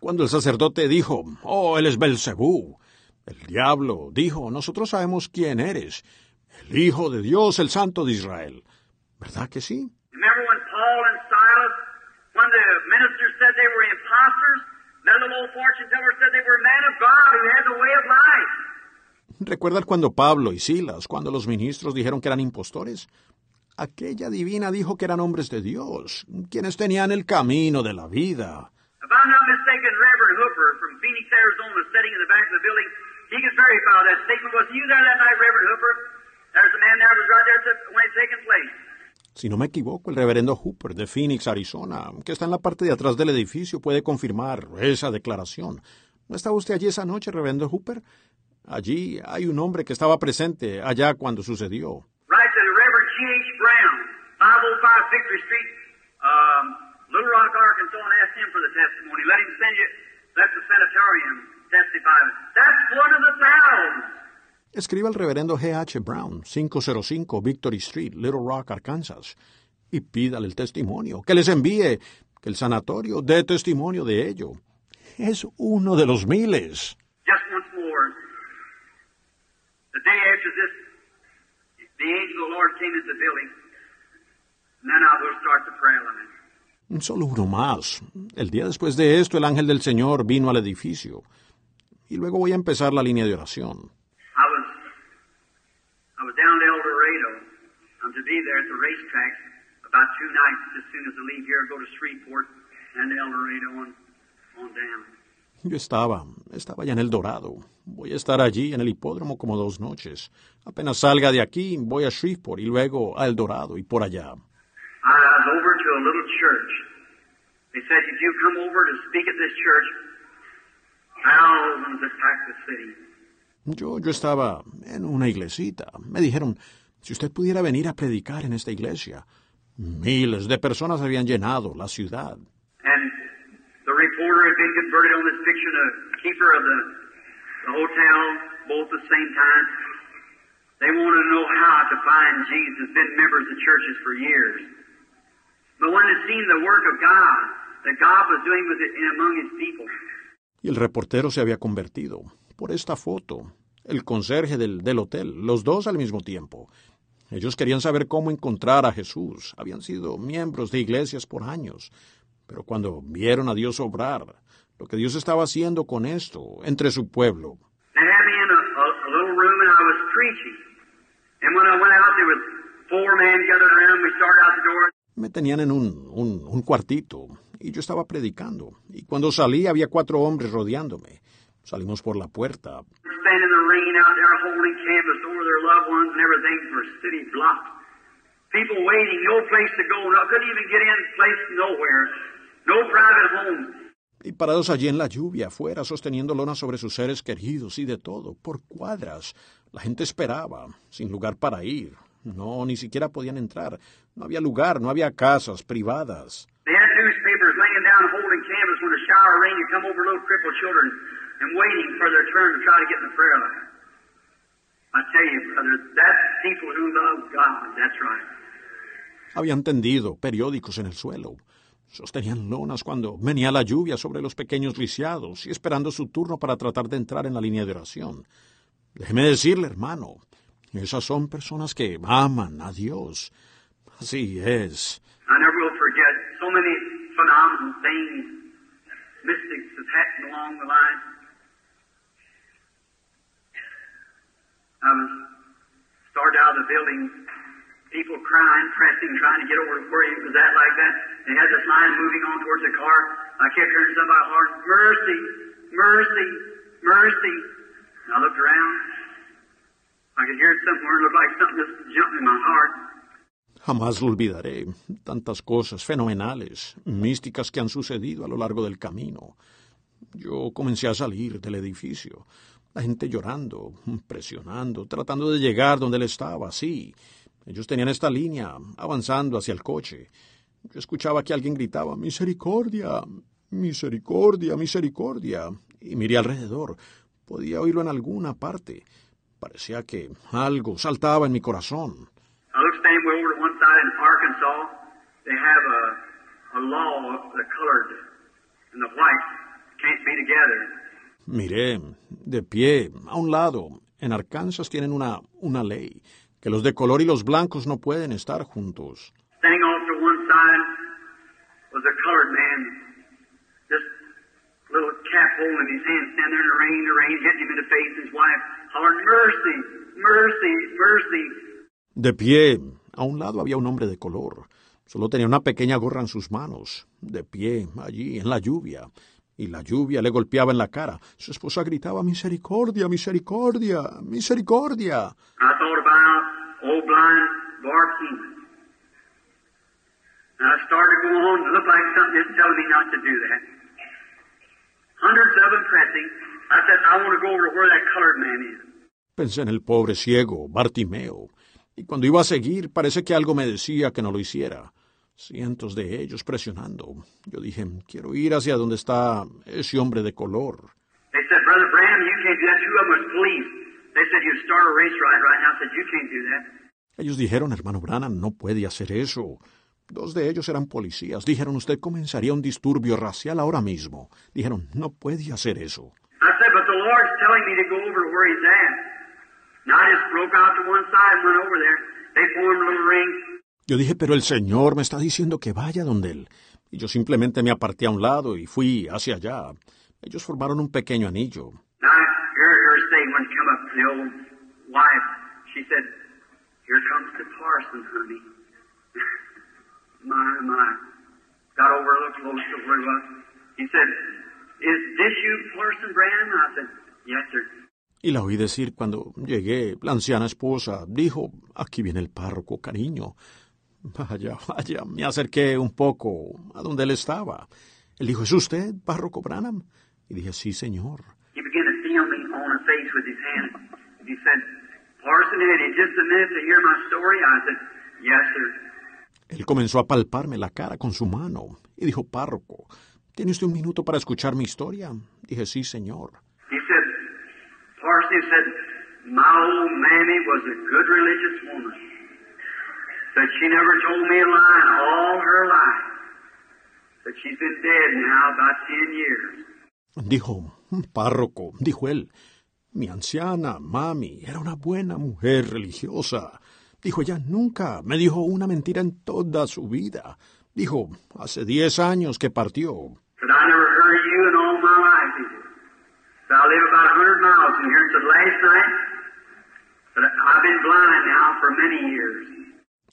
Speaker 2: Cuando el sacerdote dijo, oh, él es Belcebú, el diablo dijo, nosotros sabemos quién eres, el Hijo de Dios, el Santo de Israel. ¿Verdad que sí?
Speaker 3: Remember when Paul and Silas, when the ministers said they were imposters, that little old fortune teller said they were men of God who had the way of life.
Speaker 2: ¿Recuerdan cuando Pablo y Silas, cuando los ministros dijeron que eran impostores? Aquella divina dijo que eran hombres de Dios, quienes tenían el camino de la vida.
Speaker 3: If I'm not mistaken, Reverend Hooper from Phoenix, Arizona, sitting in the back of the building, he can verify that statement. Was you there that night, Reverend Hooper? There's a man there who was right there when it taken place.
Speaker 2: Si no me equivoco, el reverendo Hooper de Phoenix, Arizona, que está en la parte de atrás del edificio, puede confirmar esa declaración. ¿No estaba usted allí esa noche, reverendo Hooper? Allí hay un hombre que estaba presente allá cuando sucedió.
Speaker 3: Write to the Reverend G.H. Brown, 505 Victory Street, um. Let him send you, let the testify. That's one of the thousands.
Speaker 2: Escriba al reverendo G.H. Brown, 505 Victory Street, Little Rock, Arkansas, y pídale el testimonio, que les envíe, que el sanatorio dé testimonio de ello. Es uno de los miles.
Speaker 3: Just once more. The day after this, the angel of the Lord came into the building. And then I will start the prayer line.
Speaker 2: Solo uno más. El día después de esto, el ángel del Señor vino al edificio. Y luego voy a empezar la línea de oración.
Speaker 3: I was down to El Dorado. I'm to be there at the racetrack about two nights as soon as I leave here, I go to Shreveport and El Dorado on, on down.
Speaker 2: Yo estaba, estaba ya en el Dorado. Voy a estar allí en el hipódromo como dos noches. Apenas salga de aquí, voy a Shreveport y luego a El Dorado y por allá.
Speaker 3: I was over to a little church. They said, if you come over to speak at this church, thousands attack the city.
Speaker 2: Yo, yo estaba en una iglesita. Me dijeron, si usted pudiera venir a predicar en esta iglesia. Miles de personas habían llenado la ciudad.
Speaker 3: And the reporter had been converted on this keeper of the, the hotel, both the same time. They wanted to know how to find Jesus, been members of churches for years. But seen the work of God, that God was doing with it among his people,
Speaker 2: Y el reportero se había convertido por esta foto. El conserje del, del hotel, los dos al mismo tiempo. Ellos querían saber cómo encontrar a Jesús. Habían sido miembros de iglesias por años. Pero cuando vieron a Dios obrar, lo que Dios estaba haciendo con esto entre su pueblo,
Speaker 3: me
Speaker 2: tenían en un, un, un cuartito y yo estaba predicando. Y cuando salí había cuatro hombres rodeándome. Salimos por la puerta.
Speaker 3: Standing in the rain out there holding canvas over their loved ones and everything for city blocked. People waiting, no place to go, no, couldn't even get in, place nowhere. No private home.
Speaker 2: Y parados allí en la lluvia, afuera, sosteniendo lonas sobre sus seres queridos y de todo, por cuadras. La gente esperaba, sin lugar para ir. No, ni siquiera podían entrar. No había lugar, no había casas privadas.
Speaker 3: They had newspapers laying down holding canvas when a shower of rain had come over little crippled children and waiting for their turn to try to get in the prayer line. I tell you, brother, that's people who love God. That's right.
Speaker 2: Habían tendido periódicos en el suelo. Sostenían lonas cuando venía la lluvia sobre los pequeños lisiados y esperando su turno para tratar de entrar en la línea de oración. Déjeme decirle, hermano, esas son personas que aman a Dios. Así es.
Speaker 3: I never will forget so many phenomenal things mystics have happened along the line. Um, was started out of the building, people crying, pressing, trying to get over to where he was at like that. They had this line moving on towards the car. I kept hearing somebody holler, mercy, mercy, mercy. And I looked around. I could hear it somewhere. It looked like something just jumped in my heart.
Speaker 2: Jamás lo olvidaré. Tantas cosas fenomenales, místicas que han sucedido a lo largo del camino. Yo comencé a salir del edificio. La gente llorando, presionando, tratando de llegar donde él estaba, sí. Ellos tenían esta línea, avanzando hacia el coche. Yo escuchaba que alguien gritaba, Misericordia, misericordia, misericordia. Y miré alrededor. Podía oírlo en alguna parte. Parecía que algo saltaba en mi corazón. Miré, de pie, a un lado, en Arkansas tienen una, una ley, que los de color y los blancos no pueden estar juntos. De pie, a un lado había un hombre de color. Solo tenía una pequeña gorra en sus manos, de pie, allí, en la lluvia. Y la lluvia le golpeaba en la cara. Su esposa gritaba, Misericordia, misericordia, misericordia.
Speaker 3: I thought about old blind Bart Heeman. And I started to go on. It looked like something just telling me not to do that. Hundreds of them pressing. I said, I want to go over to where that colored man is.
Speaker 2: Pensé en el pobre ciego, Bartimeo. Y cuando iba a seguir, parece que algo me decía que no lo hiciera. Cientos de ellos presionando. Yo dije, quiero ir hacia donde está ese hombre de color.
Speaker 3: A that.
Speaker 2: Ellos dijeron, hermano Branham, no puede hacer eso. Dos de ellos eran policías. Dijeron, usted comenzaría un disturbio racial ahora mismo. Dijeron, no puede hacer eso.
Speaker 3: I said, but the Lord's telling me to go over to where he's at. And I just broke out to one side and went over there. They formed little rings.
Speaker 2: Yo dije, pero el Señor me está diciendo que vaya donde Él. Y yo simplemente me aparté a un lado y fui hacia allá. Ellos formaron un pequeño anillo.
Speaker 3: Now, I heard her say when she come up to the old wife, she said, Here comes the parson, honey. my, my. Got over a little close to where he was. He said, Is this you, Parson Branham? I said, Yes, sir.
Speaker 2: Y la oí decir cuando llegué, la anciana esposa dijo, aquí viene el párroco, cariño. Vaya, vaya, me acerqué un poco a donde él estaba. Él dijo, ¿es usted, párroco Branham? Y dije, sí, señor.
Speaker 3: He began to feel me on her face with his hand. He said, Parson, had you just a minute to hear my story? I said, Yes, sir.
Speaker 2: Él comenzó a palparme la cara con su mano y dijo, párroco, ¿tiene usted un minuto para escuchar mi historia? Dije, sí, señor.
Speaker 3: He said, Said she never told me a lie all her life. Said she's been dead now about ten years.
Speaker 2: Dijo, párroco, dijo él, mi anciana mami era una buena mujer religiosa. Dijo, ella nunca me dijo una mentira en toda su vida. Dijo, hace diez años que partió.
Speaker 3: Said I never heard you in all my life. Said I live about a hundred miles from here. Last night. Said I've been blind now for many years.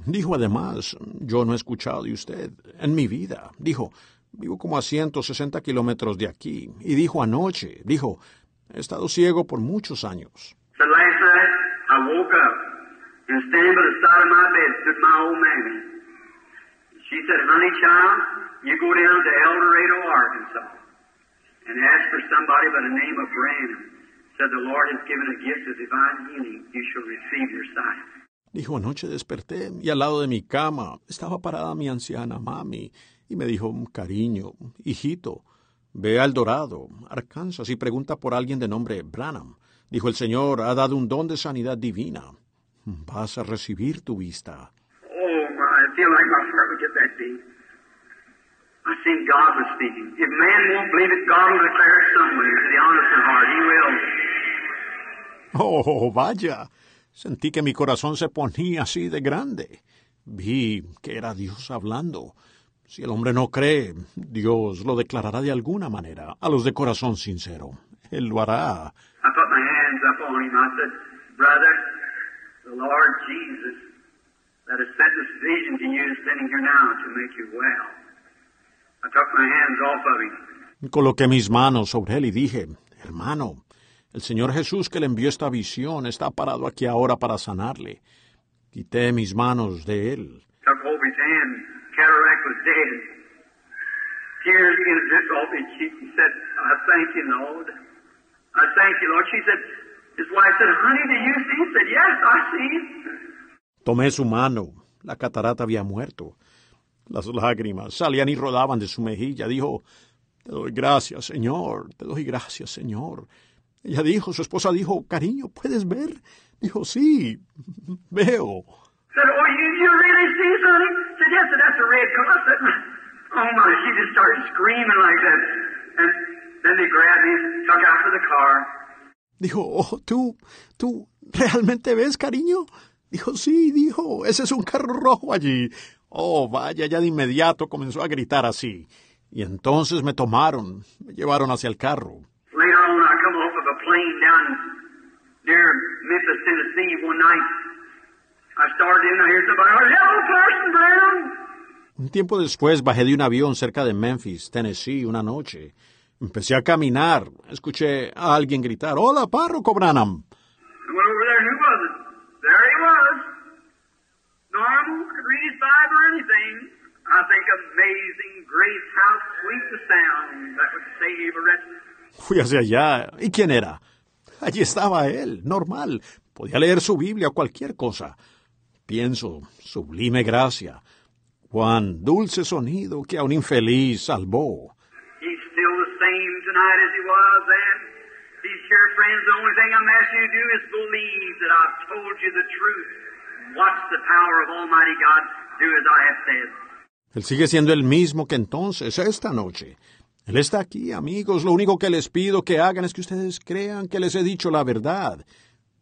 Speaker 2: Dijo además, yo no he escuchado de usted en mi vida. Dijo, vivo como a 160 kilómetros de aquí. Y dijo anoche, dijo, he estado ciego por muchos años.
Speaker 3: Said last night I woke up and standing by the side of my bed stood my old mammy. She said, honey child, you go down to El Dorado, Arkansas and ask for somebody by the name of Branham. Said the Lord has given a gift of divine healing. You shall receive your sight.
Speaker 2: Dijo, anoche desperté y al lado de mi cama estaba parada mi anciana mami y me dijo, cariño, hijito, ve al Dorado, Arkansas y pregunta por alguien de nombre Branham. Dijo, el Señor ha dado un don de sanidad divina. Vas a recibir tu vista.
Speaker 3: Oh my, I feel like my heart would get that. I God was speaking. If man won't believe it, God will declare it somewhere to the honest of heart. He will.
Speaker 2: Oh, vaya. Sentí que mi corazón se ponía así de grande. Vi que era Dios hablando. Si el hombre no cree, Dios lo declarará de alguna manera a los de corazón sincero. Él lo hará.
Speaker 3: I put my hands up on him. I said, Brother, the Lord Jesus that has sent this vision to you is sending here now to make you well. I took my hands off of him.
Speaker 2: Coloqué mis manos sobre él y dije, hermano, el Señor Jesús que le envió esta visión está parado aquí ahora para sanarle. Quité mis manos de él. Tomé su mano. La catarata había muerto. Las lágrimas salían y rodaban de su mejilla. Dijo, te doy gracias, Señor. Te doy gracias, Señor. Ella dijo, su esposa dijo, cariño, ¿puedes ver? Dijo, sí, veo.
Speaker 3: Said, Oh, you, you really see, sonny? Said, Yes, said, that's a red cross. Said, Oh, my. She just started screaming like that. And then they grabbed me, took out to the car.
Speaker 2: Dijo, oh, tú, tú, ¿realmente ves, cariño? Dijo, sí, dijo, ese es un carro rojo allí. Oh, vaya, ya de inmediato comenzó a gritar así. Y entonces me tomaron, me llevaron hacia el carro.
Speaker 3: Later on, I come off of a plane down near Memphis, Tennessee one night. I started in, I hear somebody, oh, hello, Parson Brown.
Speaker 2: Un tiempo después bajé de un avión cerca de Memphis, Tennessee, una noche. Empecé a caminar. Escuché a alguien gritar, Hola, párroco Branham.
Speaker 3: I went over there, and who was it? There he was. Normal, could read his Bible or anything. I think amazing grace, how sweet the sound that would save a wretch.
Speaker 2: Fui hacia allá. ¿Y quién era? Allí estaba él, normal. Podía leer su Biblia o cualquier cosa. Pienso, sublime gracia. Cuán dulce sonido que a un infeliz salvó. Él sigue siendo el mismo que entonces, esta noche. Él está aquí, amigos. Lo único que les pido que hagan es que ustedes crean que les he dicho la verdad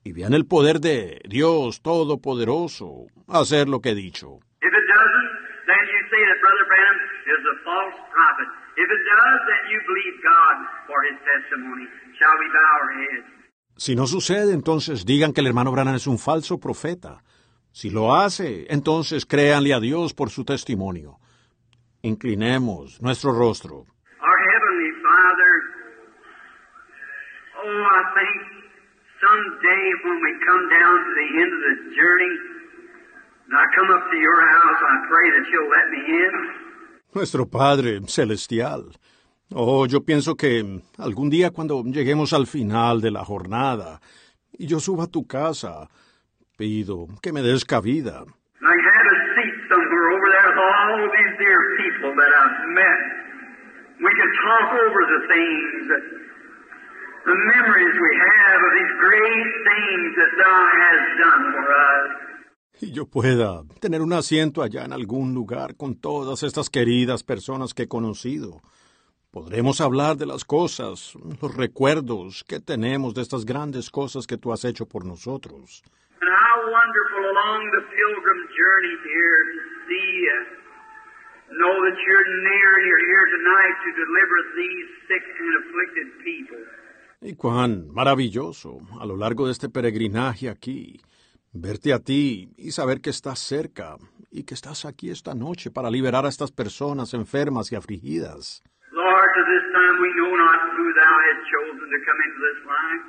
Speaker 2: y vean el poder de Dios Todopoderoso hacer lo que he dicho.
Speaker 3: If it doesn't, then you say that Brother Branham is a false prophet. If it does, then you believe God for his testimony. Shall we bow our heads?
Speaker 2: Si no sucede, entonces digan que el hermano Branham es un falso profeta. Si lo hace, entonces créanle a Dios por su testimonio. Inclinemos nuestro rostro.
Speaker 3: Our Heavenly Father, oh, I think someday when we come down to the end of the journey, and I come up to your house, I pray that you'll let me in.
Speaker 2: Nuestro Padre Celestial. Oh, yo pienso que algún día cuando lleguemos al final de la jornada y yo suba a tu casa, pido que me des cabida.
Speaker 3: I have a seat somewhere over there with all these dear people that I've met. We can talk over the things that the memories we have of these great things that thou hast done for us.
Speaker 2: Y yo pueda tener un asiento allá en algún lugar con todas estas queridas personas que he conocido. Podremos hablar de las cosas, los recuerdos que tenemos de estas grandes cosas que tú has hecho por nosotros.
Speaker 3: And how wonderful along the pilgrim journey here to see you. Know that you're near and you're here tonight to deliver these sick and afflicted people.
Speaker 2: Y cuán maravilloso a lo largo de este peregrinaje aquí, verte a ti y saber que estás cerca y que estás aquí esta noche para liberar a estas personas enfermas y afligidas.
Speaker 3: Lord, to this time we know not who thou hast chosen to come into this life.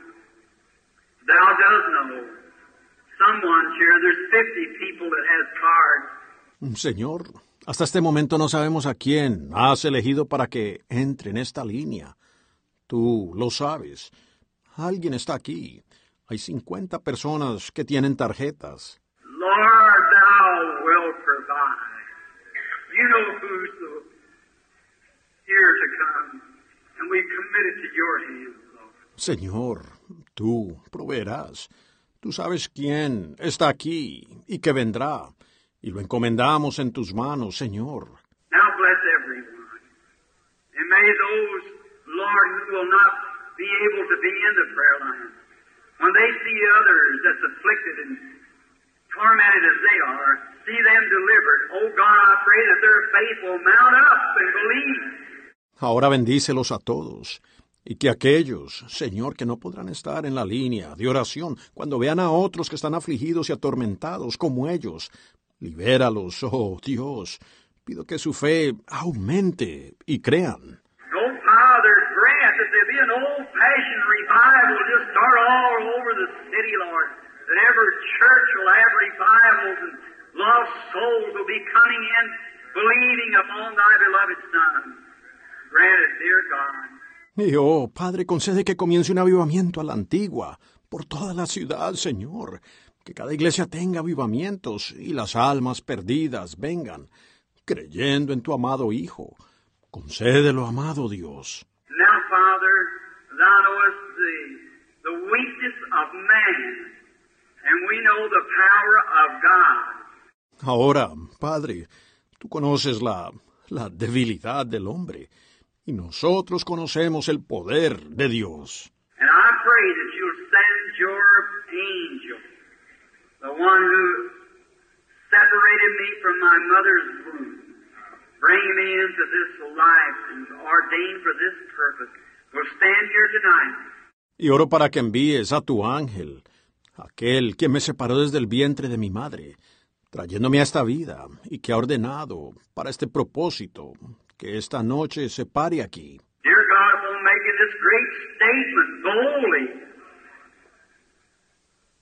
Speaker 3: Thou dost know. Someone here, there's 50 people that has cards.
Speaker 2: Señor, hasta este momento no sabemos a quién has elegido para que entre en esta línea. Tú lo sabes. Alguien está aquí. Hay 50 personas que tienen tarjetas.
Speaker 3: Lord, thou wilt provide. You know who's the- here to come, and we commit it to your hands, Lord.
Speaker 2: Señor, tú proveerás. Tú sabes quién está aquí y que vendrá. Y lo encomendamos en tus manos, Señor.
Speaker 3: Now bless everyone. And may those, Lord, who will not be able to be in the prayer line, when they see others that's afflicted and tormented as they are, see them delivered. Oh God, I pray that their faith will mount up and believe.
Speaker 2: Ahora bendícelos a todos. Y que aquellos, Señor, que no podrán estar en la línea de oración cuando vean a otros que están afligidos y atormentados como ellos, libéralos, oh Dios. Pido que su fe aumente y crean.
Speaker 3: Oh Father, grant that there be an old-fashioned revival just start all over the city, Lord. That every church will have revivals and lost souls will be coming in, believing upon Thy beloved Son. Grant it, dear God.
Speaker 2: Y oh, Padre, concede que comience un avivamiento a la antigua, por toda la ciudad, Señor. Que cada iglesia tenga avivamientos y las almas perdidas vengan, creyendo en tu amado Hijo. Concédelo, amado Dios.
Speaker 3: Now, Father, Thou knowest the, the weakness of man, and we know the power of God.
Speaker 2: Ahora, Padre, tú conoces la, la debilidad del hombre, y nosotros conocemos el poder de Dios.
Speaker 3: And I pray that you'll send your angel, the one who separated me from my mother's womb, bringing me into this life and ordained for this purpose, will stand here tonight.
Speaker 2: Y oro para que envíes a tu ángel, aquel que me separó desde el vientre de mi madre, trayéndome a esta vida y que ha ordenado para este propósito que esta noche se pare aquí.
Speaker 3: Dear God, will making this great statement boldly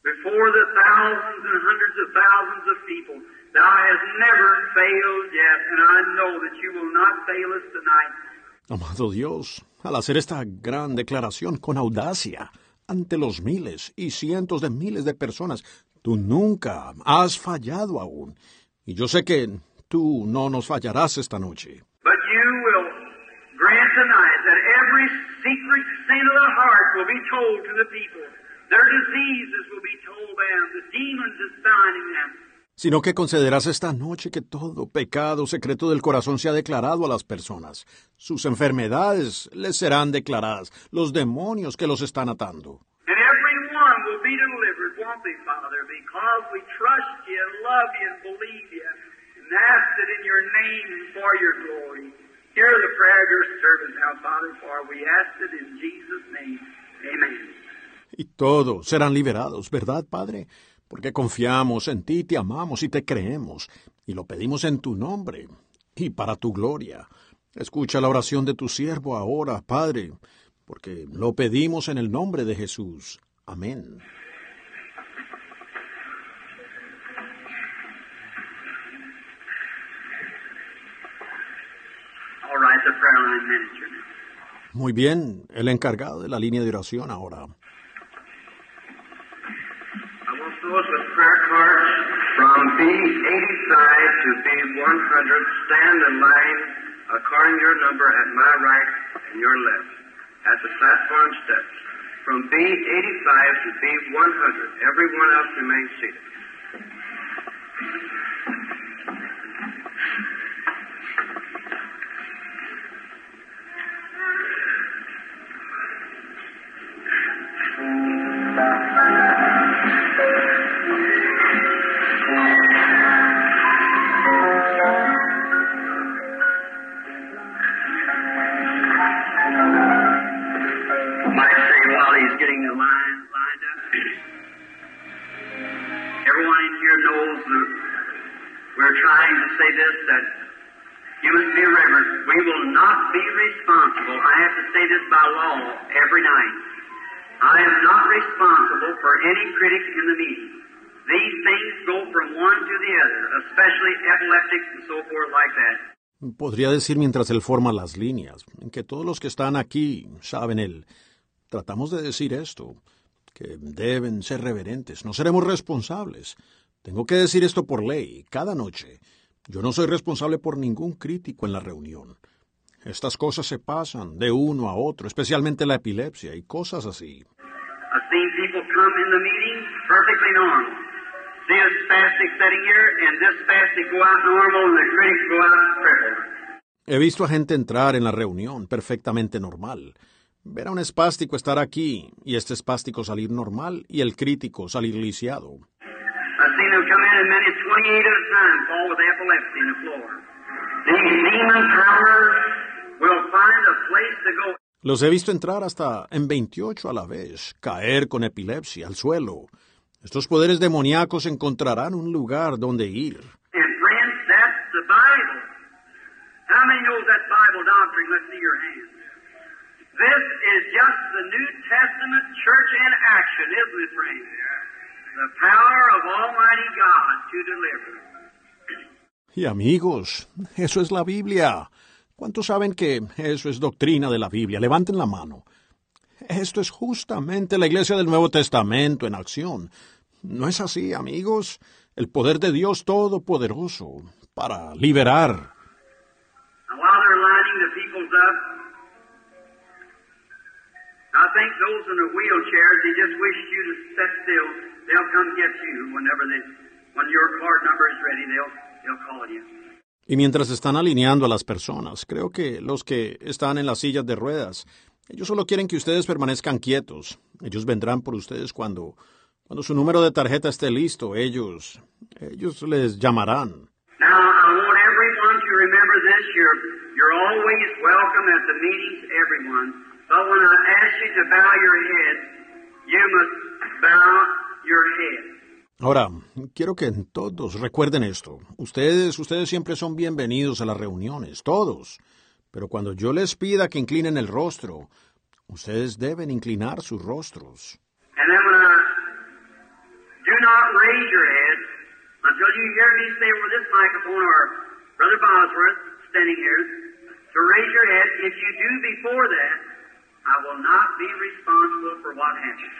Speaker 3: before the thousands and hundreds of thousands of people. Thou hast never failed yet, and I know that you will not fail us tonight.
Speaker 2: Amado Dios, al hacer esta gran declaración con audacia ante los miles y cientos de miles de personas, tú nunca has fallado aún. Y yo sé que tú no nos fallarás esta noche.
Speaker 3: Their diseases will be told them, the demons assigning them.
Speaker 2: Sino que concederás esta noche que todo pecado secreto del corazón sea declarado a las personas. Sus enfermedades les serán declaradas, los demonios que los están atando. Y todos serán liberados, ¿verdad, Padre? Porque confiamos en ti, te amamos y te creemos, y lo pedimos en tu nombre y para tu gloria. Escucha la oración de tu siervo ahora, Padre, porque lo pedimos en el nombre de Jesús. Amén. Muy bien, el encargado de la línea de oración ahora.
Speaker 3: Those with prayer cards from B85 to B100 stand in line according to your number at my right and your left at the platform steps. From B85 to B100, everyone else remain seated. Might any critic in the meeting. These things go from one to the other, especially epileptics and so forth like that.
Speaker 2: Podría decir mientras él forma las líneas, que todos los que están aquí saben él. Tratamos de decir esto, que deben ser reverentes, no seremos responsables. Tengo que decir esto por ley, cada noche. Yo no soy responsable por ningún crítico en la reunión. Estas cosas se pasan de uno a otro, especialmente la epilepsia y cosas así.
Speaker 3: Seen people come in the meeting perfectly normal. A spastic sitting here, and this spastic go out normal, and the critics go out crippled.
Speaker 2: He visto a gente entrar en la reunión perfectamente normal. Ver a un espástico estar aquí y este espástico salir normal y el crítico salir lisiado.
Speaker 3: I've seen them come in and many 28 at a time fall with epilepsy in the floor. These demon powers will find a place to go.
Speaker 2: Los he visto entrar hasta en 28 a la vez, caer con epilepsia al suelo. Estos poderes demoníacos encontrarán un lugar donde ir.
Speaker 3: And friends, that's the Bible. How many knows that Bible doctrine? Let's see your hands. This is just the New Testament church in action, isn't it, friends? The power of Almighty God to deliver.
Speaker 2: Y amigos, eso es la Biblia. ¿Cuántos saben que eso es doctrina de la Biblia? Levanten la mano. Esto es justamente la iglesia del Nuevo Testamento en acción. ¿No es así, amigos? El poder de Dios Todopoderoso para liberar.
Speaker 3: They'll come get you whenever they, when your card number is ready, they'll, they'll call you.
Speaker 2: Y mientras están alineando a las personas, creo que los que están en las sillas de ruedas, ellos solo quieren que ustedes permanezcan quietos. Ellos vendrán por ustedes cuando, cuando su número de tarjeta esté listo. Ellos, ellos les llamarán.
Speaker 3: Your head,
Speaker 2: Ahora, quiero que todos recuerden esto. Ustedes, ustedes siempre son bienvenidos a las reuniones, todos. Pero cuando yo les pida que inclinen el rostro, ustedes deben inclinar sus rostros.
Speaker 3: And then when I do not raise your head until you hear me say over this microphone or Brother Bosworth standing here to raise your head. If you do before that, I will not be responsible for what happens.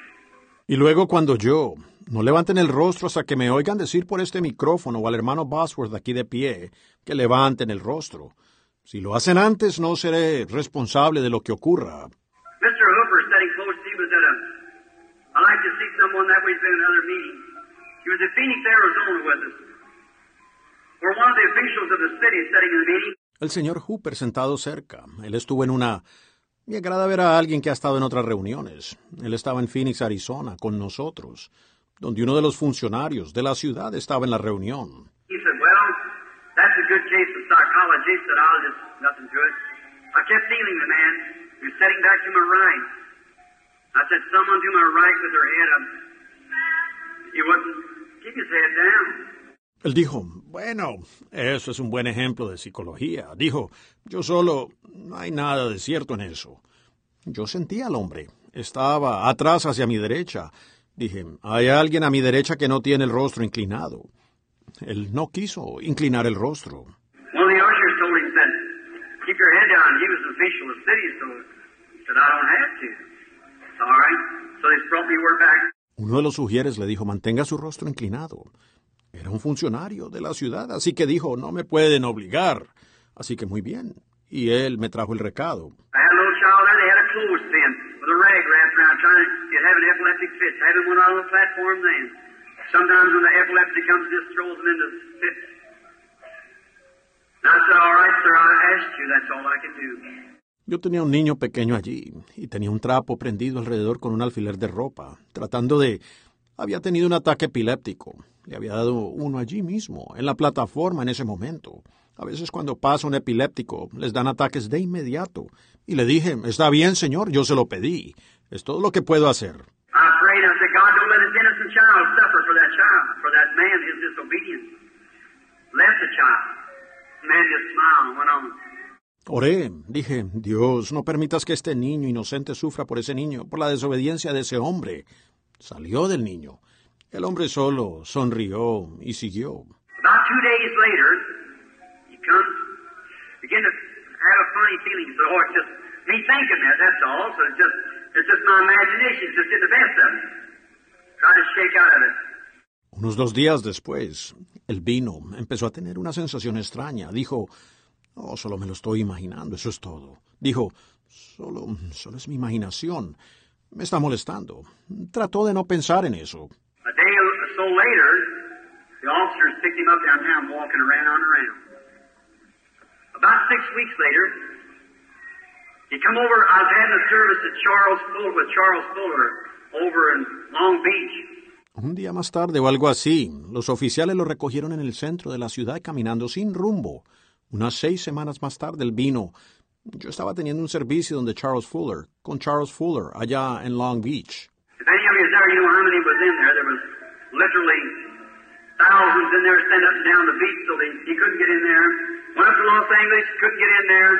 Speaker 2: Y luego cuando yo, no levanten el rostro hasta que me oigan decir por este micrófono o al hermano Bosworth aquí de pie, que levanten el rostro. Si lo hacen antes, no seré responsable de lo que ocurra.
Speaker 3: Mr. Hooper sitting close was at a. I like to see someone that been in another meeting. He was in Phoenix, Arizona with us. Where one of the officials of the city the meeting.
Speaker 2: El señor Hooper sentado cerca. Él estuvo en una... Me agrada ver a alguien que ha estado en otras reuniones. Él estaba en Phoenix, Arizona, con nosotros, donde uno de los funcionarios de la ciudad estaba en la reunión.
Speaker 3: He said, Well, that's a good case of psychology. He said, I'll just, nothing to it. I kept feeling the man who's sitting back to my right. I said, Someone to my right with their head up. He wouldn't keep his head down.
Speaker 2: Él dijo, bueno, eso es un buen ejemplo de psicología. Dijo, yo solo, no hay nada de cierto en eso. Yo sentía al hombre. Estaba atrás hacia mi derecha. Dije, hay alguien a mi derecha que no tiene el rostro inclinado. Él no quiso inclinar el rostro. Uno de los sugieres le dijo, mantenga su rostro inclinado. Era un funcionario de la ciudad, así que dijo, no me pueden obligar. Así que muy bien. Y él me trajo el recado.
Speaker 3: I had a little child there. They had a clothespin with a rag wrapped around, trying to get having on platform then. Sometimes when the comes, just throws them into fits. And I said, "All right, sir. I asked you. That's all I can do."
Speaker 2: Yo tenía un niño pequeño allí y tenía un trapo prendido alrededor con un alfiler de ropa, tratando de... Había tenido un ataque epiléptico. Le había dado uno allí mismo, en la plataforma en ese momento. A veces cuando pasa un epiléptico, les dan ataques de inmediato. Y le dije, está bien, señor, yo se lo pedí. Es todo lo que puedo hacer.
Speaker 3: I prayed. I said, "God, don't let this innocent child suffer for that child, for that man, his disobedience." Left the child. The man just smiled and went on.
Speaker 2: Oré, dije, Dios, no permitas que este niño inocente sufra por ese niño, por la desobediencia de ese hombre. Salió del niño. El hombre solo sonrió y siguió.
Speaker 3: About two days later, he comes, begin to have a funny feeling. He said, "Oh, it's just me thinking that. That's all. So it's just, it's just my imagination. It's just getting the best of me. Try to shake out of it."
Speaker 2: Unos dos días después, el vino empezó a tener una sensación extraña. Dijo, no, solo me lo estoy imaginando, eso es todo. Dijo, solo, solo es mi imaginación. Me está molestando. Trató de no pensar en eso.
Speaker 3: A day or so later, the officers picked him up downtown, walking around and around. About six weeks later, he come over. I was having a service at Charles Fuller with Charles Fuller over in Long Beach.
Speaker 2: Un día más tarde o algo así, los oficiales lo recogieron en el centro de la ciudad caminando sin rumbo. Unas seis semanas más tarde él vino. Yo estaba teniendo un servicio donde Charles Fuller, con Charles Fuller, allá en Long Beach.
Speaker 3: If any of you there, you know how many was in there. There was literally thousands in there standing up and down the beach, so they, he couldn't get in there. Went up to Los Angeles, couldn't get in there.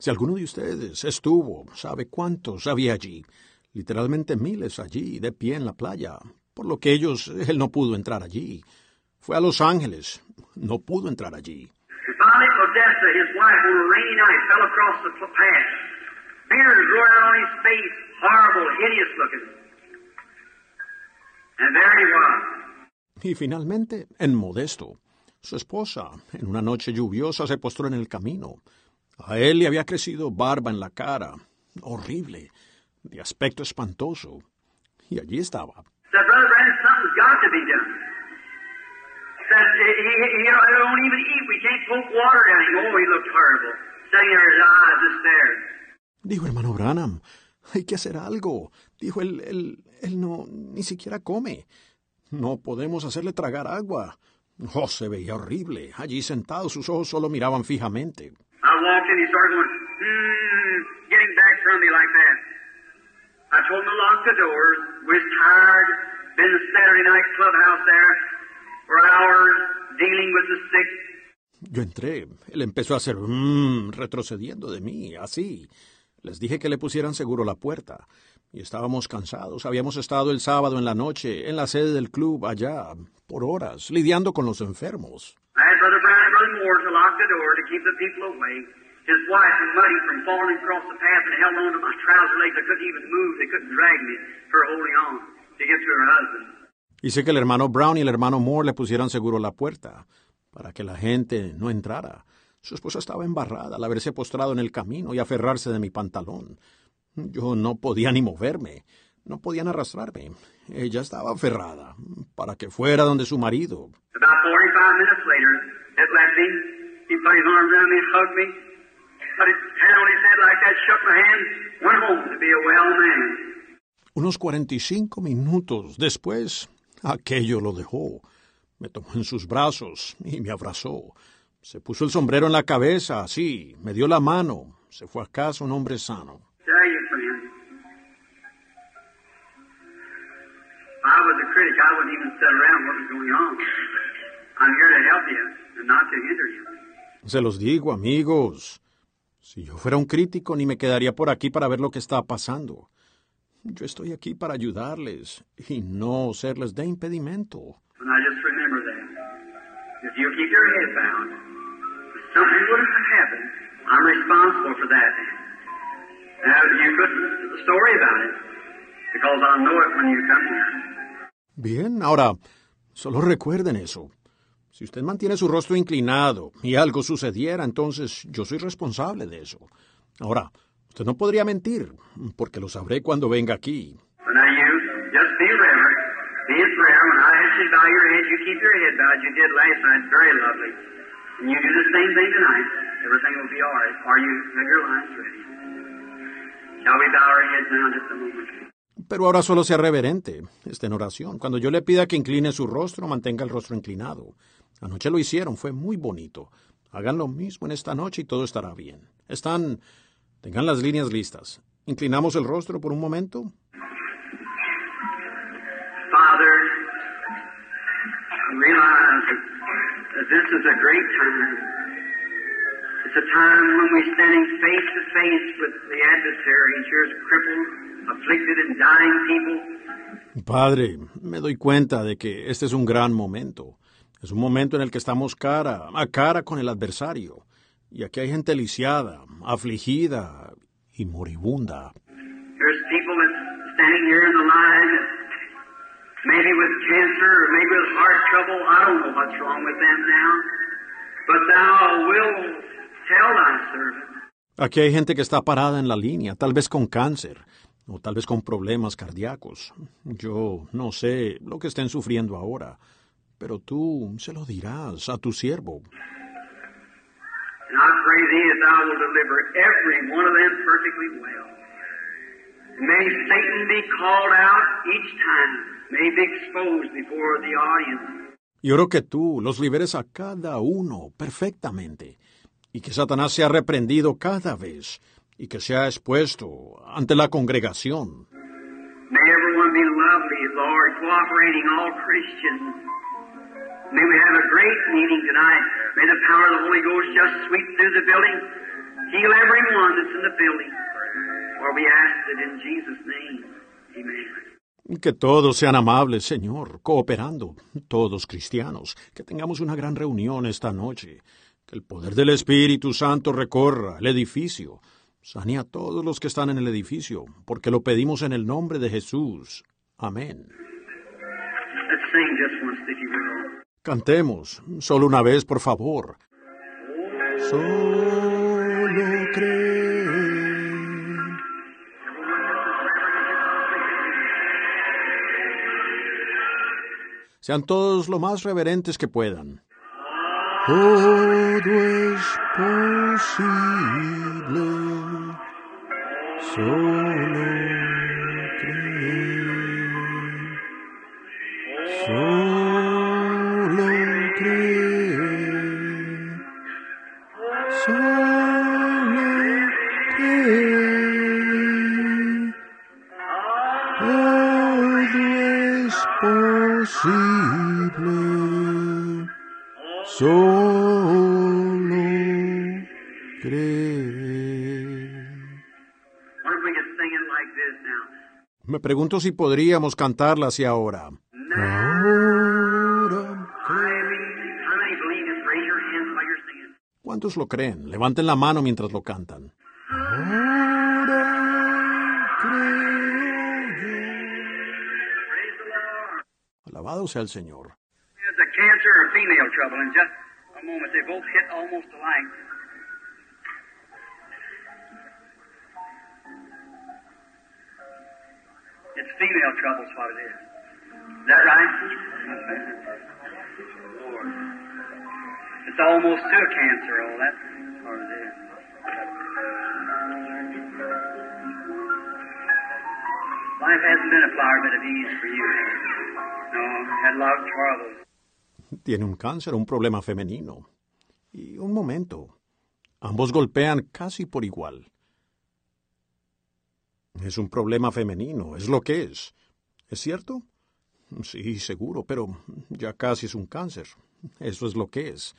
Speaker 2: Si alguno de ustedes estuvo, sabe cuántos había allí. Literalmente miles allí, de pie en la playa. Por lo que ellos, él no pudo entrar allí. Fue a Los Ángeles, no pudo entrar allí. Y finalmente, en Modesto, su esposa, en una noche lluviosa, se postró en el camino. A él le había crecido barba en la cara, horrible, de aspecto espantoso. Y allí estaba. Dijo hermano Branham, hay que hacer algo. Dijo él, él, él no, ni siquiera come. No podemos hacerle tragar agua. Oh, se veía horrible. Allí sentado, sus ojos solo miraban fijamente.
Speaker 3: I walked in, he started going, hmm, getting back from me like that. I told him to lock the doors. We was tired. Been the Saturday night clubhouse there for hours dealing with the sick.
Speaker 2: Yo entré. Él empezó a hacer mmm, retrocediendo de mí, así. Les dije que le pusieran seguro la puerta. Y estábamos cansados. Habíamos estado el sábado en la noche en la sede del club allá, por horas, lidiando con los enfermos.
Speaker 3: I had Brother Brown and Brother Moore to lock the door keep the people away. His wife was muddy from falling across the path and held on to my trouser legs. I couldn't even move. They couldn't drag me for holding on to get to her husband.
Speaker 2: Hice que el hermano Brown y el hermano Moore le pusieran seguro la puerta, para que la gente no entrara. Su esposa estaba embarrada al haberse postrado en el camino y aferrarse de mi pantalón. Yo no podía ni moverme, no podían arrastrarme. Ella estaba aferrada, para que fuera donde su marido.
Speaker 3: About 45 minutes later, it left him. He put his arms around me and hugged me. Put his hand on his head like that, shook my hand, went home to be a well man.
Speaker 2: Unos 45 minutos después, aquello lo dejó. Me tomó en sus brazos y me abrazó. Se puso el sombrero en la cabeza, así, me dio la mano. Se fue a casa un hombre sano.
Speaker 3: Tell you, friend. If I was a critic, I wouldn't even sit around what was going on. I'm here to help you and not to hinder you.
Speaker 2: Se los digo, amigos. Si yo fuera un crítico, ni me quedaría por aquí para ver lo que está pasando. Yo estoy aquí para ayudarles y no serles de impedimento. Bien, ahora, solo recuerden eso. Si usted mantiene su rostro inclinado y algo sucediera, entonces yo soy responsable de eso. Ahora, usted no podría mentir, porque lo sabré cuando venga aquí. Pero ahora solo sea reverente, esté en oración. Cuando yo le pida que incline su rostro, mantenga el rostro inclinado. Anoche lo hicieron, fue muy bonito. Hagan lo mismo en esta noche y todo estará bien. Están... Tengan las líneas listas. ¿Inclinamos el rostro por un momento?
Speaker 3: Father, I realize that, that this is a great time. It's a time when we're standing face to face with the adversary, and here's crippled, afflicted, and dying people.
Speaker 2: Padre, me doy cuenta de que este es un gran momento. Es un momento en el que estamos cara a cara con el adversario. Y aquí hay gente lisiada, afligida y moribunda. Aquí hay gente que está parada en la línea, tal vez con cáncer o tal vez con problemas cardíacos. Yo no sé lo que estén sufriendo ahora, pero tú se lo dirás a tu siervo.
Speaker 3: And I pray thee that thou will deliver every one of them perfectly well. May Satan be called out each time, may be exposed before the audience.
Speaker 2: Y oro que tú los liberes a cada uno perfectamente, y que Satanás sea reprendido cada vez, y que sea expuesto ante la congregación.
Speaker 3: May everyone be lovely, Lord, cooperating all Christians. May we have a great meeting tonight. May the power of the Holy Ghost just sweep through the building, heal everyone that's in the building. For we ask it in Jesus' name. Amen.
Speaker 2: Que todos sean amables, Señor, cooperando, todos cristianos, que tengamos una gran reunión esta noche, que el poder del Espíritu Santo recorra el edificio, sane a todos los que están en el edificio, porque lo pedimos en el nombre de Jesús. Amén. Cantemos, solo una vez, por favor. Solo creen. Sean todos lo más reverentes que puedan. Todo es posible. Solo. Solo Me pregunto si podríamos cantarla hacia ahora. ¿Cuántos lo creen? Levanten la mano mientras lo cantan. Alabado sea el Señor.
Speaker 3: It's female trouble is what it is. Is that right? Lord. It's almost to a cancer, oh, that's what it is. Life hasn't been a flower bed of ease for you. it? No, had a lot of.
Speaker 2: Tiene un cáncer, un problema femenino. Y un momento. Ambos golpean casi por igual. Es un problema femenino, es lo que es. ¿Es cierto? Sí, seguro, pero ya casi es un cáncer. Eso es lo que es.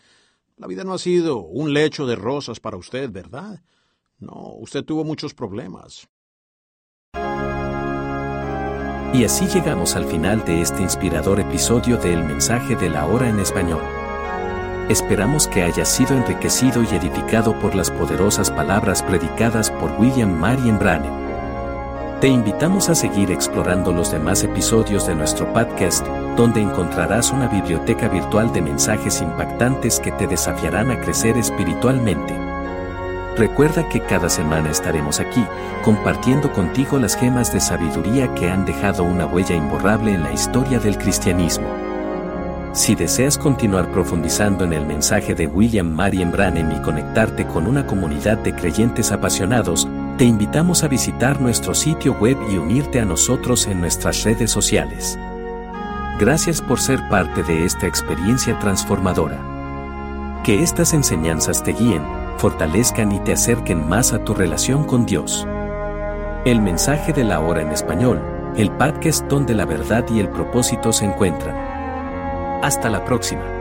Speaker 2: La vida no ha sido un lecho de rosas para usted, ¿verdad? No, usted tuvo muchos problemas.
Speaker 1: Y así llegamos al final de este inspirador episodio de El mensaje de la hora en español. Esperamos que haya sido enriquecido y edificado por las poderosas palabras predicadas por William Marion Branham. Te invitamos a seguir explorando los demás episodios de nuestro podcast, donde encontrarás una biblioteca virtual de mensajes impactantes que te desafiarán a crecer espiritualmente. Recuerda que cada semana estaremos aquí, compartiendo contigo las gemas de sabiduría que han dejado una huella imborrable en la historia del cristianismo. Si deseas continuar profundizando en el mensaje de William Marion Branham y conectarte con una comunidad de creyentes apasionados, te invitamos a visitar nuestro sitio web y unirte a nosotros en nuestras redes sociales. Gracias por ser parte de esta experiencia transformadora. Que estas enseñanzas te guíen, fortalezcan y te acerquen más a tu relación con Dios. El mensaje de la hora en español, el podcast donde la verdad y el propósito se encuentran. Hasta la próxima.